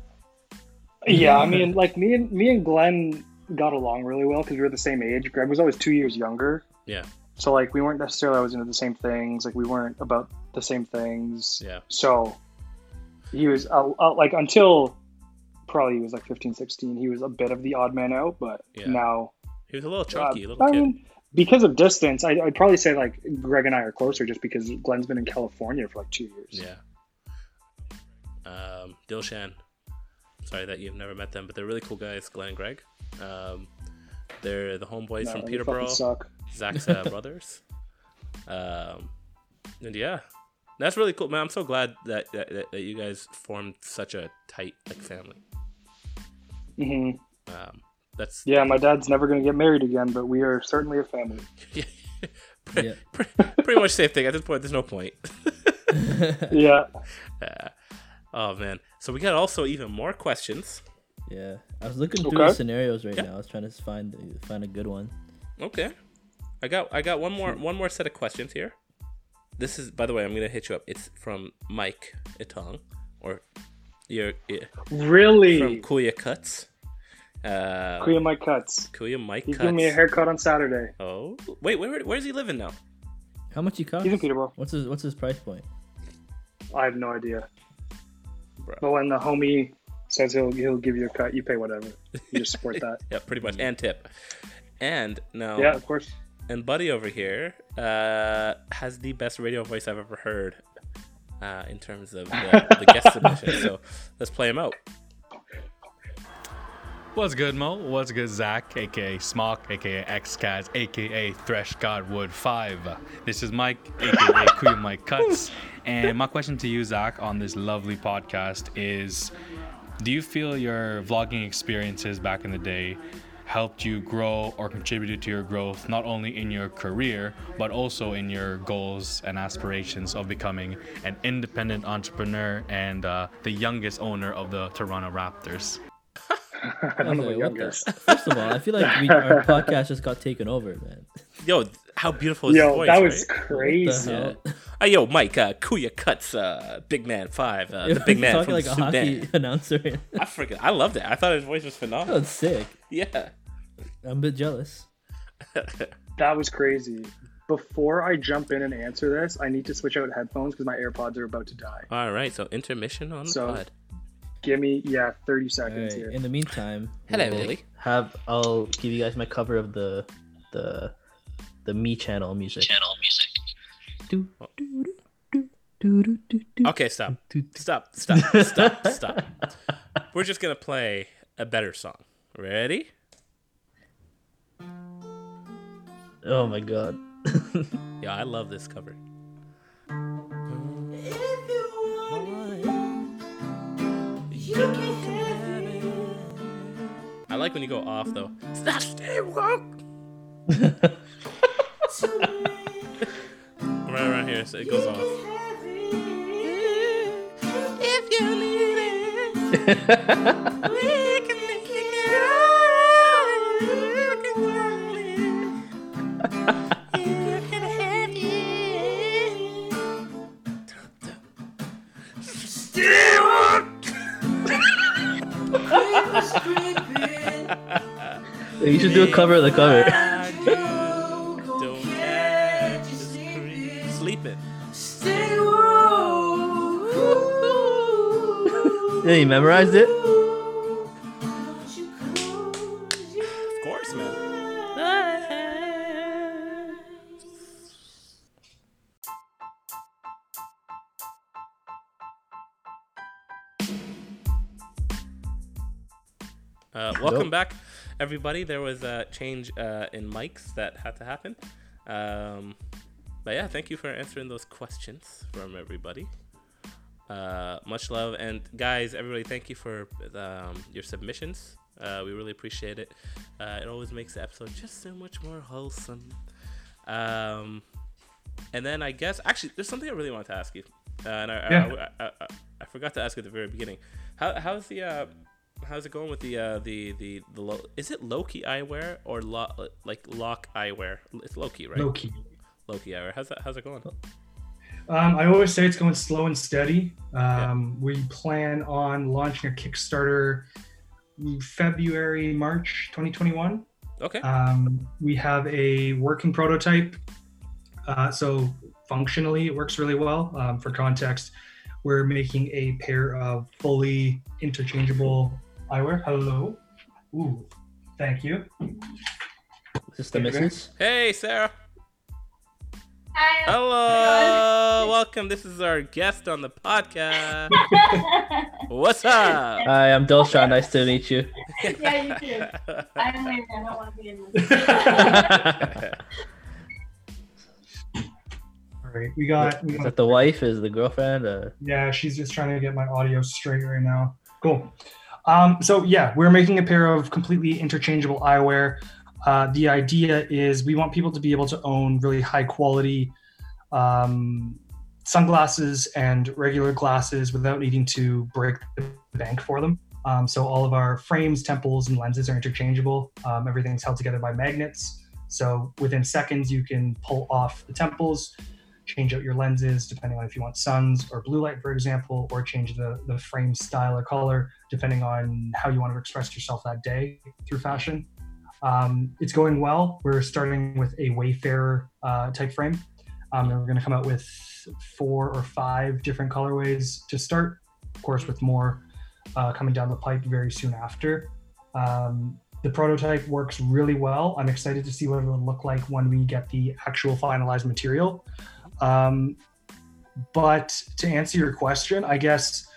Speaker 3: Yeah, I mean, like me and me and Glenn got along really well because we were the same age. Greg was always two years younger,
Speaker 1: Yeah.
Speaker 3: so like we weren't necessarily always into the same things. Like we weren't about the same things.
Speaker 1: Yeah.
Speaker 3: So he was uh, uh, like until probably he was like 15, 16, He was a bit of the odd man out, but
Speaker 1: Yeah.
Speaker 3: now
Speaker 1: He was a little
Speaker 3: uh,
Speaker 1: chunky, a little
Speaker 3: I
Speaker 1: kid.
Speaker 3: mean, because of distance, I, I'd probably say like Greg and I are closer just because Glenn's been in California for like two years.
Speaker 1: Yeah. Um, Dilshan. Sorry that you've never met them, but they're really cool guys, Glenn and Greg. Um, they're the homeboys
Speaker 3: No,
Speaker 1: from Peterborough.
Speaker 3: suck.
Speaker 1: Zach's uh, brothers. Um, and yeah, that's really cool, man. I'm so glad that, that, that, that you guys formed such a tight like family.
Speaker 3: hmm
Speaker 1: Um, that's
Speaker 3: Yeah, my dad's never going to get married again, but we are certainly a family.
Speaker 1: pretty, pretty much same thing. At this point, there's no point.
Speaker 3: Yeah.
Speaker 1: Uh, oh man. So we got also even more questions.
Speaker 2: Yeah, I was looking through
Speaker 1: Okay.
Speaker 2: the scenarios right
Speaker 1: Yeah.
Speaker 2: now. I was trying to find find a good one.
Speaker 1: Okay. I got I got one more one more set of questions here. This is by the way, I'm gonna hit you up. It's from Mike Itong. Or your
Speaker 3: Really?
Speaker 1: from Kuya Cuts. Uh
Speaker 3: Kuya Mike Cuts.
Speaker 1: Kuya Mike
Speaker 3: He's
Speaker 1: Cuts.
Speaker 3: giving me a haircut on Saturday.
Speaker 1: Oh wait, where where's he living now?
Speaker 2: How much he cost?
Speaker 3: He's in Peterborough.
Speaker 2: What's his What's his price point?
Speaker 3: I have no idea. But when the homie says he'll he'll give you a cut, you pay whatever. You just support that.
Speaker 1: yeah, pretty much. And tip. And now
Speaker 3: Yeah, of course.
Speaker 1: And Buddy over here uh, has the best radio voice I've ever heard uh, in terms of the, the guest submission. So let's play him out.
Speaker 16: What's good, Mo? What's good, Zach, aka Smock, aka XCAS, aka Thresh Godwood 5. This is Mike, aka Queen Mike Cuts. And my question to you, Zach, on this lovely podcast is Do you feel your vlogging experiences back in the day helped you grow or contributed to your growth, not only in your career, but also in your goals and aspirations of becoming an independent entrepreneur and uh, the youngest owner of the Toronto Raptors?
Speaker 3: I don't know
Speaker 2: Okay,
Speaker 3: what
Speaker 2: what
Speaker 3: youngest.
Speaker 2: the- First of all, I feel like we, our podcast just got taken over, man.
Speaker 1: Yo, how beautiful is
Speaker 3: Yo,
Speaker 1: his voice,
Speaker 3: that was
Speaker 1: right?
Speaker 3: crazy.
Speaker 1: Yeah. Uh, yo, Mike, uh, Kuya Cuts, uh, Big Man 5, uh, the big man
Speaker 2: talking
Speaker 1: from
Speaker 2: like a
Speaker 1: Sudan.
Speaker 2: hockey announcer.
Speaker 1: I freaking, I loved it. I thought his voice was
Speaker 2: That
Speaker 1: phenomenal.
Speaker 2: was sick.
Speaker 1: Yeah.
Speaker 2: I'm a bit jealous.
Speaker 3: That was crazy. Before I jump in and answer this, I need to switch out headphones because my AirPods are about to die.
Speaker 1: All right, so intermission on the
Speaker 3: So-
Speaker 1: pod.
Speaker 3: Give me yeah, thirty seconds
Speaker 2: Alright,
Speaker 3: here.
Speaker 2: In the meantime,
Speaker 1: Hello,
Speaker 2: we'll
Speaker 1: Lily.
Speaker 4: Have I'll give you guys my cover of the the the me channel music. Channel music.
Speaker 1: Okay, stop. Stop, stop, stop, stop. We're just going to play a better song. Ready?
Speaker 4: Oh my god.
Speaker 1: Yeah, I love this cover. I like when you go off though. Stop, stay woke. right around here, so it goes off.
Speaker 13: If you need it, we can make it right. You can want it. You can have it. Stay
Speaker 4: You should do a cover of the cover. You memorized it?
Speaker 1: Of course, man. Uh, welcome
Speaker 4: Dope.
Speaker 1: back, everybody. There was a change uh, in mics that had to happen. Um, but yeah, thank you for answering those questions from everybody. Uh, much love and guys, everybody, thank you for um, your submissions. Uh, we really appreciate it. Uh, it always makes the episode just so much more wholesome. Um, and then I guess actually, there's something I really want to ask you, uh, and I,
Speaker 3: Yeah.
Speaker 1: I, I, I, forgot to ask at the very beginning. How, how's the uh, how's it going with the uh, the the the low, is it Loki eyewear or lo, like Lock eyewear? It's Loki, right?
Speaker 3: Loki.
Speaker 1: Loki eyewear. How's that? How's it going?
Speaker 3: Um, I always say it's going slow and steady. Um, We plan on launching a Kickstarter February, March 2021.
Speaker 1: Okay.
Speaker 3: Um, we have a working prototype. Uh, so functionally, it works really well. Um, for context, we're making a pair of fully interchangeable eyewear. Hello. Ooh, thank you.
Speaker 2: Is this the missus?
Speaker 1: Hey, Sarah.
Speaker 17: Hi.
Speaker 1: Hello. Welcome. This is our guest on the podcast. What's up?
Speaker 2: Hi, I'm Dilshan. Nice to meet you.
Speaker 17: yeah, you too. I'm weird. I don't want to be in this.
Speaker 3: All right, we got. We
Speaker 2: Is
Speaker 3: got
Speaker 2: that the wife? Is the girlfriend? Uh,
Speaker 3: Yeah, she's just trying to get my audio straight right now. Cool. Um, so yeah, we're making a pair of completely interchangeable eyewear. Uh, the idea is we want people to be able to own really high quality um, sunglasses and regular glasses without needing to break the bank for them. Um, so all of our frames, temples, and lenses are interchangeable. Um, everything's held together by magnets. So within seconds, you can pull off the temples, change out your lenses depending on if you want suns or blue light, for example, or change the, the frame style or color depending on how you want to express yourself that day through fashion. Um, it's going well. We're starting with a Wayfarer uh, type frame. Um, and we're going to come out with four or five different colorways to start, of course, with more uh, coming down the pipe very soon after. Um, the prototype works really well. I'm excited to see what it'll look like when we get the actual finalized material. Um, but to answer your question, I guess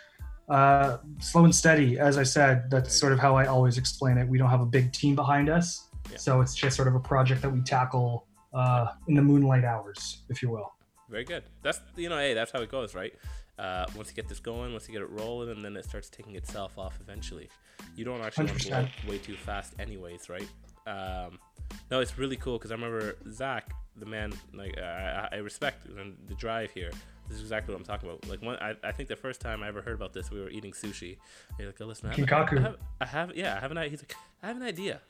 Speaker 3: uh, slow and steady. As I said, that's sort of how I always explain it. We don't have a big team behind us, so it's just sort of a project that we tackle uh, in the moonlight hours, if you will.
Speaker 1: Very good. That's you know, hey, that's how it goes, right? Uh, once you get this going, once you get it rolling, and then it starts taking itself off eventually. You don't actually want to blow
Speaker 3: 100%.
Speaker 1: up way too fast, anyways, right? Um, no, it's really cool because I remember Zach, the man, like I, I I respect and the drive here. This is exactly what I'm talking about. Like one, I, I think the first time I ever heard about this, we were eating sushi. You're like, oh, listen, I have,
Speaker 3: Kinkaku.
Speaker 1: I have, I have, yeah, I have an idea. He's like, I have an idea.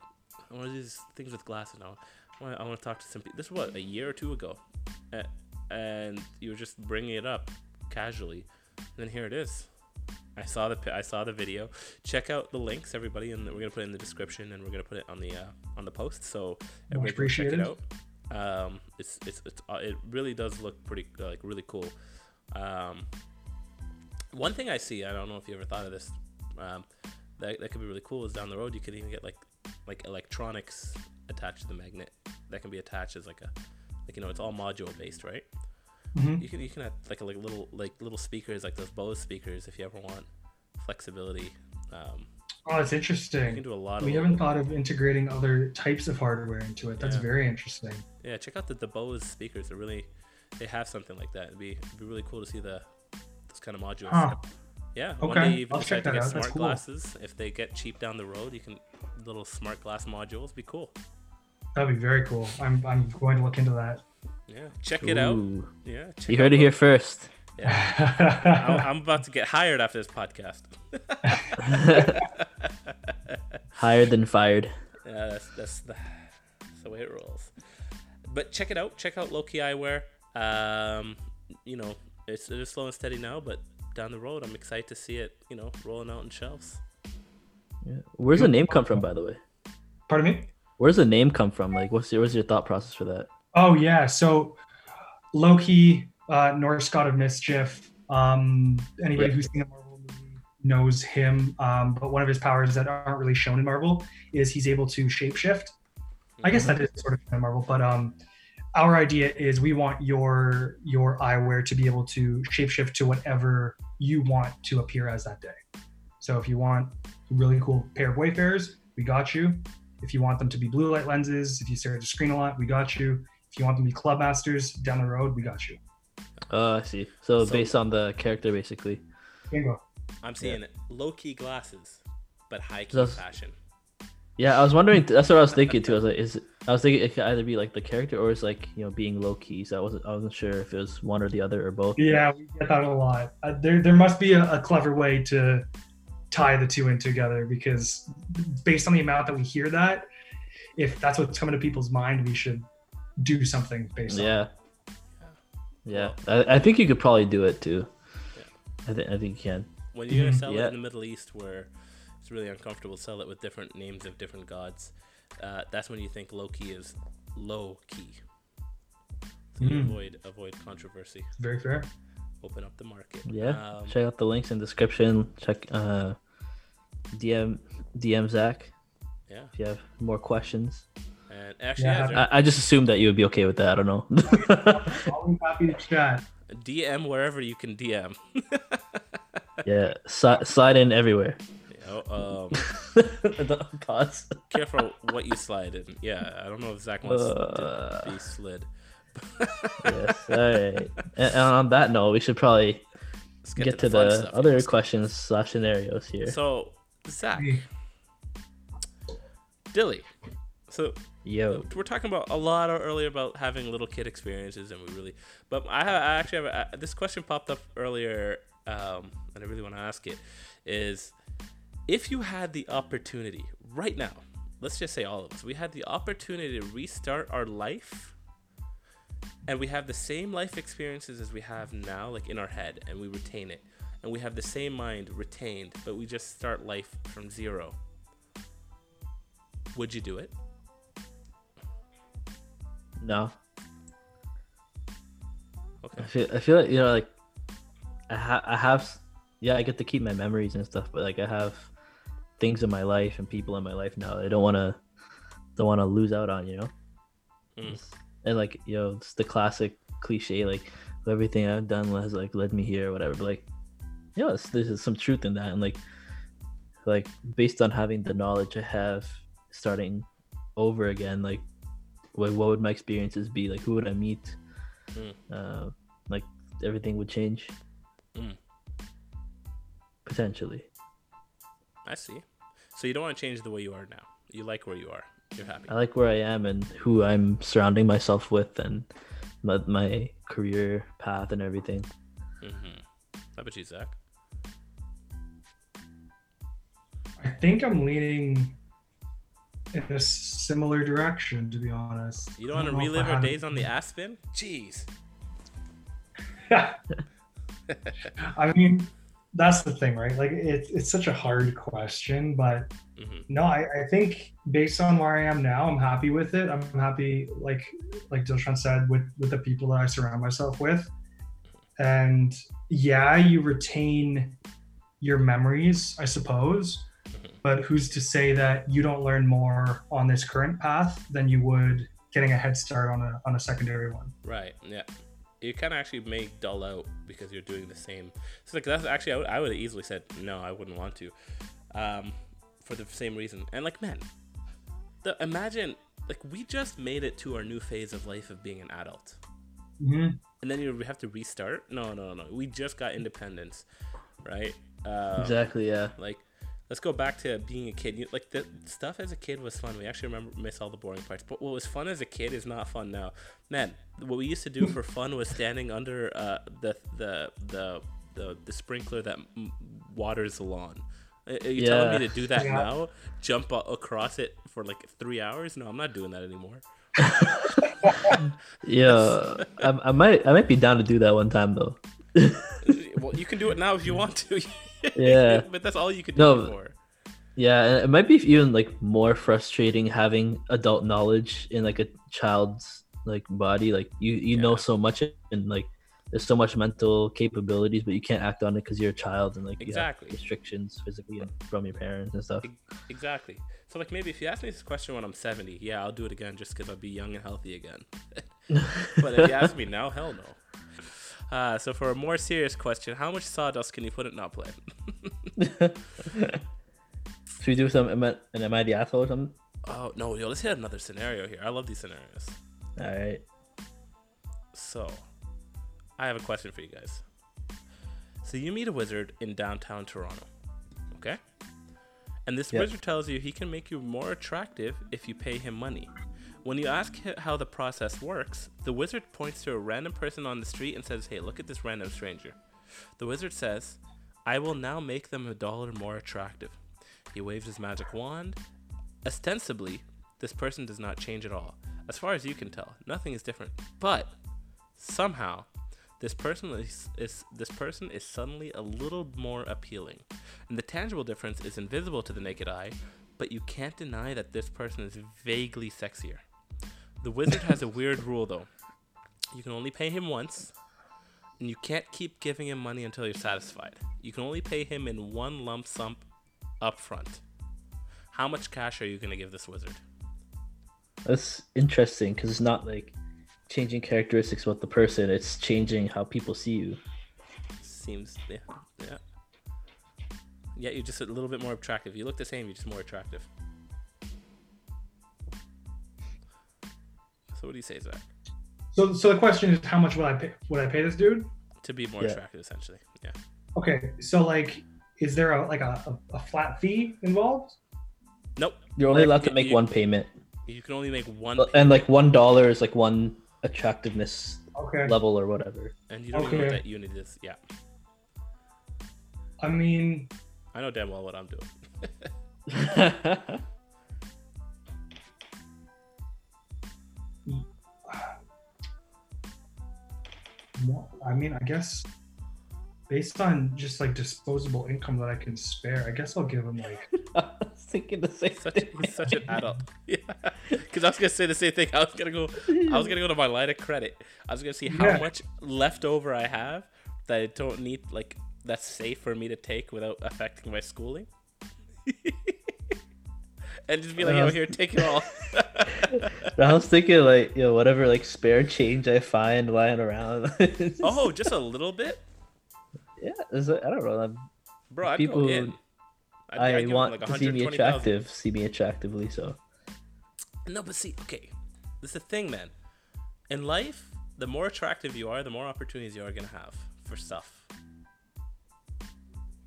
Speaker 1: One of these things with glasses now. I want, I want to talk to some people. This was what a year or two ago, uh, and you were just bringing it up casually. And then here it is. I saw the I saw the video. Check out the links, everybody, and we're gonna put it in the description, and we're gonna put it on the uh, on the post. So everybody check it out. Um, it's it's, it's uh, it really does look pretty uh, like really cool. Um, one thing I see, I don't know if you ever thought of this, um, that, that could be really cool is down the road you could even get like like electronics attached to the magnet that can be attached as like a like you know it's all module based, right?
Speaker 3: Mhm.
Speaker 1: You can you can have like a like little like little speakers like those Bose speakers if you ever want flexibility. Um,
Speaker 3: Oh, it's interesting.
Speaker 1: You can do a lot
Speaker 3: we
Speaker 1: little-
Speaker 3: haven't thought of integrating other types of hardware into it. That's
Speaker 1: Yeah.
Speaker 3: very interesting.
Speaker 1: Yeah, check out the, the Bose speakers. They're really they have something like that. It'd be it'd be really cool to see the those kind of modules.
Speaker 3: Huh.
Speaker 1: Yeah. One
Speaker 3: Okay,
Speaker 1: day you even
Speaker 3: I'll check
Speaker 1: decide to
Speaker 3: that
Speaker 1: get
Speaker 3: out.
Speaker 1: Smart
Speaker 3: cool.
Speaker 1: glasses. If they get cheap down the road, you can little smart glass modules. Be cool.
Speaker 3: That'd be very cool. I'm, I'm going to look into that.
Speaker 1: Yeah. Check it out. Yeah. Check
Speaker 2: You heard it
Speaker 1: what-
Speaker 2: here first.
Speaker 1: Yeah. I'm, I'm about to get hired after this podcast.
Speaker 2: Hired than fired.
Speaker 1: Yeah, that's that's the, that's the way it rolls. But check it out. Check out Loki Eyewear. Um, you know, it's it is slow and steady now, but down the road, I'm excited to see it. You know, rolling out in shelves.
Speaker 2: Yeah. Where's the name come from, by the way?
Speaker 3: Pardon me?
Speaker 2: Where's the name come from? Like, what's your what's your thought process for that?
Speaker 3: Oh yeah, so Loki, uh, Norse god of mischief. Um, anybody
Speaker 2: Yeah.
Speaker 3: who's seen a Marvel movie knows him. Um, but one of his powers that aren't really shown in Marvel is he's able to shapeshift. I guess that is sort of in Marvel, but um, our idea is we want your your eyewear to be able to shapeshift to whatever you want to appear as that day. So if you want a really cool pair of Wayfarers, we got you. If you want them to be blue light lenses, if you stare at the screen a lot, we got you. If you want them to be club masters down the road, we got you.
Speaker 2: Oh, I see. So,
Speaker 1: So-
Speaker 2: based on the character, basically.
Speaker 3: Bingo.
Speaker 1: I'm seeing low key glasses, but high key
Speaker 2: That's-
Speaker 1: fashion.
Speaker 2: Yeah, I was wondering. That's what I was thinking too. I was like, is I was thinking it could either be like the character or it's like you know being low key. So I wasn't I wasn't sure if it was one or the other or both.
Speaker 3: Yeah, we get that a lot. Uh, there, there must be a, a clever way to tie the two in together because based on the amount that we hear that, if that's what's coming to people's mind, we should do something based on.
Speaker 2: Yeah. Yeah, I, I think you could probably do it too. I think I think you can.
Speaker 1: When you're gonna
Speaker 3: Mhm.
Speaker 1: sell
Speaker 2: Yeah.
Speaker 1: it in the Middle East, where it's really uncomfortable, sell it with different names of different gods. Uh, that's when you think low key is low key. So you
Speaker 3: Mm.
Speaker 1: avoid avoid controversy.
Speaker 3: Very fair.
Speaker 1: Open up the market.
Speaker 2: Yeah,
Speaker 1: Um,
Speaker 2: check out the links in description. Check uh, DM DM Zach.
Speaker 1: Yeah.
Speaker 2: If you have more questions.
Speaker 1: And actually,
Speaker 3: Yeah,
Speaker 1: yeah,
Speaker 2: I, I just assumed that you would be okay with that. I don't know.
Speaker 3: Always happy to chat.
Speaker 1: DM wherever you can DM.
Speaker 2: yeah, si- slide in everywhere.
Speaker 1: You know, um,
Speaker 2: pause.
Speaker 1: careful what you slide in. Yeah, I don't know if Zach wants
Speaker 2: Uh.
Speaker 1: to be slid.
Speaker 2: yes. All right. And, and on that note, we should probably
Speaker 1: Let's
Speaker 2: get,
Speaker 1: the
Speaker 2: to
Speaker 1: fun
Speaker 2: the
Speaker 1: stuff.
Speaker 2: other questions slash scenarios here.
Speaker 1: So, Zach, Dilly. So,
Speaker 2: Yo.
Speaker 1: we're talking about a lot earlier about having little kid experiences, and we really. But I, have, I actually have a, this question popped up earlier, um, and I really want to ask it. Is if you had the opportunity right now, let's just say all of us, we had the opportunity to restart our life, and we have the same life experiences as we have now, like in our head, and we retain it, and we have the same mind retained, but we just start life from zero. Would you do it?
Speaker 2: No.
Speaker 1: Okay.
Speaker 2: I feel I feel like you know like I ha- I have yeah I get to keep my memories and stuff, but like I have things in my life and people in my life now I don't want to don't want to lose out on, you know.
Speaker 1: Mm.
Speaker 2: And like you know it's the classic cliche like everything I've done has like led me here or whatever. But like you know there's some truth in that and like like based on having the knowledge I have starting over again like what, what would my experiences be like who would i meet
Speaker 1: Mm.
Speaker 2: uh, like everything would change
Speaker 1: Mm.
Speaker 2: potentially
Speaker 1: I see. So you don't want to change the way you are now. You like where you are. You're happy.
Speaker 2: i like where i am and who i'm surrounding myself with and my, my career path and everything
Speaker 1: Mm-hmm. How about you, Zach?
Speaker 3: I think I'm leaning in a similar direction, to be honest.
Speaker 1: You don't want to
Speaker 3: know if I
Speaker 1: relive our days on the Aspen? Jeez.
Speaker 3: I mean, that's the thing, right? Like, it's it's such a hard question, but
Speaker 1: Mm-hmm.
Speaker 3: no, I, I think based on where I am now, I'm happy with it. I'm happy, like like Dilshan said, with with the people that I surround myself with. And yeah, you retain your memories, I suppose. But who's to say that you don't learn more on this current path than you would getting a head start on a on a secondary one?
Speaker 1: Right. Yeah. You kind of actually may dull out because you're doing the same. So like that's actually I would, I would have easily said no. I wouldn't want to, um, for the same reason. And like man, the imagine like we just made it to our new phase of life of being an adult,
Speaker 3: Mhm.
Speaker 1: and then you have to restart. No, no, no. We just got independence, right? Um,
Speaker 2: Exactly, yeah.
Speaker 1: Like let's go back to being a kid. You, like the stuff as a kid was fun. We actually remember miss all the boring parts. But what was fun as a kid is not fun now. Man, what we used to do for fun was standing under uh, the, the the the the sprinkler that m- waters the lawn. Are are you telling me to do that
Speaker 2: Yeah.
Speaker 1: now? Jump a- across it for like three hours? No, I'm not doing that anymore.
Speaker 2: yeah I, I might i might be down to do that one time though
Speaker 1: well, you can do it now if you want to.
Speaker 2: Yeah
Speaker 1: but that's all you could do
Speaker 2: No,
Speaker 1: before.
Speaker 2: yeah and it might be even like more frustrating having adult knowledge in like a child's like body like you you know so much and like there's so much mental capabilities but you can't act on it because you're a child and like you have
Speaker 1: Exactly.
Speaker 2: restrictions physically from your parents and stuff
Speaker 1: Exactly. So like maybe if you ask me this question when I'm 70, yeah, I'll do it again just because I'll be young and healthy again. but if you ask me now, hell no. Uh, so for a more serious question, how much sawdust can you put in not play?
Speaker 2: should we do some am I, an am I the asshole or something
Speaker 1: oh no, yo, let's hit another scenario here. I love these scenarios.
Speaker 2: all right
Speaker 1: So, I have a question for you guys. So you meet a wizard in downtown Toronto, okay? And this
Speaker 2: Yep.
Speaker 1: wizard tells you he can make you more attractive if you pay him money. When you ask how the process works, the wizard points to a random person on the street and says, Hey, look at this random stranger. The wizard says, I will now make them a dollar more attractive. He waves his magic wand. Ostensibly, this person does not change at all. As far as you can tell, nothing is different. But somehow, this person is, is this person is suddenly a little more appealing. And the tangible difference is invisible to the naked eye, but you can't deny that this person is vaguely sexier. The wizard has a weird rule though. You can only pay him once, and you can't keep giving him money until you're satisfied. You can only pay him in one lump sum up front. How much cash are you going to give this wizard?
Speaker 2: That's interesting because it's not like changing characteristics about the person; it's changing how people see you.
Speaker 1: Seems yeah, yeah. Yeah, you're just a little bit more attractive. You look the same, you're just more attractive. So what do you say, Zach?
Speaker 3: So, so the question is, how much would I pay? Would I pay this dude?
Speaker 1: To be more
Speaker 2: Yeah.
Speaker 1: attractive, essentially. Yeah.
Speaker 3: Okay, so like, is there a like a, a, a flat fee involved?
Speaker 1: Nope.
Speaker 2: You're only
Speaker 1: Like,
Speaker 2: allowed to make
Speaker 1: you-
Speaker 2: one payment,
Speaker 1: You can only make one,
Speaker 2: and like one dollar is like one attractiveness
Speaker 3: Okay.
Speaker 2: level or whatever.
Speaker 1: and you don't even know
Speaker 3: Okay.
Speaker 1: what that unit is. Yeah,
Speaker 3: I mean,
Speaker 1: I know damn well what I'm doing.
Speaker 3: mo- I mean, I guess based on just like disposable income that I can spare, I guess I'll give him like
Speaker 2: I was thinking the same
Speaker 1: Such,
Speaker 2: thing.
Speaker 1: he's such an adult. Yeah, because I was gonna say the same thing. I was gonna go. I was gonna go to my line of credit. I was gonna see how
Speaker 3: Yeah.
Speaker 1: much leftover I have that I don't need, like that's safe for me to take without affecting my schooling. and just be like, yo, here, take it all.
Speaker 2: I was thinking like, yo, whatever like spare change I find lying around.
Speaker 1: oh, just a little bit,
Speaker 2: yeah, is it, I don't know. I'm,
Speaker 1: bro. I'd
Speaker 2: people.
Speaker 1: I'd-
Speaker 2: I
Speaker 1: I'd give
Speaker 2: want
Speaker 1: like,
Speaker 2: to see me
Speaker 1: 120,000.
Speaker 2: attractive, see me attractively. So
Speaker 1: No, but see, okay, this is the thing, man. In life, the more attractive you are, the more opportunities you are gonna have for stuff.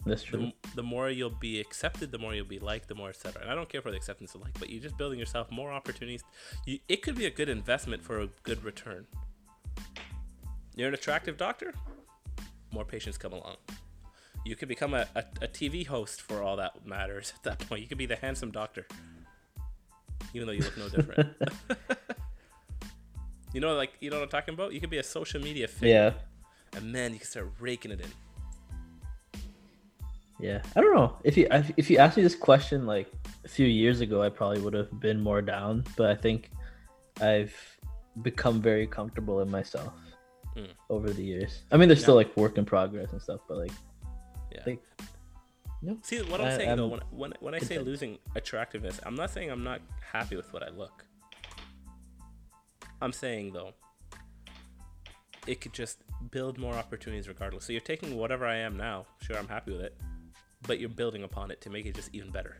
Speaker 2: That's
Speaker 1: the,
Speaker 2: true.
Speaker 1: m- the more you'll be accepted, the more you'll be liked, the more etc. And I don't care for the acceptance of like, but you're just building yourself more opportunities. You, it could be a good investment for a good return. You're an attractive doctor, more patients come along. You could become a, a, a TV host for all that matters at that point. You could be the handsome doctor, even though you look no different. you know, like you know what I'm talking about. You could be a social media figure,
Speaker 2: Yeah,
Speaker 1: and then you can start raking it in.
Speaker 2: Yeah. I don't know if you if you asked me this question like a few years ago, I probably would have been more down. But I think I've become very comfortable in myself
Speaker 1: Mm.
Speaker 2: over the years. I mean, there's still like work in progress and stuff, but like,
Speaker 1: Yeah.
Speaker 2: think,
Speaker 1: See what I'm
Speaker 2: I-
Speaker 1: saying though,
Speaker 2: I'm
Speaker 1: when when, when I say losing attractiveness, I'm not saying I'm not happy with what I look. I'm saying though, it could just build more opportunities regardless. So you're taking whatever I am now, sure I'm happy with it, but you're building upon it to make it just even better.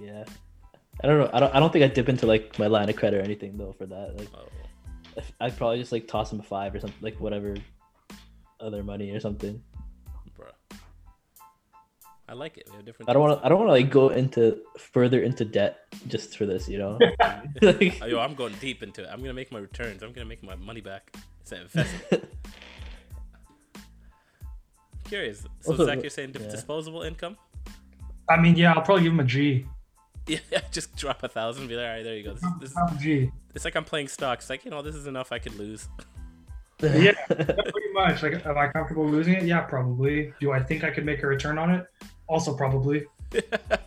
Speaker 2: yeah. I don't know. I don't. I don't think I dip into like my line of credit or anything though for that. Like,
Speaker 1: Oh,
Speaker 2: I'd probably just like toss him a five or something, like whatever other money or something.
Speaker 1: bro. I like it. We have different.
Speaker 2: I don't want to. I don't want to like go into further into debt just for this. You know. Like-
Speaker 1: yo, I'm going deep into it. I'm gonna make my returns. I'm gonna make my money back. It's an investment. Curious. So
Speaker 2: Also,
Speaker 1: Zach, you're saying
Speaker 2: yeah.
Speaker 1: disposable income?
Speaker 3: I mean, yeah, I'll probably give him a G.
Speaker 1: Yeah, just drop a thousand. Be like, all right, there you go. This, this,
Speaker 3: Drop a G.
Speaker 1: it's like I'm playing stocks. Like you know, this is enough. I could lose.
Speaker 3: Yeah, pretty much. Like, am I comfortable losing it? Yeah, probably. Do I think I could make a return on it? Also, probably.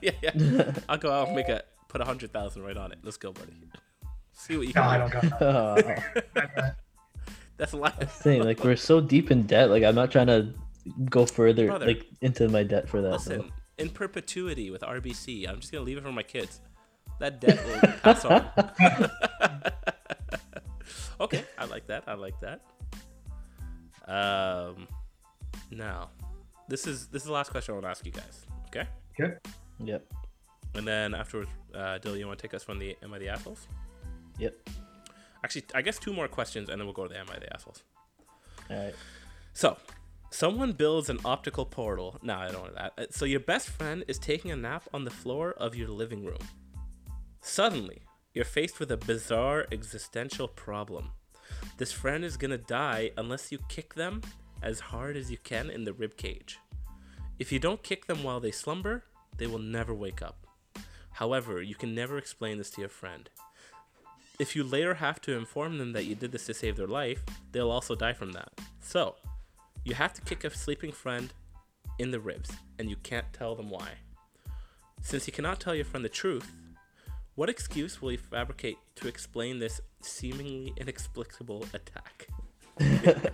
Speaker 1: yeah, yeah. I'll go out and make a put a hundred thousand right on it. Let's go, buddy. See what you
Speaker 3: No,
Speaker 1: can
Speaker 3: I
Speaker 1: do.
Speaker 3: don't got that.
Speaker 1: That's life.
Speaker 2: thing like we're so deep in debt. Like I'm not trying to go further
Speaker 1: Brother.
Speaker 2: like into my debt for that.
Speaker 1: Listen,
Speaker 2: though.
Speaker 1: in perpetuity with RBC, I'm just gonna leave it for my kids. That debt will pass on. okay, I like that. I like that. Um, now, this is this is the last question I want to ask you guys. Okay,
Speaker 3: Okay.
Speaker 2: Yep.
Speaker 1: and then afterwards, uh, Dill, you want to take us from the Am I the assholes?
Speaker 2: Yep.
Speaker 1: Actually, I guess two more questions, and then we'll go to the Am I the Assholes.
Speaker 2: All right.
Speaker 1: So, someone builds an optical portal. No, I don't want that. Uh, So, your best friend is taking a nap on the floor of your living room. Suddenly, you're faced with a bizarre existential problem. This friend is gonna die unless you kick them as hard as you can in the rib cage. If you don't kick them while they slumber, they will never wake up. However, you can never explain this to your friend. If you later have to inform them that you did this to save their life, they'll also die from that. So, you have to kick a sleeping friend in the ribs, and you can't tell them why. Since you cannot tell your friend the truth, what excuse will you fabricate to explain this seemingly inexplicable attack?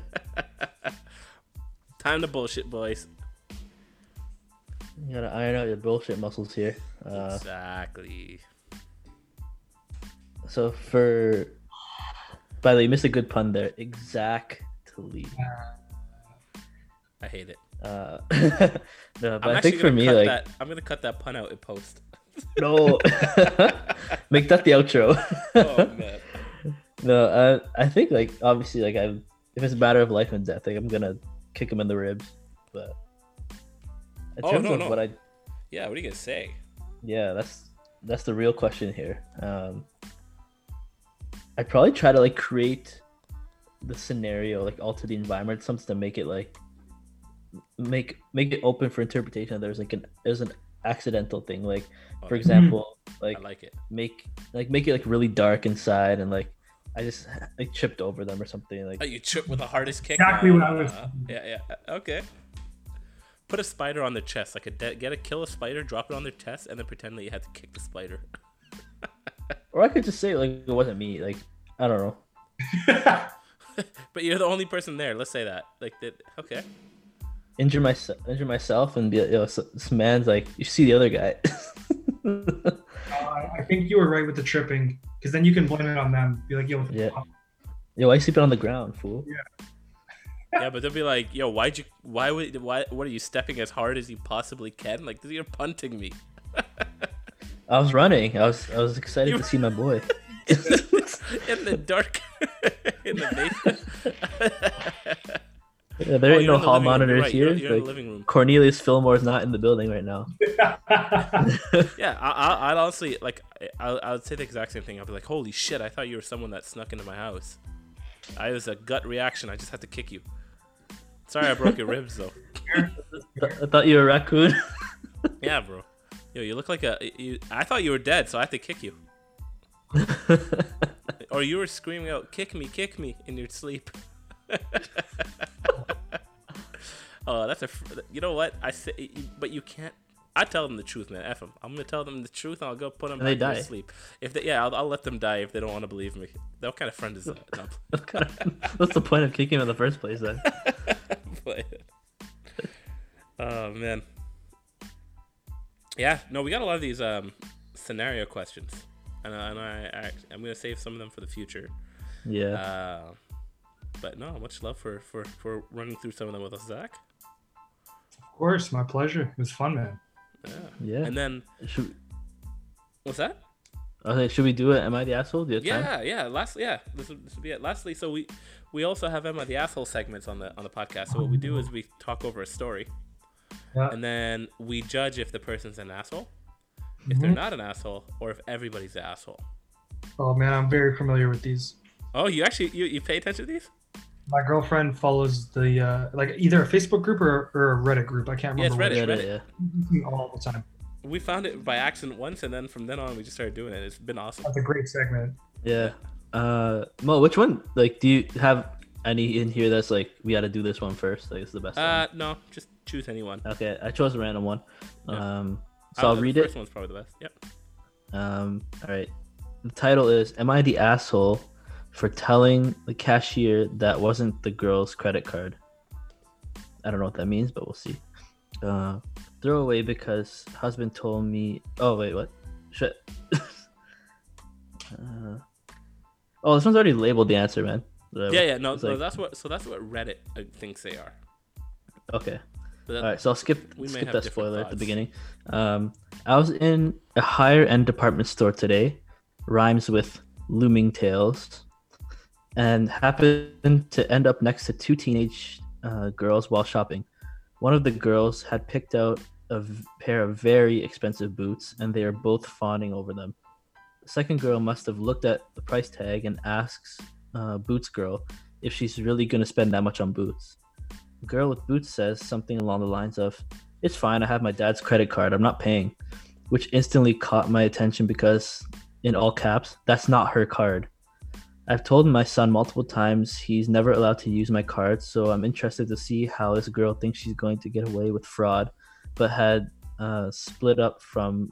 Speaker 1: Time to bullshit, boys.
Speaker 2: You gotta iron out your bullshit muscles here. Uh,
Speaker 1: exactly.
Speaker 2: So for, by the way, you missed a good pun there. Exactly.
Speaker 1: I hate it.
Speaker 2: Uh, no, but
Speaker 1: I'm
Speaker 2: I think for me, like,
Speaker 1: that, I'm gonna cut that pun out in post.
Speaker 2: no, make that the outro.
Speaker 1: Oh, man.
Speaker 2: no, uh, I think like obviously like I, if it's a matter of life and death, like I'm gonna kick him in the ribs. But in
Speaker 1: Oh,
Speaker 2: terms
Speaker 1: no,
Speaker 2: of
Speaker 1: no.
Speaker 2: what I,
Speaker 1: Yeah, what are you gonna say?
Speaker 2: yeah, that's that's the real question here. Um, I'd probably try to like create the scenario, like alter the environment, something to make it like make make it open for interpretation. There's like an there's an accidental thing, like for
Speaker 1: Okay.
Speaker 2: example, like
Speaker 1: I like it.
Speaker 2: make like make it like really dark inside and like I just like chipped over them or something like
Speaker 1: Oh, you chipped with the hardest kick.
Speaker 3: Exactly what I was
Speaker 1: Uh, Yeah, yeah. Okay. Put a spider on their chest, like a de- get a kill a spider, drop it on their chest, and then pretend that you had to kick the spider.
Speaker 2: or I could just say like it wasn't me like I don't know
Speaker 1: but you're the only person there. Let's say that. Like that. Okay.
Speaker 2: Injure myself injure myself and be like, yo so, this man's like you see the other guy
Speaker 3: Uh, I I think you were right with the tripping because then you can blame it on them. Be like, yo, what the
Speaker 2: Yeah.
Speaker 3: fuck?
Speaker 2: yo why you sleeping on the ground fool
Speaker 1: Yeah. Yeah, but they'll be like, "Yo, why'd you? Why would? Why? What are you stepping as hard as you possibly can? Like you're punting me."
Speaker 2: I was running I was I was excited
Speaker 1: You-
Speaker 2: to see my boy
Speaker 1: in the dark, in the basement.
Speaker 2: Yeah, there
Speaker 1: Oh,
Speaker 2: ain't no
Speaker 1: the
Speaker 2: hall
Speaker 1: living
Speaker 2: monitors
Speaker 1: right,
Speaker 2: here
Speaker 1: you're- you're in the
Speaker 2: like,
Speaker 1: living room.
Speaker 2: Cornelius Fillmore's not in the building right now
Speaker 1: yeah, I, I, I'd honestly like. I, I would say the exact same thing. I'd be like, "Holy shit! I thought you were someone that snuck into my house." I was a gut reaction. I just had to kick you. Sorry, I broke your ribs though.
Speaker 2: I thought you were a raccoon
Speaker 1: Yeah, bro. Yo, you look like a. You, I thought you were dead, so I had to kick you. or you were screaming out, "Kick me, kick me!" in your sleep. oh, that's a. You know what? I say, but you can't. I tell them the truth, man. F them. I'm gonna tell them the truth, and I'll go put them
Speaker 2: And
Speaker 1: back to sleep. If they, yeah, I'll, I'll let them die if they don't want to believe me. What kind of friend is that?
Speaker 2: What's the point of kicking him in the first place then
Speaker 1: oh man. Yeah, no, we got a lot of these um, scenario questions, and, uh, and I, I I'm gonna save some of them for the future.
Speaker 2: Yeah.
Speaker 1: Uh, but no, much love for for for running through some of them with us, Zach.
Speaker 3: Of course, my pleasure. It was fun, man.
Speaker 1: Yeah.
Speaker 2: Yeah.
Speaker 1: And then
Speaker 2: should,
Speaker 1: what's that?
Speaker 2: okay should we do it am I the asshole do you have time?
Speaker 1: Yeah, yeah. Last, yeah. This would, this would be it. Lastly, so we we also have Am I the asshole segments on the on the podcast. So what we do is we talk over a story,
Speaker 3: Yeah.
Speaker 1: and then we judge if the person's an asshole, if they're
Speaker 3: Mhm.
Speaker 1: not an asshole, or if everybody's an asshole.
Speaker 3: Oh man, I'm very familiar with these.
Speaker 1: Oh, you actually you, you pay attention to these?
Speaker 3: My girlfriend follows the uh, like either a Facebook group or, or a Reddit group. I can't remember.
Speaker 1: Yeah, it's
Speaker 3: remember.
Speaker 1: Reddit.
Speaker 3: which.
Speaker 1: Reddit.
Speaker 3: all the time.
Speaker 1: We found it by accident once, and then from then on, we just started doing it. It's been awesome.
Speaker 3: That's a great segment.
Speaker 2: Yeah. Uh, Mo, which one? Like, do you have any in here that's like we got to do this one first? Like, it's the best.
Speaker 1: Uh, no, just choose anyone.
Speaker 2: one. Okay, I chose a random one. Um,
Speaker 1: Uh,
Speaker 2: so I'll
Speaker 1: the
Speaker 2: read
Speaker 1: first
Speaker 2: it.
Speaker 1: one's probably the best. Yep.
Speaker 2: Um, all right. The title is "Am I the asshole for telling the cashier that wasn't the girl's credit card?" I don't know what that means, but we'll see. Uh, throw away because husband told me. Oh wait, what? Shit. uh, oh, this one's already labeled the answer, man.
Speaker 1: Yeah, yeah. No,
Speaker 2: like-
Speaker 1: that's what. So that's what Reddit uh, thinks they are.
Speaker 2: Okay.
Speaker 1: That-
Speaker 2: All right, so I'll skip skip that spoiler at the beginning. Um, I was in a higher end department store today. Rhymes with looming tales. And happened to end up next to two teenage uh, girls while shopping. One of the girls had picked out a v- pair of very expensive boots, and they are both fawning over them. The second girl must have looked at the price tag and asks uh, Boots Girl if she's really going to spend that much on boots. The girl with boots says something along the lines of, It's fine, I have my dad's credit card, I'm not paying, which instantly caught my attention because, in all caps, that's not her card. I've told my son multiple times he's never allowed to use my card, so I'm interested to see how this girl thinks she's going to get away with fraud, but had uh, split up from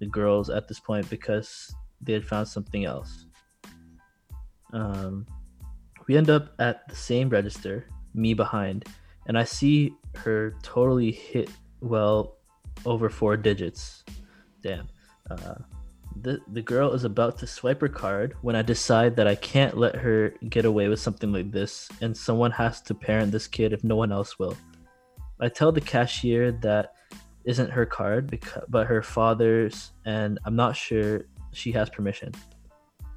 Speaker 2: the girls at this point because they had found something else. Um, we end up at the same register, me behind, and I see her totally hit well over four digits. Damn. Uh, the, the girl is about to swipe her card when I decide that I can't let her get away with something like this, and someone has to parent this kid if no one else will. I tell the cashier that isn't her card, because, but her father's, and I'm not sure she has permission.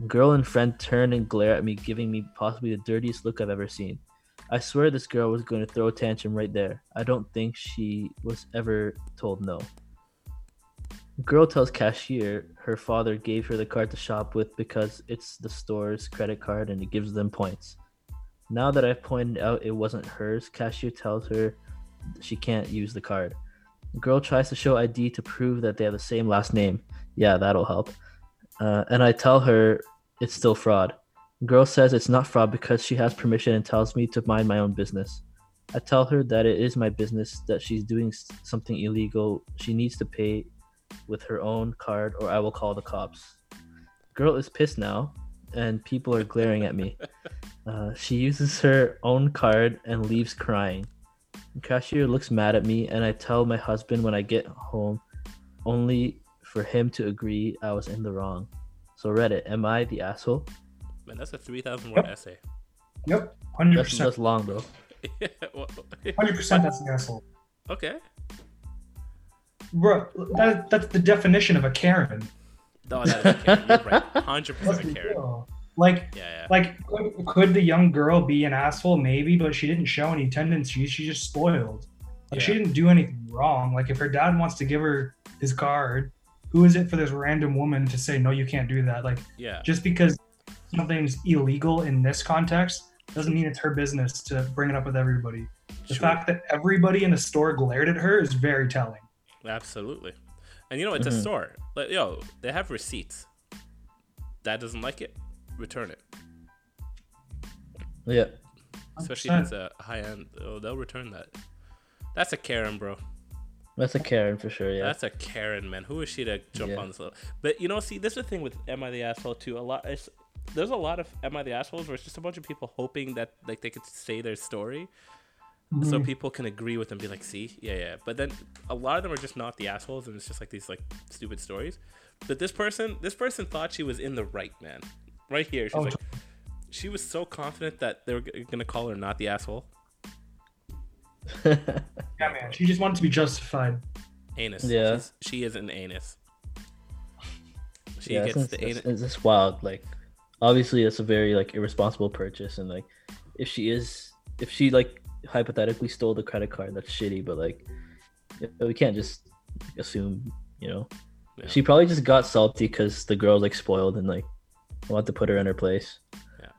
Speaker 2: Girl and friend turn and glare at me, giving me possibly the dirtiest look I've ever seen. I swear this girl was going to throw a tantrum right there. I don't think she was ever told no. Girl tells cashier her father gave her the card to shop with because it's the store's credit card and it gives them points. Now that I've pointed out it wasn't hers, cashier tells her she can't use the card. Girl tries to show ID to prove that they have the same last name. Yeah, that'll help. Uh, and I tell her it's still fraud. Girl says it's not fraud because she has permission and tells me to mind my own business. I tell her that it is my business that she's doing something illegal. She needs to pay with her own card or I will call the cops. Girl is pissed now and people are glaring at me. Uh, she uses her own card and leaves crying. Cashier looks mad at me and I tell my husband when I get home only for him to agree I was in the wrong. So Reddit, am I the asshole?
Speaker 1: Man, that's a 3,000 word essay.
Speaker 3: Yep, 100%.
Speaker 2: that's long, bro.
Speaker 1: Well,
Speaker 3: Hundred percent. That's the asshole.
Speaker 1: okay.
Speaker 3: Bro, that, that's the definition of a Karen.
Speaker 1: No, that is a Karen. You're right. 100% a Karen.
Speaker 3: Like,
Speaker 1: Yeah, yeah.
Speaker 3: like, could, could the young girl be an asshole? Maybe, but she didn't show any tendencies. She just spoiled. Like, she didn't do anything wrong. Like, if her dad wants to give her his card, who is it for this random woman to say no? You can't do that. Like,
Speaker 1: Yeah.
Speaker 3: just because something's illegal in this context doesn't mean it's her business to bring it up with everybody. The
Speaker 1: Sure.
Speaker 3: fact that everybody in the store glared at her is very telling.
Speaker 1: Absolutely. And you know, it's a
Speaker 3: Mhm.
Speaker 1: store. Like, yo, they have receipts. Dad doesn't like it, return it.
Speaker 2: Yeah.
Speaker 1: Especially if it's a high end. Oh, they'll return that. That's a Karen, bro.
Speaker 2: That's a Karen for sure, yeah.
Speaker 1: That's a Karen, man. Who is she to jump
Speaker 2: Yeah.
Speaker 1: on this? Little... But you know, see, this is the thing with "Am I the asshole?" Too. A lot. It's, there's a lot of "Am I the assholes?" where it's just a bunch of people hoping that like they could say their story, so
Speaker 3: Mhm.
Speaker 1: people can agree with them, be like, "See, yeah, yeah." But then a lot of them are just not the assholes, and it's just like these like stupid stories. But this person, this person thought she was in the right, man. Right here, she's
Speaker 3: Oh,
Speaker 1: like, she was so confident that they were g- gonna call her not the asshole.
Speaker 3: Yeah, man. She just wanted to be justified.
Speaker 1: Anus.
Speaker 2: Yeah.
Speaker 1: She's, she is an anus. She
Speaker 2: yeah,
Speaker 1: gets
Speaker 2: it's,
Speaker 1: the anus.
Speaker 2: it's just wild. Like, obviously, it's a very like irresponsible purchase, and like, if she is, if she like hypothetically stole the credit card, that's shitty. But like, we can't just assume, you know.
Speaker 1: Yeah.
Speaker 2: She probably just got salty because the girl's like spoiled and like want to put her in her place.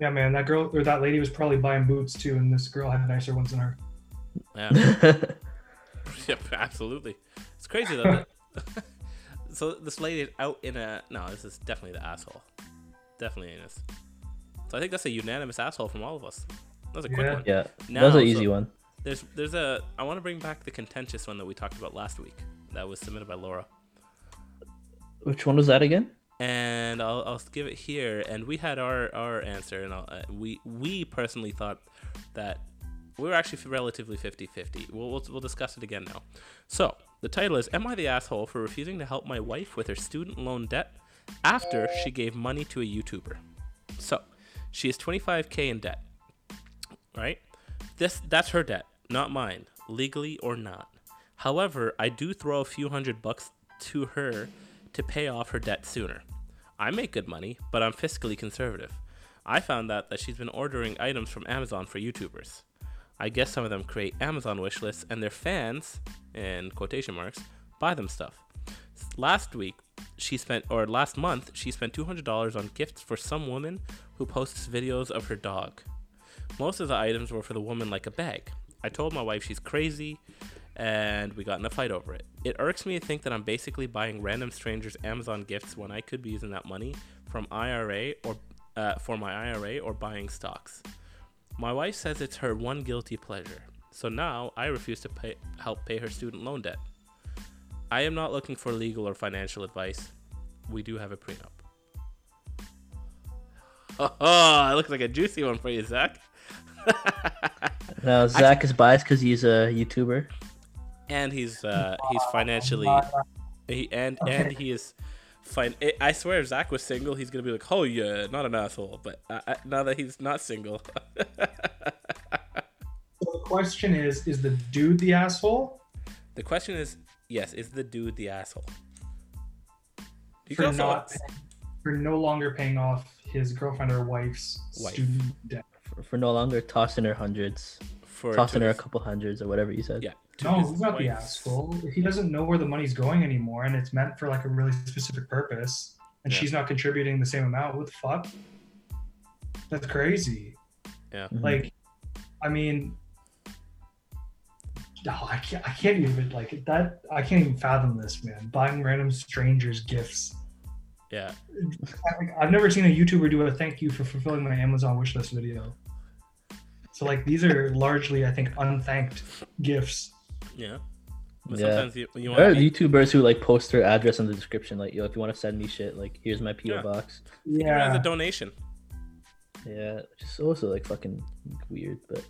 Speaker 3: Yeah, man. That girl or that lady was probably buying boots too, and this girl had nicer ones than her.
Speaker 1: Yeah. yep, absolutely. It's crazy though. that- so this lady is out in a no. This is definitely the asshole. Definitely anus. So I think that's a unanimous asshole from all of us. That was a quick
Speaker 3: Yeah.
Speaker 1: one.
Speaker 2: Yeah, that was an
Speaker 1: so
Speaker 2: easy one.
Speaker 1: There's there's a I want to bring back the contentious one that we talked about last week. That was submitted by Laura.
Speaker 2: Which one was that again?
Speaker 1: and I'll, I'll give it here. And we had our, our answer, and I'll, uh, we we personally thought that we were actually relatively 50-50. We'll, we'll we'll discuss it again now. So the title is: Am I the asshole for refusing to help my wife with her student loan debt after she gave money to a YouTuber? So she is 25k in debt. Right? This that's her debt, not mine, legally or not. However, I do throw a few hundred bucks to her to pay off her debt sooner. I make good money, but I'm fiscally conservative. I found out that she's been ordering items from Amazon for YouTubers. I guess some of them create Amazon wish lists and their fans, in quotation marks, buy them stuff. Last week, she spent, or last month, she spent $200 on gifts for some woman who posts videos of her dog. Most of the items were for the woman, like a bag. I told my wife she's crazy, and we got in a fight over it. It irks me to think that I'm basically buying random strangers Amazon gifts when I could be using that money from IRA or uh, for my IRA or buying stocks. My wife says it's her one guilty pleasure, so now I refuse to pay, help pay her student loan debt. I am not looking for legal or financial advice. We do have a prenup. Oh, it looks like a juicy one for you, Zach.
Speaker 2: Now Zach is biased because he's a YouTuber.
Speaker 1: and he's uh he's financially he and and he is fine i swear if zach was single he's gonna be like oh yeah not an asshole but uh, uh, now that he's not single
Speaker 3: So the question is: Is the dude the asshole
Speaker 1: the question is yes is the dude the asshole you
Speaker 3: for not paying, for no longer paying off his girlfriend or wife's
Speaker 2: Wife.
Speaker 3: student debt?
Speaker 2: For, for no longer tossing her hundreds,
Speaker 1: For
Speaker 2: tossing her a couple hundreds or whatever you said.
Speaker 1: yeah
Speaker 3: No, he's not the asshole. If he doesn't know where the money's going anymore and it's meant for like a really specific purpose, and
Speaker 1: Yeah.
Speaker 3: she's not contributing the same amount, what the fuck? That's crazy.
Speaker 1: yeah mm-hmm.
Speaker 3: Like, I mean, no, I can't. I can't even like that. I can't even fathom this, man. Buying random strangers gifts.
Speaker 1: yeah
Speaker 3: I, I've never seen a YouTuber do a thank you for fulfilling my Amazon wishlist video. So like these are largely, I think, unthanked gifts.
Speaker 1: yeah but
Speaker 2: Yeah.
Speaker 1: sometimes you, you
Speaker 2: There are
Speaker 1: want
Speaker 2: YouTubers who like post their address in the description, like, yo, if you want to send me shit, like, here's my PO
Speaker 1: Yeah.
Speaker 2: box.
Speaker 1: as
Speaker 3: Yeah.
Speaker 1: a donation
Speaker 2: Yeah, just also like fucking weird, but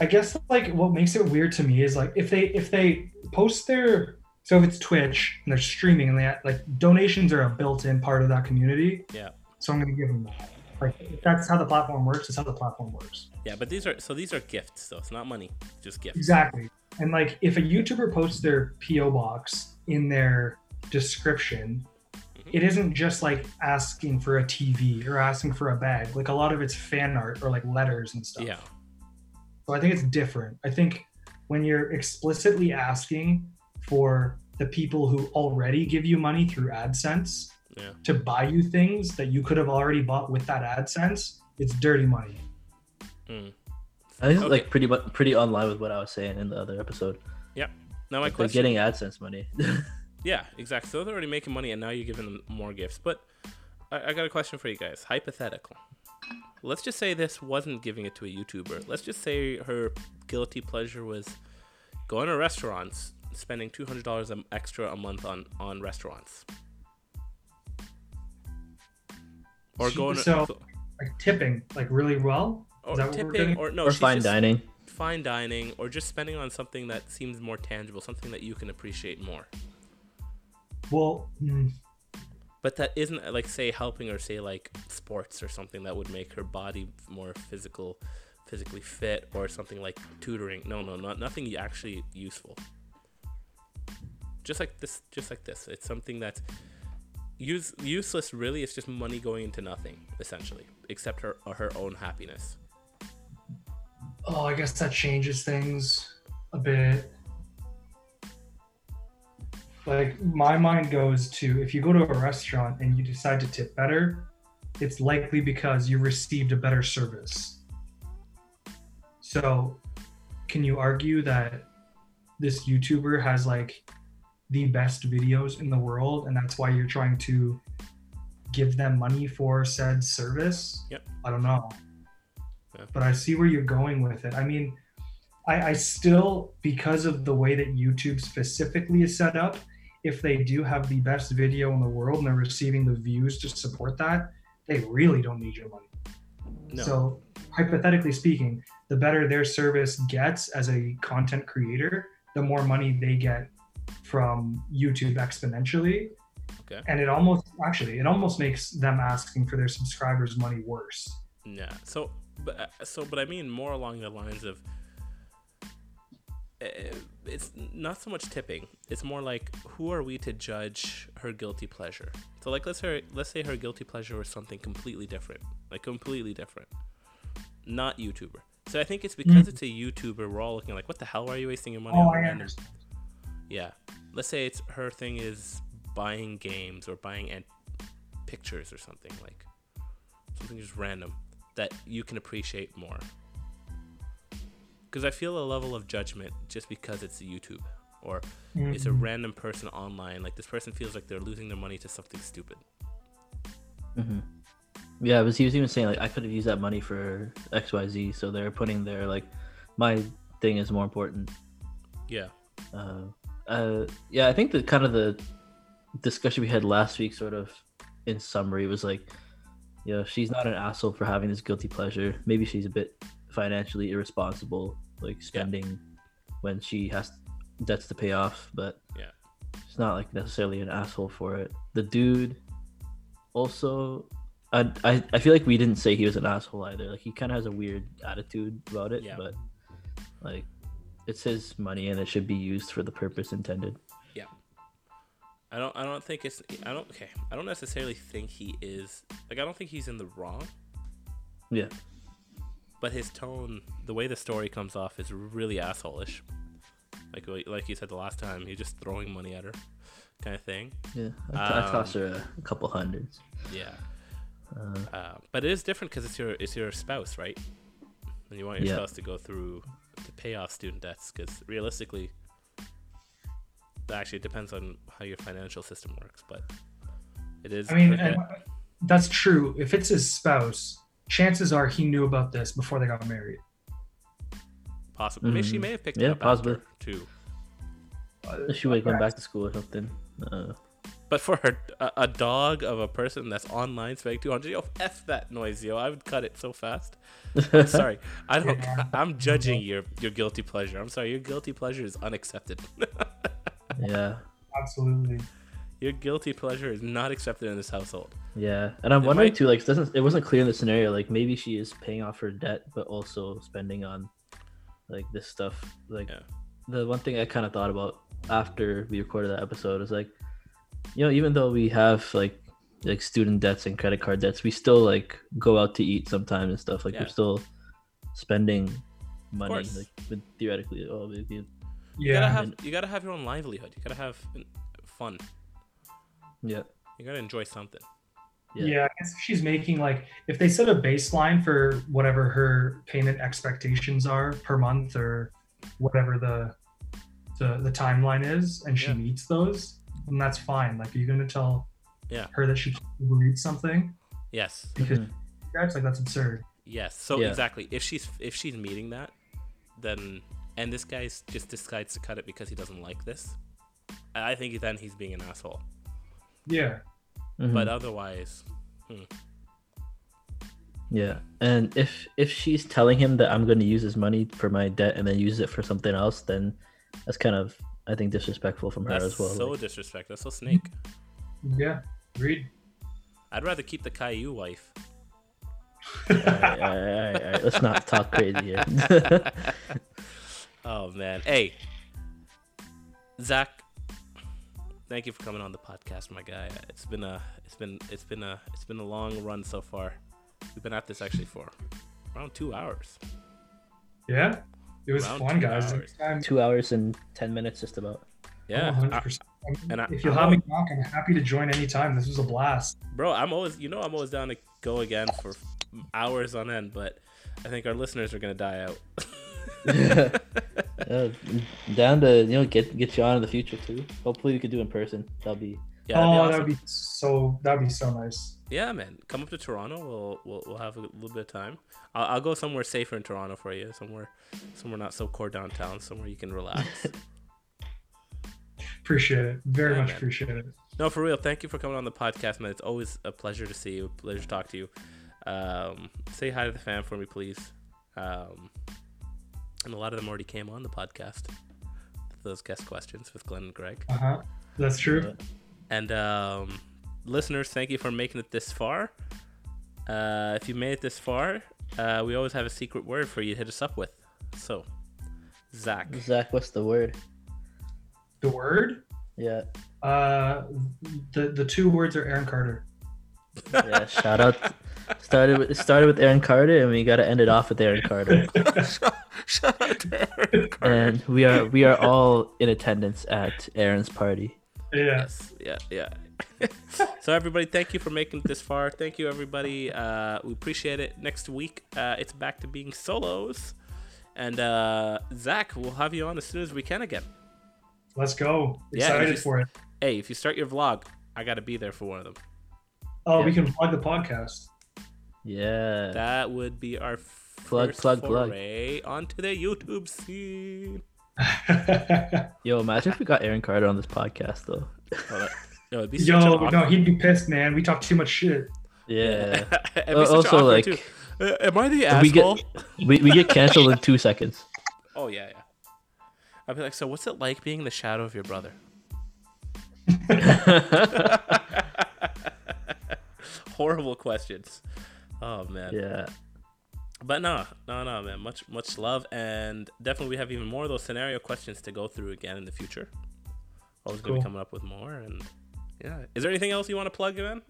Speaker 3: I guess like what makes it weird to me is like if they if they post their so if it's Twitch and they're streaming and they like donations are a built-in part of that community.
Speaker 1: yeah
Speaker 3: So I'm gonna give them that. Like that's how the platform works. It's how the platform works.
Speaker 1: yeah but these are so these are gifts so it's not money just gifts
Speaker 3: Exactly. And like if a YouTuber posts their PO box in their description, mm-hmm. it isn't just like asking for a TV or asking for a bag. Like a lot of it's fan art or like letters and stuff.
Speaker 1: yeah
Speaker 3: So I think it's different. I think when you're explicitly asking for the people who already give you money through AdSense
Speaker 1: yeah
Speaker 3: to buy you things that you could have already bought with that AdSense, it's dirty money.
Speaker 1: mm.
Speaker 2: I think it's like pretty mu- pretty online with what I was saying in the other episode.
Speaker 1: yeah now my
Speaker 2: Like, they're
Speaker 1: question
Speaker 2: getting AdSense money.
Speaker 1: Yeah, exactly. So they're already making money, and now you're giving them more gifts. But I, I got a question for you guys. Hypothetical. Let's just say this wasn't giving it to a YouTuber. Let's just say her guilty pleasure was going to restaurants, spending two hundred dollars extra a month on on restaurants, or going
Speaker 3: so like tipping like really well.
Speaker 1: or
Speaker 3: Is that what we're
Speaker 1: tipping, or no,
Speaker 2: Or
Speaker 1: she's
Speaker 2: fine
Speaker 1: just-
Speaker 2: dining.
Speaker 1: fine dining, or just spending on something that seems more tangible, something that you can appreciate more.
Speaker 3: Well, mm,
Speaker 1: But that isn't like say helping or say like sports or something that would make her body more physical, physically fit or something like tutoring. No, no, not nothing actually useful. Just like this, just like this. It's something that's use useless. Really, it's just money going into nothing essentially, except her her own happiness.
Speaker 3: oh, I guess that changes things a bit. Like my mind goes to if you go to a restaurant and you decide to tip better, it's likely because you received a better service. So, can you argue that this YouTuber has like the best videos in the world and that's why you're trying to give them money for said service?
Speaker 1: Yep.
Speaker 3: I don't know.
Speaker 1: Yeah.
Speaker 3: But I see where you're going with it. I mean, I, I still, because of the way that YouTube specifically is set up, if they do have the best video in the world and they're receiving the views to support that, they really don't need your money.
Speaker 1: No.
Speaker 3: So, hypothetically speaking, the better their service gets as a content creator, the more money they get from YouTube exponentially.
Speaker 1: Okay.
Speaker 3: And it almost, actually, it almost makes them asking for their subscribers' money worse.
Speaker 1: Yeah. So, but uh, so, but I mean more along the lines of, uh, uh, it's not so much tipping. It's more like who are we to judge her guilty pleasure? So like let's her let's say her guilty pleasure was something completely different, like completely different, not YouTuber. So I think it's because
Speaker 3: Mm.
Speaker 1: it's a YouTuber. We're all looking like, what the hell? Are you wasting your money
Speaker 3: Oh,
Speaker 1: on
Speaker 3: I understand.
Speaker 1: Yeah. Let's say it's her thing is buying games or buying pictures or something like something just random that you can appreciate more. Because I feel a level of judgment just because it's YouTube or it's a
Speaker 3: Mhm.
Speaker 1: random person online. Like this person feels like they're losing their money to something stupid.
Speaker 2: hmm Yeah, he was even saying like I could have used that money for X Y Z, so they're putting their like my thing is more important.
Speaker 1: Yeah.
Speaker 2: Uh, uh, yeah, I think the kind of the discussion we had last week, sort of in summary, was like, you know, she's not an asshole for having this guilty pleasure. Maybe she's a bit financially irresponsible, like spending when she has debts to pay off, but
Speaker 1: Yeah.
Speaker 2: she's not like necessarily an asshole for it. The dude also. I, I, I feel like we didn't say he was an asshole either. Like he kind of has a weird attitude about it,
Speaker 1: Yeah.
Speaker 2: but like it's his money and it should be used for the purpose intended.
Speaker 1: Yeah. I don't I don't think it's I don't okay. I don't necessarily think he is like I don't think he's in the wrong,
Speaker 2: Yeah.
Speaker 1: but his tone, the way the story comes off is really assholish. Like like you said the last time, he's just throwing money at her kind of thing.
Speaker 2: Yeah. I, I tossed
Speaker 1: Um,
Speaker 2: her a, a couple hundreds.
Speaker 1: Yeah.
Speaker 2: Uh,
Speaker 1: Uh, but it is different because it's your it's your spouse, right? And you want your
Speaker 2: Yeah.
Speaker 1: spouse to go through to pay off student debts because realistically, actually it depends on how your financial system works. But it is.
Speaker 3: I mean, and that's true. If it's his spouse, chances are he knew about this before they got married.
Speaker 1: possibly. Maybe she may have picked
Speaker 2: Yeah,
Speaker 1: it up
Speaker 2: possibly.
Speaker 1: after too.
Speaker 2: she would have gone back to school or something. Uh,
Speaker 1: But for her, a, a dog of a person that's online spending 200, yo, F that noise, yo. I would cut it so fast. I'm sorry. I don't, I'm judging your, your guilty pleasure. I'm sorry. Your guilty pleasure is unaccepted.
Speaker 2: yeah.
Speaker 3: Absolutely.
Speaker 1: Your guilty pleasure is not accepted in this household.
Speaker 2: Yeah, and I'm
Speaker 1: It
Speaker 2: wondering
Speaker 1: might-
Speaker 2: too. Like, it doesn't it wasn't clear in the scenario. Like, maybe she is paying off her debt, but also spending on like this stuff. Like, the one thing I kind of thought about after we recorded that episode is like, you know, even though we have like like student debts and credit card debts, we still like go out to eat sometimes and stuff. Like,
Speaker 1: Yeah.
Speaker 2: we're still spending money. Like, but theoretically, oh, maybe.
Speaker 1: You gotta
Speaker 3: Yeah.
Speaker 1: have you gotta have your own livelihood. You gotta have uh, fun.
Speaker 2: Yeah.
Speaker 1: You gotta enjoy something.
Speaker 3: Yeah. I guess if she's making like if they set a baseline for whatever her payment expectations are per month or whatever the the, the timeline is, and she meets those, then that's fine. Like, are you going to tell
Speaker 1: Yeah.
Speaker 3: her that she can't read something
Speaker 1: Yes.
Speaker 3: because that's like that's absurd.
Speaker 1: Yes. So
Speaker 2: Yeah.
Speaker 1: exactly, if she's if she's meeting that, then and this guy just decides to cut it because he doesn't like this, I I think then he's being an asshole.
Speaker 3: Yeah.
Speaker 1: But
Speaker 2: Mhm.
Speaker 1: otherwise, hmm.
Speaker 2: Yeah, and if if she's telling him that I'm going to use his money for my debt and then use it for something else, then that's kind of I think disrespectful from her
Speaker 1: that's
Speaker 2: as well.
Speaker 1: so
Speaker 2: like-
Speaker 1: disrespectful. That's so snake.
Speaker 3: Yeah. Read.
Speaker 1: I'd rather keep the Caillou wife.
Speaker 2: all right, all right, all right, all right, Let's not talk crazy here.
Speaker 1: oh man, hey, Zach, thank you for coming on the podcast, my guy. It's been a, it's been, it's been a, it's been a long run so far. We've been at this actually for around two hours.
Speaker 3: Yeah. It was
Speaker 1: Around
Speaker 3: fun, guys.
Speaker 1: hours.
Speaker 3: Time-
Speaker 2: Two hours and ten minutes, just about.
Speaker 1: Yeah,
Speaker 3: Oh,
Speaker 1: I-
Speaker 3: 100%.
Speaker 1: and I-
Speaker 3: if you'll have me back, I'm happy to join anytime. This was a blast.
Speaker 1: bro. I'm always, you know, I'm always down to go again for hours on end, but I think our listeners are gonna die out.
Speaker 2: Uh, down to you know get get you on in the future too. Hopefully we could do in person. That'll be
Speaker 1: Yeah, that'd be
Speaker 3: oh,
Speaker 1: awesome.
Speaker 3: that would be so. That would be so nice.
Speaker 1: Yeah, man. Come up to Toronto. We'll we'll, we'll have a little bit of time. I'll, I'll go somewhere safer in Toronto for you. Somewhere somewhere not so core downtown. Somewhere you can relax.
Speaker 3: Appreciate it. Very
Speaker 1: Yeah,
Speaker 3: much
Speaker 1: man.
Speaker 3: appreciate it.
Speaker 1: no, for real. Thank you for coming on the podcast, man. It's always a pleasure to see you. Pleasure to talk to you. Um, say hi to the fan for me, please. Um, and a lot of them already came on the podcast. Those guest questions with Glenn and Greg.
Speaker 3: Uh huh. That's true.
Speaker 1: And um, listeners, thank you for making it this far. Uh, if you made it this far, uh, we always have a secret word for you to hit us up with. So, Zach.
Speaker 2: Zach, what's the word?
Speaker 3: The word?
Speaker 2: Yeah.
Speaker 3: Uh, the the two words are Aaron Carter.
Speaker 2: Yeah. Shout out. Started with started with Aaron Carter, and we got to end it off with Aaron Carter.
Speaker 1: Shout out to Aaron Carter.
Speaker 2: and we are we are all in attendance at Aaron's party.
Speaker 3: Yes.
Speaker 1: Yeah, yeah. so everybody, thank you for making it this far. Thank you, everybody. Uh, we appreciate it. Next week, uh, it's back to being solos, and uh, Zach, we'll have you on as soon as we can again.
Speaker 3: Let's go.
Speaker 1: Yeah,
Speaker 3: Excited
Speaker 1: if you-
Speaker 3: for it.
Speaker 1: Hey, if you start your vlog, I got to be there for one of them.
Speaker 3: Oh, we can plug the podcast.
Speaker 2: Yeah.
Speaker 1: That would be our
Speaker 2: Plug,
Speaker 1: first
Speaker 2: plug, plug.
Speaker 1: foray onto the YouTube scene.
Speaker 2: Yo, imagine if we got Aaron Carter on this podcast though.
Speaker 1: Oh, that- yo, it'd be such an
Speaker 3: Yo,
Speaker 1: awkward-
Speaker 3: no, he'd be pissed, man. We talk too much shit.
Speaker 2: Yeah.
Speaker 1: It'd be
Speaker 2: Uh,
Speaker 1: such
Speaker 2: also,
Speaker 1: awkward,
Speaker 2: like,
Speaker 1: too. Uh, am I the
Speaker 2: we
Speaker 1: asshole?
Speaker 2: get we, we get canceled in two seconds.
Speaker 1: Oh yeah, yeah. I'd be like, so what's it like being the shadow of your brother? Horrible questions. Oh man.
Speaker 2: Yeah.
Speaker 1: But no, no, no, man. Much, much love, and definitely we have even more of those scenario questions to go through again in the future. Always gonna be coming up with more, and yeah. Is there anything else you want to plug, man?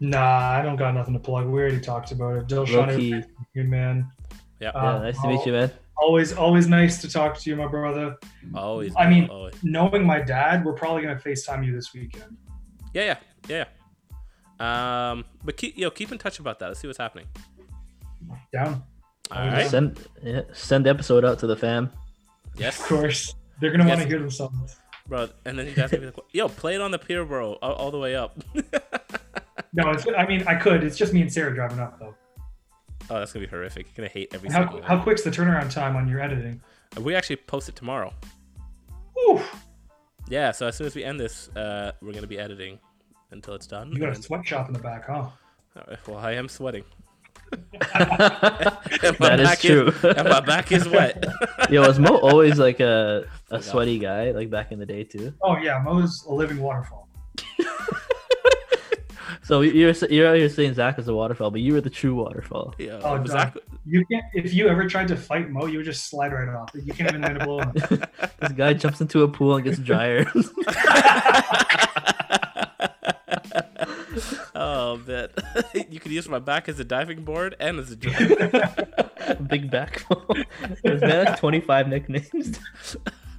Speaker 3: Nah, I don't got nothing to plug. We already talked about it. Dilshan,
Speaker 2: Low-key.
Speaker 3: good man.
Speaker 1: Yeah.
Speaker 2: Yeah, nice to meet you, man.
Speaker 3: Always, always nice to talk to you, my brother.
Speaker 1: Always.
Speaker 3: I mean,
Speaker 1: always.
Speaker 3: knowing my dad, we're probably gonna Facetime you this weekend.
Speaker 1: Yeah, yeah, yeah. Um, but keep, yo, keep in touch about that. Let's see what's happening.
Speaker 3: Down.
Speaker 1: All right.
Speaker 2: Send yeah, send the episode out to the fam.
Speaker 1: Yes.
Speaker 3: Of course, they're gonna want to hear themselves.
Speaker 1: bro. And then you guys gonna be like, "Yo, play it on the pier, bro, all, all the way up."
Speaker 3: No, it's, I mean, I could. It's just me and Sarah driving up though.
Speaker 1: oh, that's gonna be horrific. You're gonna hate every
Speaker 3: How,
Speaker 1: single
Speaker 3: how quick's the turnaround time on your editing?
Speaker 1: We actually post it tomorrow.
Speaker 3: Oof.
Speaker 1: Yeah, so as soon as we end this, uh, we're gonna be editing until it's done.
Speaker 3: You got a sweatshop in the back, huh?
Speaker 1: Uh, Well, I am sweating. And my
Speaker 2: That is
Speaker 1: back
Speaker 2: true.
Speaker 1: and my back is wet.
Speaker 2: Yo, was Mo always like a a sweaty guy like back in the day too?
Speaker 3: Oh yeah, Mo's a living waterfall.
Speaker 2: So you're you're out here saying Zach is a waterfall, but you were the true waterfall.
Speaker 1: Yeah,
Speaker 3: Oh,
Speaker 1: was. Zach-
Speaker 3: You can't. If you ever tried to fight Mo, you would just slide right off. You can't even land a blow. him.
Speaker 2: This guy jumps into a pool and gets drier.
Speaker 1: Oh man, you could use my back as a diving board and as a drum.
Speaker 2: Big backbone. This man has 25 nicknames.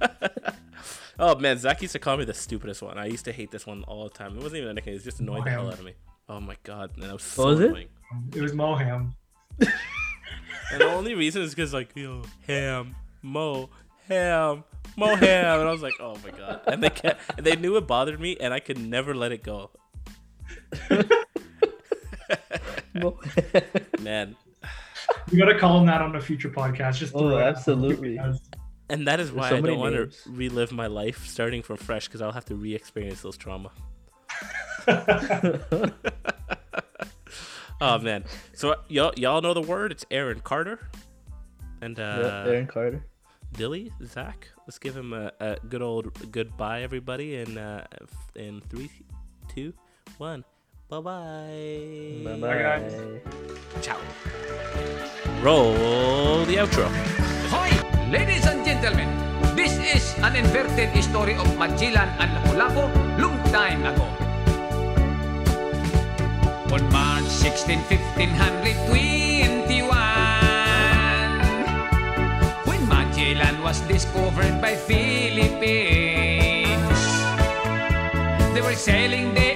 Speaker 1: oh man, Zach used to call me the stupidest one. I used to hate this one all the time. It wasn't even a nickname; it was just annoying the hell out of me. Oh my god, man, that was so
Speaker 2: What was it?
Speaker 1: annoying.
Speaker 3: It was Moham.
Speaker 1: And the only reason is because like yo ham mo ham mo ham, and I was like, oh my god. And they kept, and they knew it bothered me, and I could never let it go. Man,
Speaker 3: You gotta call him that on a future podcast. Just
Speaker 2: Oh,
Speaker 3: throw it out.
Speaker 2: absolutely.
Speaker 1: and that is why
Speaker 2: so
Speaker 1: I don't want to relive my life starting from fresh because I'll have to re-experience those trauma. oh man, so y'all y'all know the word? It's Aaron Carter, and uh,
Speaker 2: Yeah, Aaron Carter.
Speaker 1: Dilly, Zach. Let's give him a, a good old goodbye, everybody. In uh, in three, two, one. Bye bye.
Speaker 2: Bye
Speaker 3: Bye, guys.
Speaker 1: Ciao. Roll the outro.
Speaker 18: Hoy, ladies and gentlemen, this is an inverted story of Magellan and Lapu-Lapu long time ago. On March 16, 1521, when Magellan was discovered by Philippines, they were sailing day and night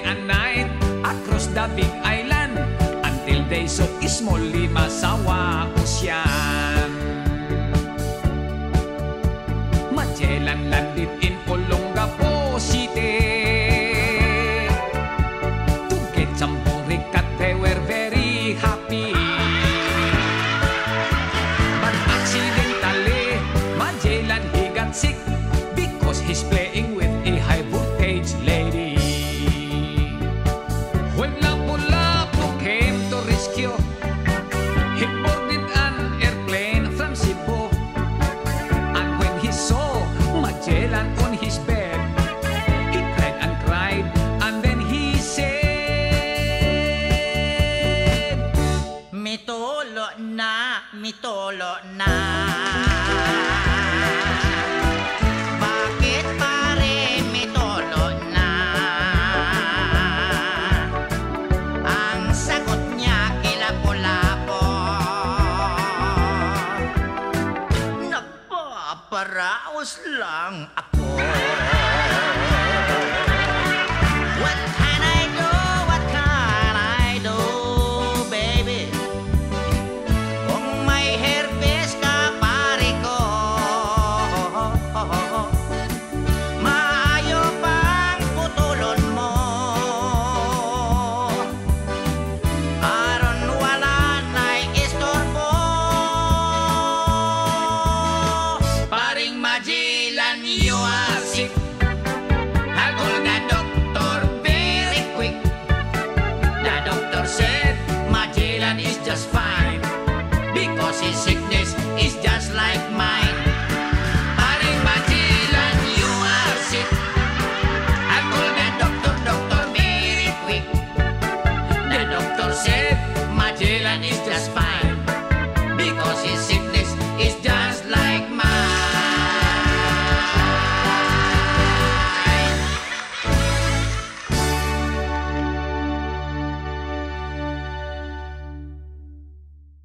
Speaker 18: across the big island until they saw small Ocean. Magellan
Speaker 13: Mitolo na,